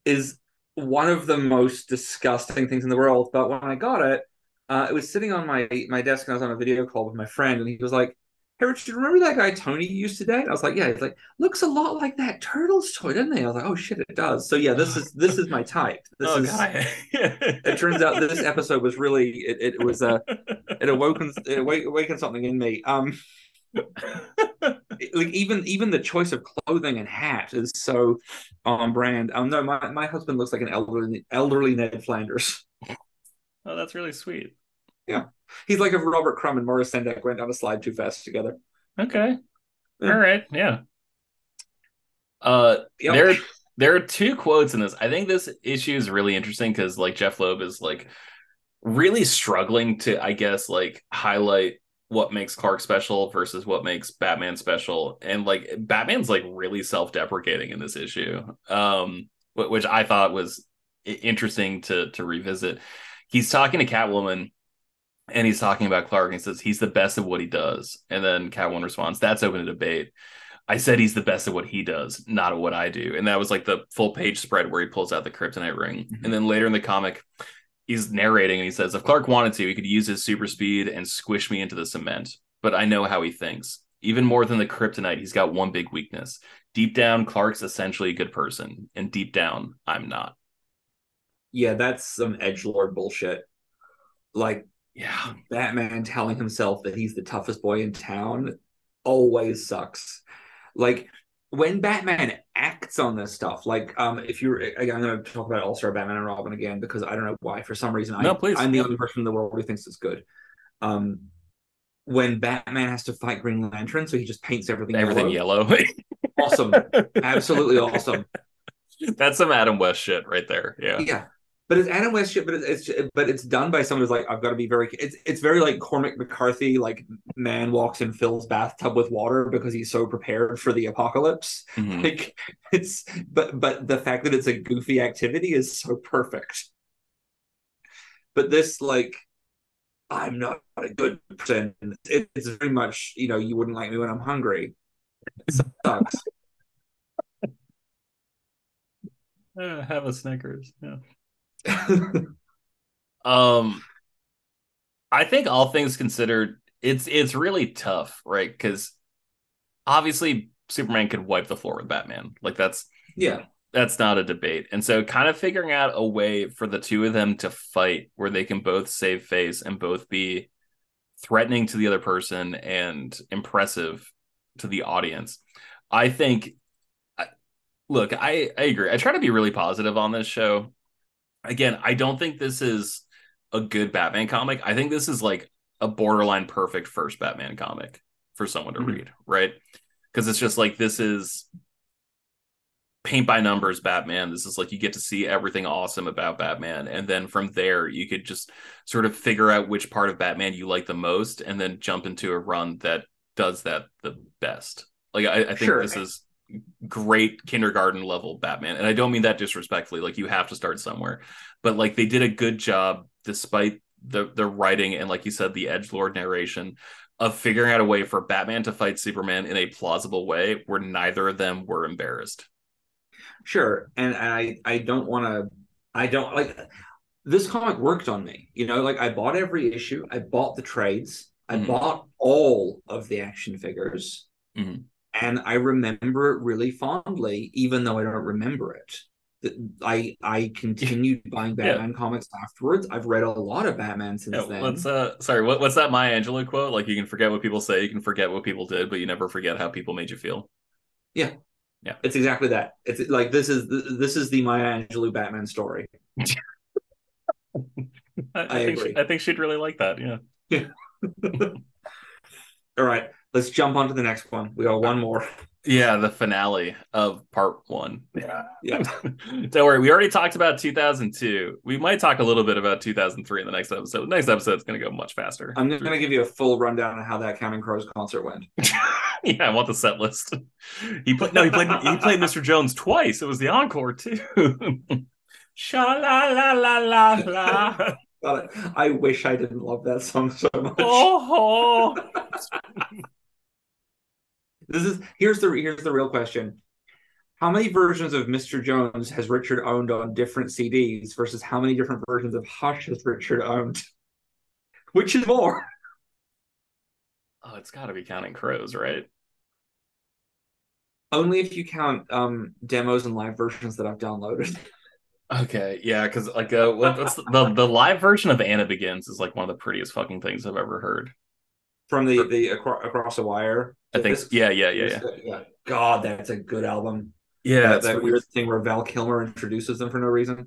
is one of the most disgusting things in the world. But when I got it, uh, it was sitting on my my desk and I was on a video call with my friend, and he was like, Hey Richard, remember that guy Tony used today? And I was like, Yeah, he's like, looks a lot like that Turtles toy, doesn't he? I was like, Oh shit, it does. So yeah, this is this is my type. This oh is god. it turns out this episode was really it, it was uh it awoken it awake, awakened something in me. Um like even even the choice of clothing and hat is so on brand. Um, no, my, my husband looks like an elderly elderly Ned Flanders. oh, that's really sweet. He's like if Robert Crumb and Maurice Sendak went on a slide too fast together. Okay. Yeah. All right. Yeah. Uh Yep. there there are two quotes in this. I think this issue is really interesting because like Jeph Loeb is like really struggling to, I guess, like highlight what makes Clark special versus what makes Batman special. And like Batman's like really self-deprecating in this issue. Um which I thought was interesting to to revisit. He's talking to Catwoman and he's talking about Clark and he says he's the best at what he does. And then Catwoman responds, That's open to debate. I said he's the best at what he does, not at what I do. And that was like the full page spread where he pulls out the kryptonite ring. Mhm. And then later in the comic, he's narrating and he says, If Clark wanted to, he could use his super speed and squish me into the cement. But I know how he thinks. Even more than the kryptonite, he's got one big weakness. Deep down, Clark's essentially a good person. And deep down, I'm not. Yeah, that's some edge lord bullshit. Like Yeah. Batman telling himself that he's the toughest boy in town always sucks. Like when Batman acts on this stuff, like um, if you're, again, I'm going to talk about All Star Batman and Robin again because I don't know why. For some reason, I, please. I'm the only person in the world who thinks it's good. Um, when Batman has to fight Green Lantern, so he just paints everything Everything yellow. yellow. Awesome, absolutely awesome. That's some Adam West shit right there. Yeah. Yeah. But it's Adam West shit, but it's, it's but it's done by someone who's like, I've got to be very. It's it's very like Cormac McCarthy, like man walks in fills bathtub with water because he's so prepared for the apocalypse. Mhm. Like it's but but the fact that it's a goofy activity is so perfect. But this like, I'm not a good person. It, it's very much you know you wouldn't like me when I'm hungry. It sucks. Uh, have a Snickers. Yeah. Um, I think all things considered, it's it's really tough, right? Because obviously Superman could wipe the floor with Batman. Like that's yeah. that's not a debate. And so kind of figuring out a way for the two of them to fight where they can both save face and both be threatening to the other person and impressive to the audience. I think look, I I agree. I try to be really positive on this show. Again, I don't think this is a good Batman comic. I think this is like a borderline perfect first Batman comic for someone to Mhm. read, right? Because it's just like this is paint by numbers Batman. This is like you get to see everything awesome about Batman, and then from there you could just sort of figure out which part of Batman you like the most, and then jump into a run that does that the best. Like I, I think Sure. this is great kindergarten level Batman, and I don't mean that disrespectfully. Like you have to start somewhere, but like they did a good job despite the the writing and like you said the edge lord narration of figuring out a way for Batman to fight Superman in a plausible way where neither of them were embarrassed. Sure, and I I don't want to. I don't like this comic worked on me. You know, like I bought every issue. I bought the trades. I Mhm. bought all of the action figures, Mhm. And I remember it really fondly, even though I don't remember it. I I continued buying Yeah. Batman comics afterwards. I've read a lot of Batman since Yeah, then. what's uh sorry, what, what's that Maya Angelou quote? Like you can forget what people say, you can forget what people did, but you never forget how people made you feel. Yeah. Yeah. It's exactly that. It's like this is this is the Maya Angelou Batman story. I, I think agree. She, I think she'd really like that. Yeah. Yeah. All right, let's jump on to the next one. We got one more. Yeah, the finale of part one. Yeah. Yeah. Don't worry, we already talked about 2002. We might talk a little bit about 2003 in the next episode. The next is going to go much faster. I'm going to give you a full rundown of how that Counting Crows concert went. yeah, I want the set list. He played no, he played he played Mr. Jones twice. It was the encore too. Sha la la la la la. God, I wish I didn't love that song so much. Oh, This is here's the here's the real question. How many versions of Mr. Jones has Richard owned on different CDs versus how many different versions of Hush has Richard owned? Which is more? oh, it's got to be counting crows, right? Only if you count um demos and live versions that I've downloaded. Okay, yeah, because like uh, what, what's the, the the live version of Anna Begins is like one of the prettiest fucking things I've ever heard. From the the Acro- across the wire. I think, This- yeah, yeah, yeah, yeah, God, that's a good album. yeah. that, that weird thing where Val Kilmer introduces them for no reason.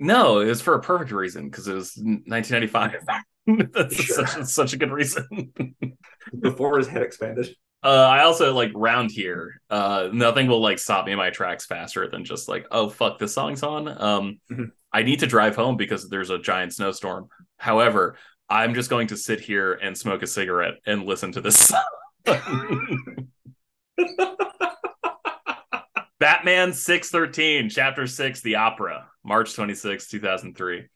No, it was for a perfect reason because it was 1995. That's Sure. such, such a good reason. Before his head expanded. Uh, I also like round here. Uh, nothing will like stop me in my tracks faster than just like, oh fuck, this song's on. Um, Mhm. I need to drive home because there's a giant snowstorm. However, I'm just going to sit here and smoke a cigarette and listen to this. Batman 613, Chapter 6, The Opera, March 26, 2003.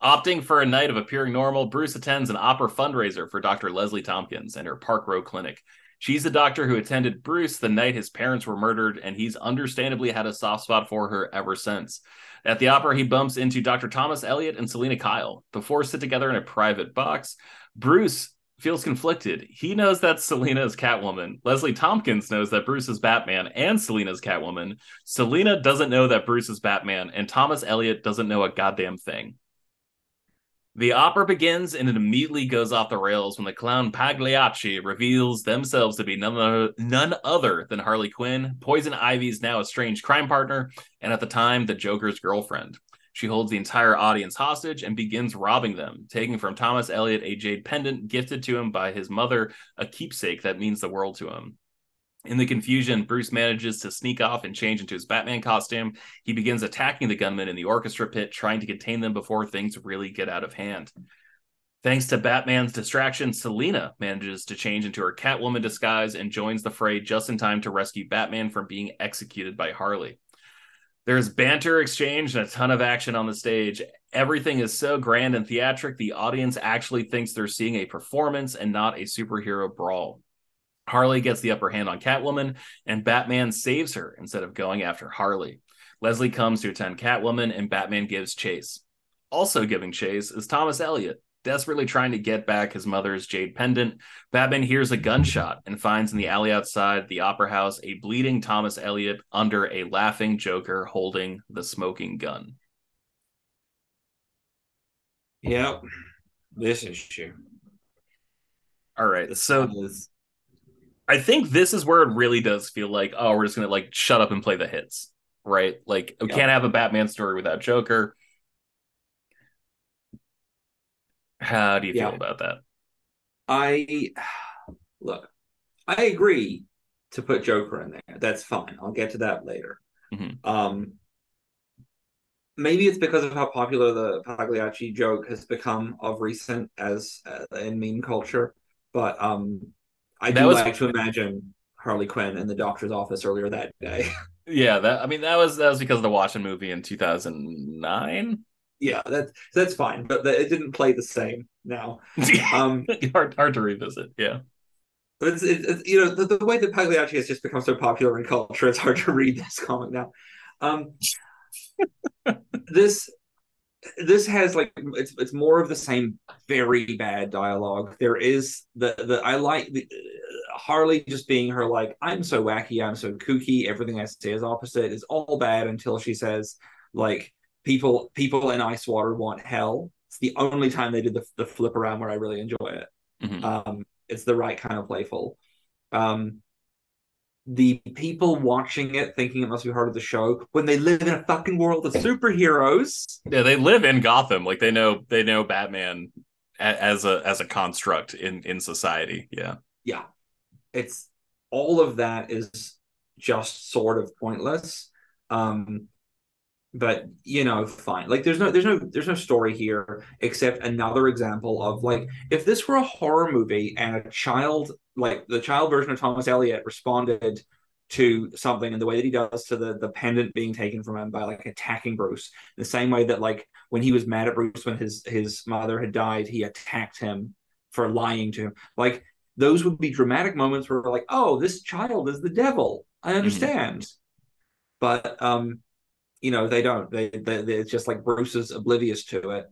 Opting for a night of appearing normal, Bruce attends an opera fundraiser for Dr. Leslie Thompkins and her Park Row clinic. She's the doctor who attended Bruce the night his parents were murdered, and he's understandably had a soft spot for her ever since. At the opera, he bumps into Dr. Thomas Elliot and Selina Kyle. The four sit together in a private box. Bruce feels conflicted. He knows that Selina is Catwoman. Leslie Thompkins knows that Bruce is Batman and Selina's Catwoman. Selina doesn't know that Bruce is Batman, and Thomas Elliot doesn't know a goddamn thing. The opera begins and it immediately goes off the rails when the clown Pagliacci reveals themselves to be none other, none other than Harley Quinn, Poison Ivy's now estranged crime partner, and at the time, the Joker's girlfriend. She holds the entire audience hostage and begins robbing them, taking from Thomas Elliot a jade pendant gifted to him by his mother, a keepsake that means the world to him. In the confusion, Bruce manages to sneak off and change into his Batman costume. He begins attacking the gunmen in the orchestra pit, trying to contain them before things really get out of hand. Thanks to Batman's distraction, Selina manages to change into her Catwoman disguise and joins the fray just in time to rescue Batman from being executed by Harley. There's banter exchange and a ton of action on the stage. Everything is so grand and theatric, the audience actually thinks they're seeing a performance and not a superhero brawl. Harley gets the upper hand on Catwoman, and Batman saves her instead of going after Harley. Leslie comes to attend Catwoman, and Batman gives chase. Also giving chase is Thomas Elliot, desperately trying to get back his mother's jade pendant. Batman hears a gunshot and finds in the alley outside the opera house a bleeding Thomas Elliot under a laughing Joker holding the smoking gun. Yep. This issue. All right, This so one is I think this is where it really does feel like, oh, we're just gonna like shut up and play the hits, right? Like we Yeah. can't have a Batman story without Joker. How do you Yeah. feel about that? I look, I agree to put Joker in there. That's fine. I'll get to that later. Mhm. Um, maybe it's because of how popular the Pagliacci joke has become of recent as uh, in meme culture. But um, I That do was- like to imagine Harley Quinn in the doctor's office earlier that day. Yeah, that I mean that was that was because of the Watchmen movie in 2009. yeah, that's that's fine, but the, it didn't play the same now. Um, hard hard to revisit. Yeah. But it's, it's, it's you know the, the way that Pagliacci has just become so popular in culture, it's hard to read this comic now. Um, this this has like it's it's more of the same very bad dialogue. There is the the I like the uh, Harley just being her like I'm so wacky, I'm so kooky. Everything I say is opposite. Is all bad until she says like people people in ice water want hell. It's the only time they did the the flip around where I really enjoy it Mhm. um it's the right kind of playful um the people watching it thinking it must be part of the show when they live in a fucking world of superheroes Yeah, they live in Gotham. Like they know they know Batman as a as a construct in in society. Yeah. yeah it's all of that is just sort of pointless um but you know fine like there's no there's no there's no story here except another example of like if this were a horror movie and a child like the child version of thomas elliot responded to something in the way that he does to the the pendant being taken from him by like attacking bruce. The same way that like when he was mad at bruce when his his mother had died he attacked him for lying to him. Like those would be dramatic moments where we're like oh this child is the devil. I understand. But um you know they don't. They, they, they it's just like bruce is oblivious to it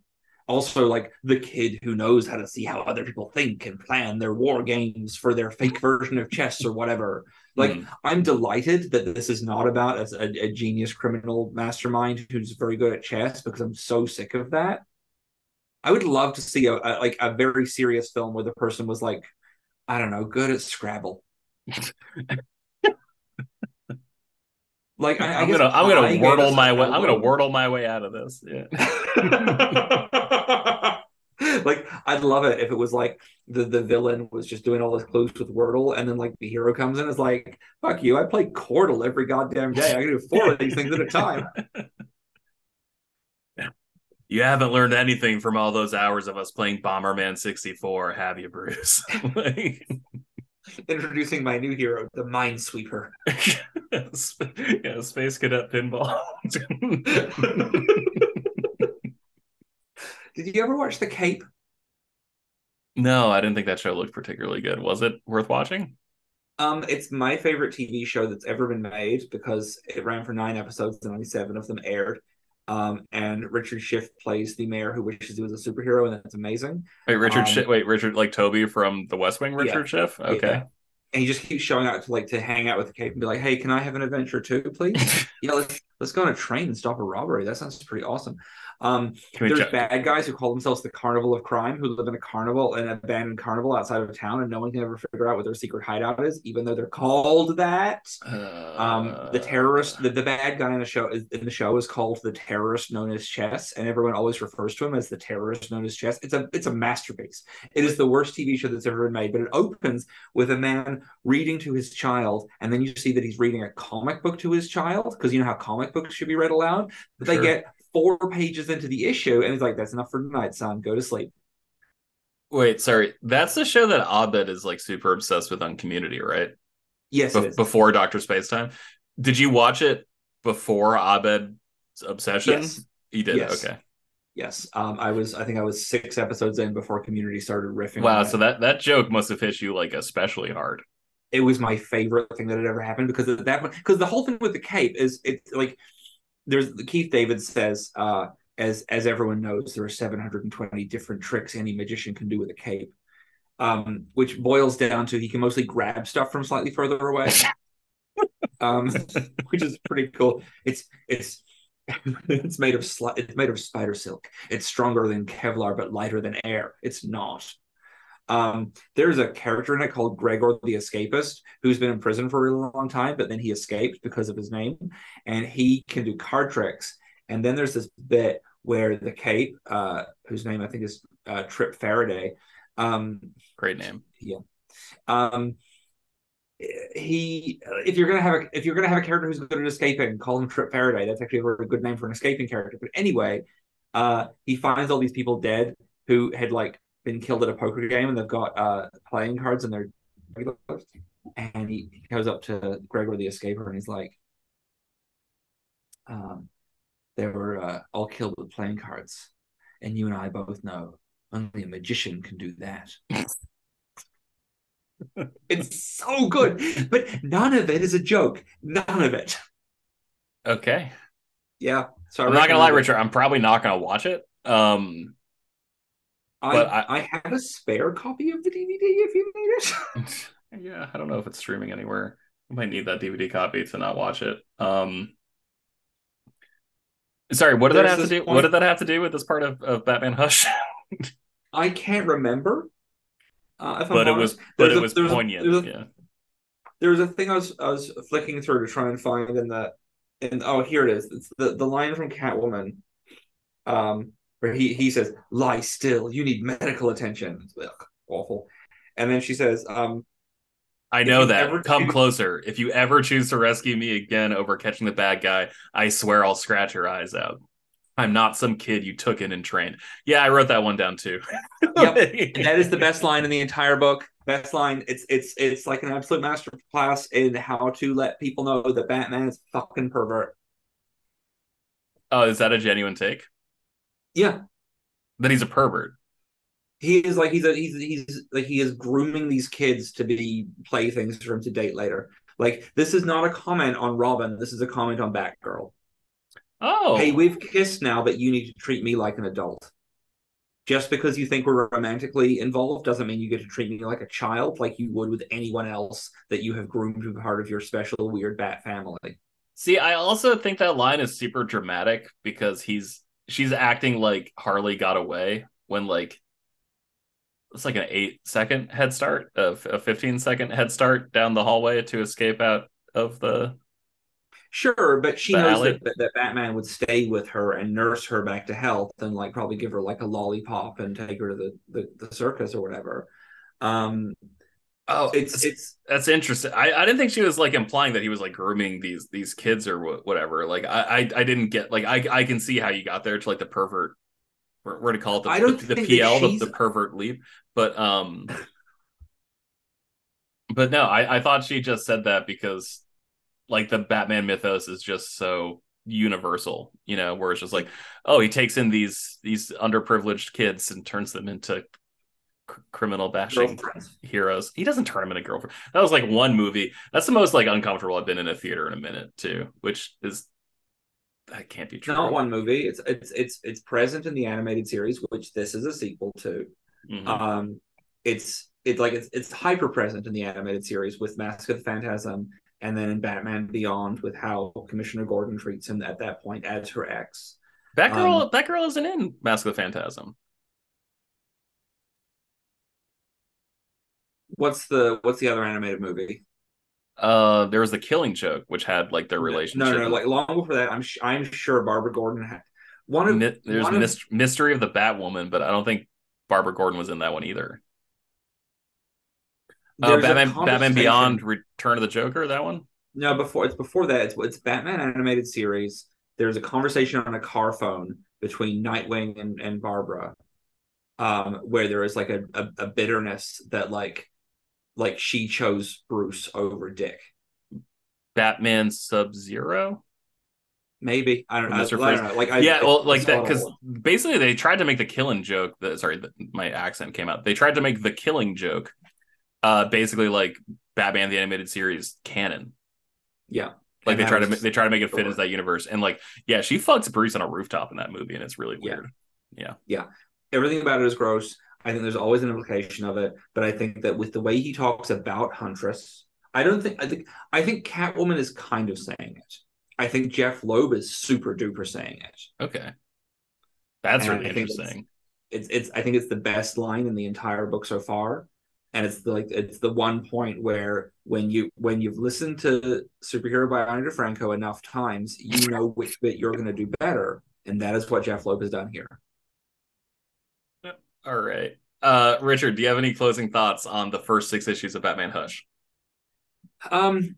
also like the kid who knows how to see how other people think and plan their war games for their fake version of chess or whatever. Like Mhm. i'm delighted that this is not about a, a, a genius criminal mastermind who's very good at chess because i'm so sick of that. I would love to see a, a like a very serious film where the person was like i don't know good at scrabble like I, I'm gonna I'm gonna wordle my way. I'm gonna wordle my way out of this. Yeah. like I'd love it if it was like the the villain was just doing all his clues with Wordle, and then like the hero comes in and is like, "Fuck you! I play Quordle every goddamn day. I can do four of these things at a time." You haven't learned anything from all those hours of us playing Bomberman 64, have you, Bruce? Like, Introducing my new hero, the Minesweeper. yeah, Space Cadet Pinball. Did you ever watch The Cape? no, I didn't think that show looked particularly good. Was it worth watching? Um, it's my favorite TV show that's ever been made because it ran for nine episodes and only seven of them aired. Um, and Richard Schiff plays the mayor who wishes he was a superhero, and that's amazing. Wait, Richard. Um, Schiff, wait, Richard, like Toby from The West Wing. Richard Schiff. Okay. Yeah. And he just keeps showing up to like to hang out with the cape and be like, "Hey, can I have an adventure too, please? yeah, let's let's go on a train and stop a robbery. That sounds pretty awesome." Um, there's check- bad guys who call themselves the Carnival of Crime, who live in a carnival, an abandoned carnival outside of town, and no one can ever figure out what their secret hideout is, even though they're called that. Um, the terrorist, the, the bad guy in the show is in the show is called the terrorist known as Chess, and everyone always refers to him as the terrorist known as Chess. It's a it's a masterpiece. It is the worst TV show that's ever been made, but it opens with a man reading to his child, and then you see that he's reading a comic book to his child because you know how comic books should be read aloud. But they get four pages into the issue, and he's like, "That's enough for tonight, son. Go to sleep." Wait, sorry. That's the show that Abed is like super obsessed with on Community, right? Yes, Be- before Doctor Spacetime. Did you watch it before Abed's obsession? Yes. You did. Yes. Okay. Yes, um, I was. I think I was six episodes in before Community started riffing. Wow. So that that joke must have hit you like especially hard. it was my favorite thing that had ever happened because of that point, because the whole thing with the cape is it's like there's Keith David says uh as as everyone knows there are 720 different tricks any magician can do with a cape. Um which boils down to he can mostly grab stuff from slightly further away. Um which is pretty cool. It's it's it's made of sli- it's made of spider silk. It's stronger than kevlar but lighter than air. It's not Um, there's a character in it called Gregor the Escapist who's been in prison for a really long time, but then he escaped because of his name, and he can do card tricks. And then there's this bit where the Cape, uh, whose name I think is uh, Trip Faraday, um, Great name. Yeah. Um, he if you're gonna have a if you're gonna have a character who's good at escaping, call him Trip Faraday. That's actually a very good name for an escaping character. But anyway, uh, he finds all these people dead who had like been killed at a poker game, and they've got uh playing cards and they're regulars. And he, he goes up to Gregor the Escaper and he's like, um, they were uh, all killed with playing cards, and you and I both know only a magician can do that. it's so good, but none of it is a joke. None of it. Okay. Yeah. So I'm not gonna lie. Richard. I'm probably not gonna watch it. Um, but I, I- have a spare copy of the DVD if you need it. yeah, I don't know if it's streaming anywhere. I might need that DVD copy to not watch it. Um, sorry, what did that have to do? What did that have to do with this part of, of Batman Hush? I can't remember. Uh, but it was, but There's it a- was there's a- poignant. there's a- yeah. there was a thing I was I was flicking through to try and find in the and oh here it is. It's the, the line from Catwoman. Um where he he says, Lie still, you need medical attention. Ugh, awful. And then she says, um, I know that. ever Come choose- closer. If you ever choose to rescue me again over catching the bad guy, I swear I'll scratch your eyes out. I'm not some kid you took in and trained. Yeah, I wrote that one down too. Yep. and that is the best line in the entire book. Best line. It's it's it's like an absolute masterclass in how to let people know that Batman is fucking pervert. oh, is that a genuine take? Yeah. That he's a pervert. He is like he's a he's he's like he is grooming these kids to be playthings for him to date later. Like this is not a comment on Robin. This is a comment on Batgirl. Oh, Hey, we've kissed now, but you need to treat me like an adult. Just because you think we're romantically involved doesn't mean you get to treat me like a child, like you would with anyone else that you have groomed to be part of your special weird bat family. See, I also think that line is super dramatic because he's she's acting like Harley got away when like it's like an eight second head start, a, a 15 second head start down the hallway to escape out of the. Sure, but she knows that, that, Batman would stay with her and nurse her back to health and like probably give her like a lollipop and take her to the, the, the circus or whatever. Um Oh, it's it's that's interesting. I, I didn't think she was like implying that he was like grooming these these kids or wh- whatever. Like I, I I didn't get like I I can see how you got there to like the pervert. We're, we're to call it the I don't the, the PL the, the pervert leap, but um, but no, I I thought she just said that because like the Batman mythos is just so universal, you know, where it's just like oh he takes in these these underprivileged kids and turns them into cr- criminal bashing heroes. He doesn't turn him into girlfriend. That was like one movie. That's the most like uncomfortable I've been in a theater in a minute too, which is that can't be true. Not one movie. It's it's it's it's present in the animated series, which this is a sequel to. Mhm. Um, it's it's like it's it's hyper present in the animated series with Mask of the Phantasm, and then in Batman Beyond with how Commissioner Gordon treats him at that point as her ex. Batgirl, um, Batgirl isn't in Mask of the Phantasm. What's the what's the other animated movie? Uh, there was the Killing Joke, which had like their relationship. No, no, no, like long before that, I'm sh- I'm sure Barbara Gordon had one of Mi- there's one of- Mystery of the Batwoman, but I don't think Barbara Gordon was in that one either. Uh, Batman, Batman Beyond, Return of the Joker, that one. No, before it's before that. It's it's Batman animated series. There's a conversation on a car phone between Nightwing and, and Barbara, um, where there is like a, a, a bitterness that like like she chose Bruce over Dick. Batman Sub Zero. Maybe I don't know. I, I don't know. Like I, yeah, well, like that because basically they tried to make the killing joke. That sorry, the, my accent came out. They tried to make the killing joke, uh, basically like Batman the animated series canon. yeah, Like And they try to they try to make it fit sure. into that universe, and like yeah, she fucks Bruce on a rooftop in that movie, and it's really weird. Yeah. yeah, everything about it is gross. I think there's always an implication of it, but I think that with the way he talks about Huntress, I don't think I think I think Catwoman is kind of saying it. I think Jeph Loeb is super duper saying it. Okay, that's And really I think it's- interesting. it's it's I think it's the best line in the entire book so far. And it's the, like it's the one point where when you when you've listened to Superhero by Ani DiFranco enough times, you know which bit you're gonna do better. And that is what Jeph Loeb has done here. All right. Uh, Richard, do you have any closing thoughts on the first six issues of Batman Hush? Um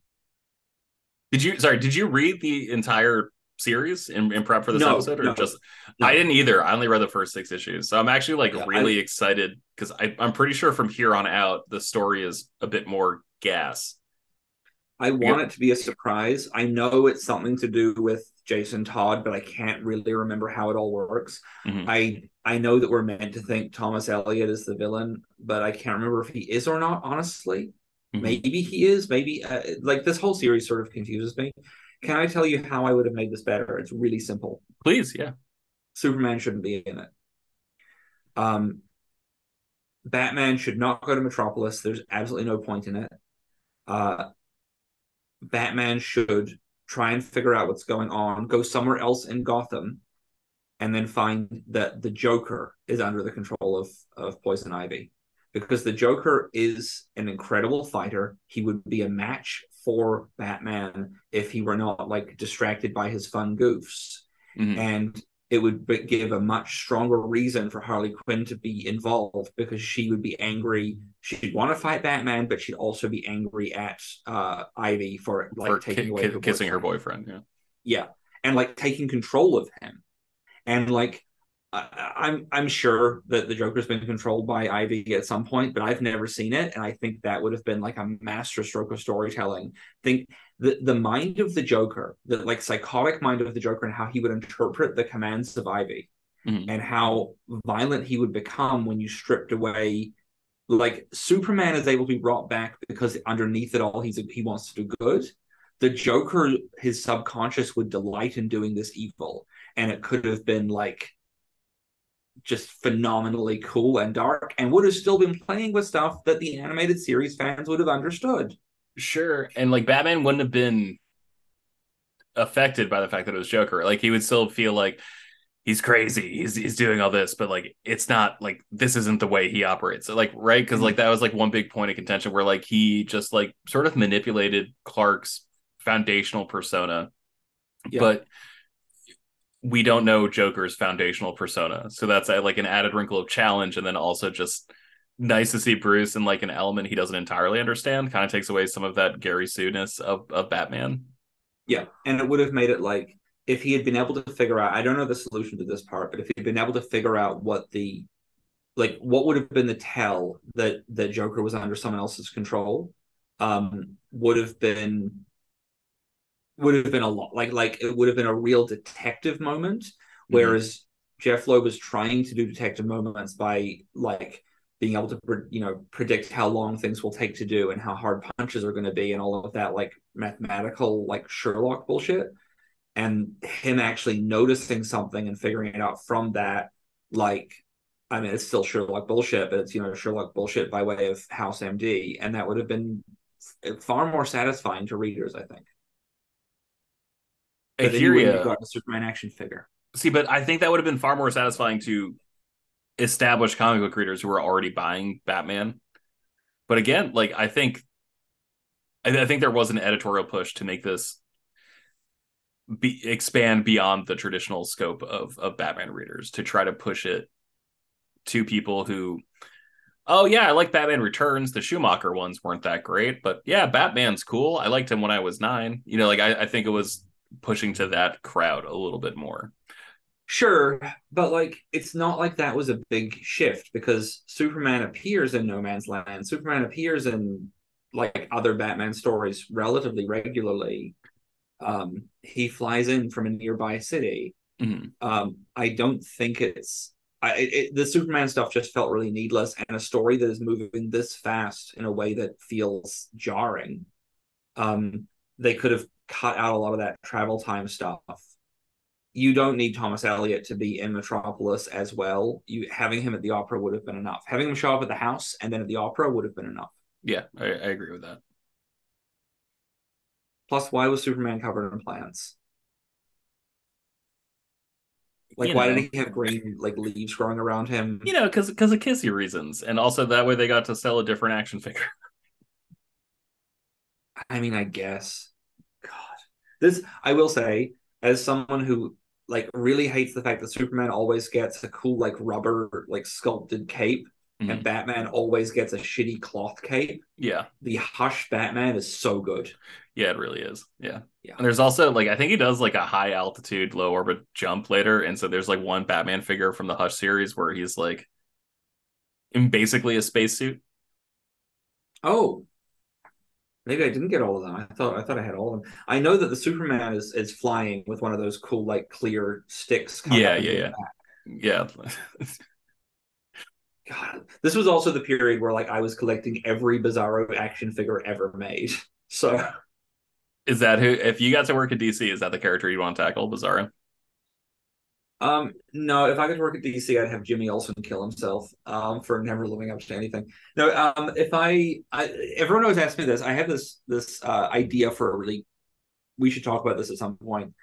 Did you sorry, did you read the entire series in, in prep for this No, episode or no, just no. I didn't either. I only read the first six issues. So I'm actually like Yeah, really excited because I'm pretty sure from here on out the story is a bit more gas. I want it to be a surprise. I know it's something to do with Jason Todd, but I can't really remember how it all works. Mhm. I I know that we're meant to think Thomas Elliot is the villain, but I can't remember if he is or not. Honestly, Mhm. maybe he is. Maybe uh, like this whole series sort of confuses me. Can I tell you how I would have made this better? It's really simple. Please, yeah. Superman shouldn't be in it. Um, Batman should not go to Metropolis. There's absolutely no point in it. Uh, Batman should try and figure out what's going on, go somewhere else in Gotham, and then find that the Joker is under the control of of Poison Ivy. Because the Joker is an incredible fighter. He would be a match for Batman if he were not like distracted by his fun goofs Mhm. and it would give a much stronger reason for Harley Quinn to be involved because she would be angry. She'd want to fight Batman, but she'd also be angry at uh, Ivy for like For taking ki- away ki- her kissing her boyfriend. boyfriend. Yeah. Yeah, and like taking control of him, and like I, I'm I'm sure that the Joker's been controlled by Ivy at some point, but I've never seen it, and I think that would have been like a master stroke of storytelling. Think the the mind of the Joker, the like psychotic mind of the Joker, and how he would interpret the commands of Ivy, Mhm. and how violent he would become when you stripped away. Like Superman is able to be brought back because underneath it all, he's he wants to do good. The Joker, his subconscious would delight in doing this evil, and it could have been like just phenomenally cool and dark, and would have still been playing with stuff that the animated series fans would have understood. Sure. And like Batman wouldn't have been affected by the fact that it was Joker. Like he would still feel like he's crazy. He's he's doing all this, but like it's not like this isn't the way he operates. So, like right because like that was like one big point of contention where like he just like sort of manipulated Clark's foundational persona, Yeah. but we don't know Joker's foundational persona. So that's uh, like an added wrinkle of challenge, and then also just nice to see Bruce in like an element he doesn't entirely understand. Kind of takes away some of that Gary Sue-ness of of Batman. Yeah, and it would have made it like if he had been able to figure out. I don't know the solution to this part, but if he'd been able to figure out what the like what would have been the tell that that Joker was under someone else's control, um, would have been would have been a lot like like it would have been a real detective moment. Mm-hmm. Whereas Jeph Loeb was trying to do detective moments by like being able to you know predict how long things will take to do and how hard punches are going to be and all of that like mathematical like Sherlock bullshit and him actually noticing something and figuring it out from that like I mean it's still Sherlock bullshit but it's you know Sherlock bullshit by way of House MD and that would have been far more satisfying to readers I think but then hear you wouldn't ya. have gotten a Superman action figure See, but I think that would have been far more satisfying to established comic book readers who are already buying Batman. But again, like I think, I, I think there was an editorial push to make this be expand beyond the traditional scope of of Batman readers to try to push it to people who, oh yeah, I like Batman Returns. The Schumacher ones weren't that great, but yeah, Batman's cool. I liked him when I was nine. You know, like I, I think it was pushing to that crowd a little bit more. Sure, but like it's not like that was a big shift because Superman appears in No Man's Land. Superman appears in like other Batman stories relatively regularly. Um, he flies in from a nearby city. Mhm. Um, I don't think it's I, it- the Superman stuff just felt really needless, and a story that is moving this fast in a way that feels jarring. Um, they could have cut out a lot of that travel time stuff you don't need Thomas Elliot to be in Metropolis as well. You having him at the opera would have been enough. Having him show up at the house and then at the opera would have been enough. Yeah, I, I agree with that. Plus, why was Superman covered in plants? Like, You why know. did he have green like leaves growing around him? You know, because because of kissy reasons, and also that way they got to sell a different action figure. I mean, I guess. God, this I will say, as someone who like really hates the fact that Superman always gets a cool like rubber like sculpted cape, Mhm. and Batman always gets a shitty cloth cape. Yeah, The Hush Batman is so good. yeah, it really is. Yeah, Yeah. And there's also like I think he does like a high altitude, low orbit jump later, and so there's like one Batman figure from the Hush series where he's like in basically a spacesuit. Oh, maybe I didn't get all of them. I thought I thought I had all of them. I know that the Superman is is flying with one of those cool like clear sticks. Yeah, yeah, yeah. back. Yeah, God, this was also the period where like I was collecting every Bizarro action figure ever made. So is that who? If you got to work at DC, is that the character you want to tackle, Bizarro? Um, no, if I could work at DC, I'd have Jimmy Olsen kill himself um, for never living up to anything. No, um, if I, I, everyone always asks me this. I have this this uh, idea for a really, we should talk about this at some point.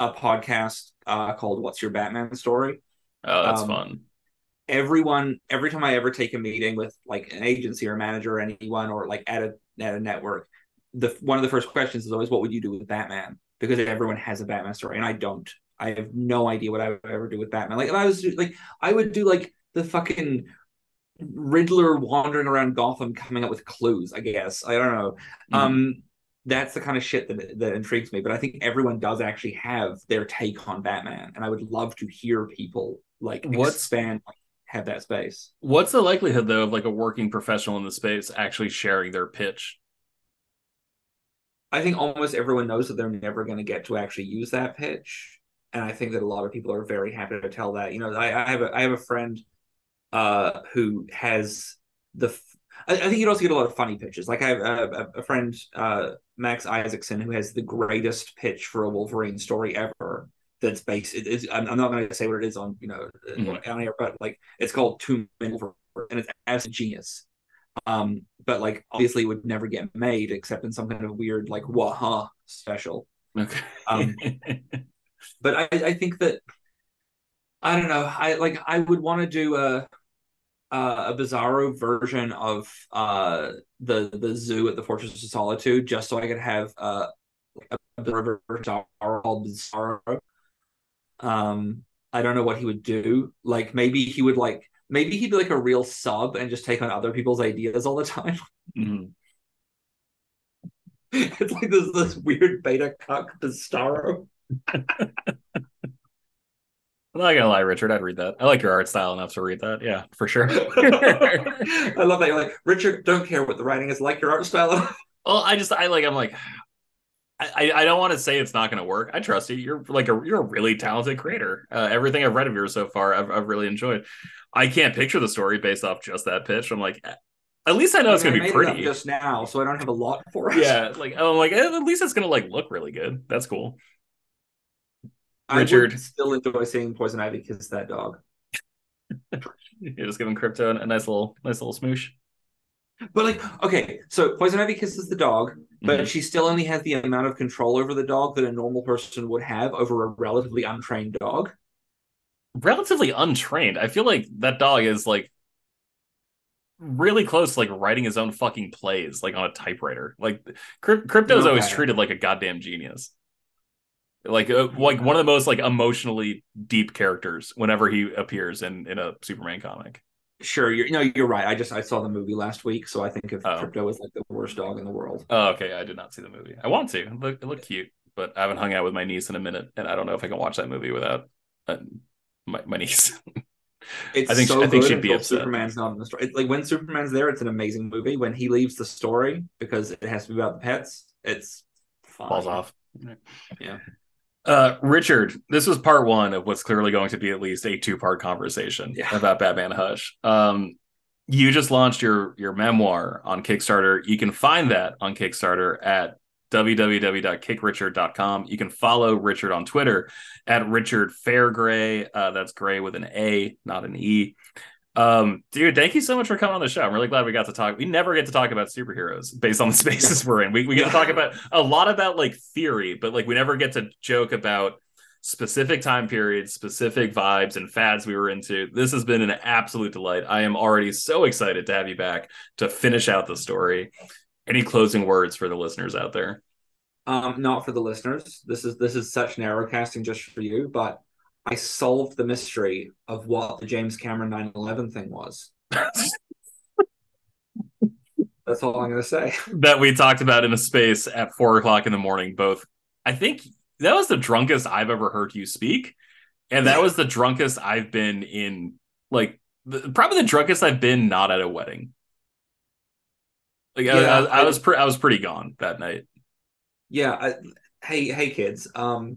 A podcast uh, called "What's Your Batman Story." Oh, that's Um, fun. Everyone, every time I ever take a meeting with like an agency or manager or anyone, or like at a at a network, the one of the first questions is always, "What would you do with Batman?" Because everyone has a Batman story, and I don't. I have no idea what I would ever do with Batman. Like if I was like, I would do like the fucking Riddler wandering around Gotham, coming up with clues. I guess I don't know. Mhm. Um, that's the kind of shit that that intrigues me. But I think everyone does actually have their take on Batman, and I would love to hear people like What's- expand, like, have that space. What's the likelihood though of like a working professional in the space actually sharing their pitch? I think almost everyone knows that they're never going to get to actually use that pitch, and I think that a lot of people are very happy to tell that. You know, I, I have a I have a friend uh, who has the. f- I, I think you'd also get a lot of funny pitches. Like I have a, a, friend, uh, Max Isaacson, who has the greatest pitch for a Wolverine story ever. That's based. It is, I'm, I'm not going to say what it is on you know Mhm. on air, but like it's called Two Men and it's absolute genius. Um, but like obviously it would never get made except in some kind of weird like waha special. Okay. Um, But I, I think that I don't know. I like I would want to do a a, a bizarro version of uh the the zoo at the Fortress of Solitude just so I could have uh a bizarro version called Bizarro. Um, I don't know what he would do. Like maybe he would like maybe he'd be like a real sub and just take on other people's ideas all the time. Mhm. it's like this this weird beta cuck Bizarro. I'm not gonna lie, Richard. I'd read that. I like your art style enough to read that. Yeah, for sure. I love that you're like Richard. Don't care what the writing is. Like your art style. well, I just I like I'm like I I I don't want to say it's not gonna work. I trust you. You're like a you're a really talented creator. Uh, everything I've read of yours so far, I've I've really enjoyed. I can't picture the story based off just that pitch. I'm like, at least I know it's gonna mean, be I it up pretty. just now, so I don't have a lot for it. Yeah, like I'm like at least it's gonna like look really good. That's cool. I Richard. would still enjoy seeing Poison Ivy kiss that dog. You're just giving Krypto a nice little nice little smoosh. But like, okay, so Poison Ivy kisses the dog, but Mhm. she still only has the amount of control over the dog that a normal person would have over a relatively untrained dog. relatively untrained. I feel like that dog is like really close to like writing his own fucking plays like on a typewriter. Like Cryp- Krypto's always treated like a goddamn genius. Like uh, like one of the most like emotionally deep characters whenever he appears in in a Superman comic. Sure, you're no, you're right. I just I saw the movie last week, so I think of Oh. Krypto as like the worst dog in the world. Oh, okay. I did not see the movie. I want to. It looked, it looked cute, but I haven't hung out with my niece in a minute, and I don't know if I can watch that movie without uh, my, my niece. It's I think- so I think she'd be upset. Superman's not in the story. It's like when Superman's there, it's an amazing movie. When he leaves the story because it has to be about the pets, it's fine. falls off. Yeah. Uh, Richard, this was part one of what's clearly going to be at least a two-part conversation Yeah. about Batman Hush. Um, you just launched your your memoir on Kickstarter. You can find that on Kickstarter at www.kickrichard.com. You can follow Richard on Twitter at Richard Fairgray. Uh, that's gray with an A, not an E. Um, dude, thank you so much for coming on the show. I'm really glad we got to talk. We never get to talk about superheroes based on the spaces we're in. We, we get to talk about a lot about like theory, but like we never get to joke about specific time periods, specific vibes, and fads we were into. This has been an absolute delight. I am already so excited to have you back to finish out the story. Any closing words for the listeners out there? Um, not for the listeners. This is this is such narrowcasting just for you, but I solved the mystery of what the James Cameron 9/11 thing was. That's all I'm gonna say. that we talked about in a space at four o'clock in the morning. Both, I think that was the drunkest I've ever heard you speak, and that was the drunkest I've been in. Like, the, probably the drunkest I've been not at a wedding. Like, I- Yeah, I, I, I- was pre- I was pretty gone that night. Yeah. I, hey, hey, kids. Um,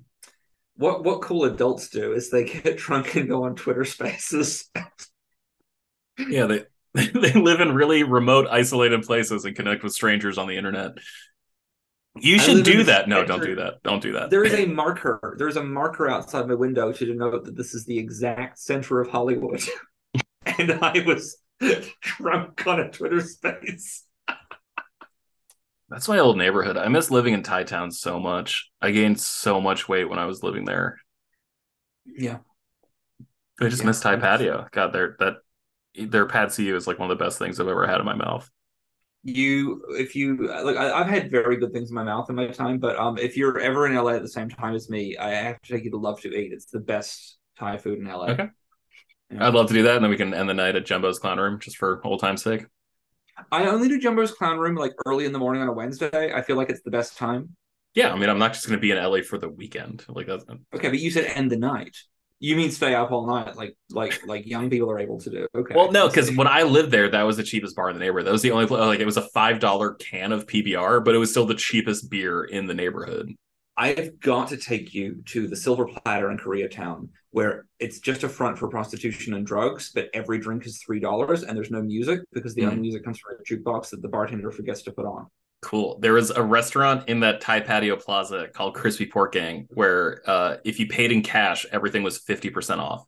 what what cool adults do is they get drunk and go on Twitter Spaces. Yeah, they they live in really remote, isolated places and connect with strangers on the internet. You should do that. No, don't do that. Don't do that. There is a marker. There's a marker outside my window to denote that this is the exact center of Hollywood. and I was drunk on a Twitter space. That's my old neighborhood. I miss living in Thai Town so much. I gained so much weight when I was living there. Yeah. I just Yeah, miss Thai patio. God, their that their pad see is like one of the best things I've ever had in my mouth. You, if you like, I, I've had very good things in my mouth in my time, but um, if you're ever in LA at the same time as me, I have to take you to Love to Eat. It's the best Thai food in LA. Okay. Yeah. I'd love to do that, and then we can end the night at Jumbo's Clown Room just for old time's sake. I only do Jumbo's Clown Room like early in the morning on a Wednesday. I feel like it's the best time. Yeah, I mean, I'm not just going to be in LA for the weekend. Like that's Okay, but you said end the night. You mean stay up all night, like like like young people are able to do? Okay. well, no, because when I lived there, that was the cheapest bar in the neighborhood. That was the only like it was a five dollar can of PBR, but it was still the cheapest beer in the neighborhood. I've got to take you to the Silver Platter in Koreatown, where it's just a front for prostitution and drugs, but every drink is three dollars and there's no music because the Mhm. only music comes from a jukebox that the bartender forgets to put on. Cool. There was a restaurant in that Thai patio plaza called Crispy Pork Gang where uh, if you paid in cash, everything was 50% off.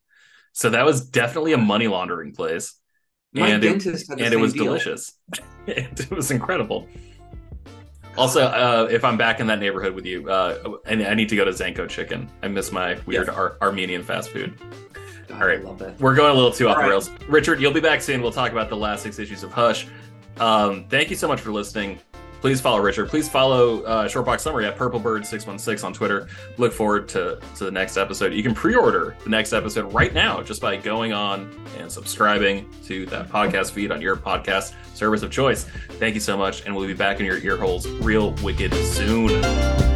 So that was definitely a money laundering place. My and it, dentist had the and it was deal. delicious. it was incredible. Also, uh, if I'm back in that neighborhood with you, uh, and I need to go to Zankou Chicken. I miss my weird Yes. Ar- Armenian fast food. God, All right. We're going a little too off All the rails. Richard, you'll be back soon. We'll talk about the last six issues of Hush. Um, thank you so much for listening. Please follow Richard. Please follow uh, Shortbox Summary at PurpleBird616 on Twitter. Look forward to, to the next episode. You can pre order the next episode right now just by going on and subscribing to that podcast feed on your podcast service of choice. Thank you so much, and we'll be back in your ear holes real wicked soon.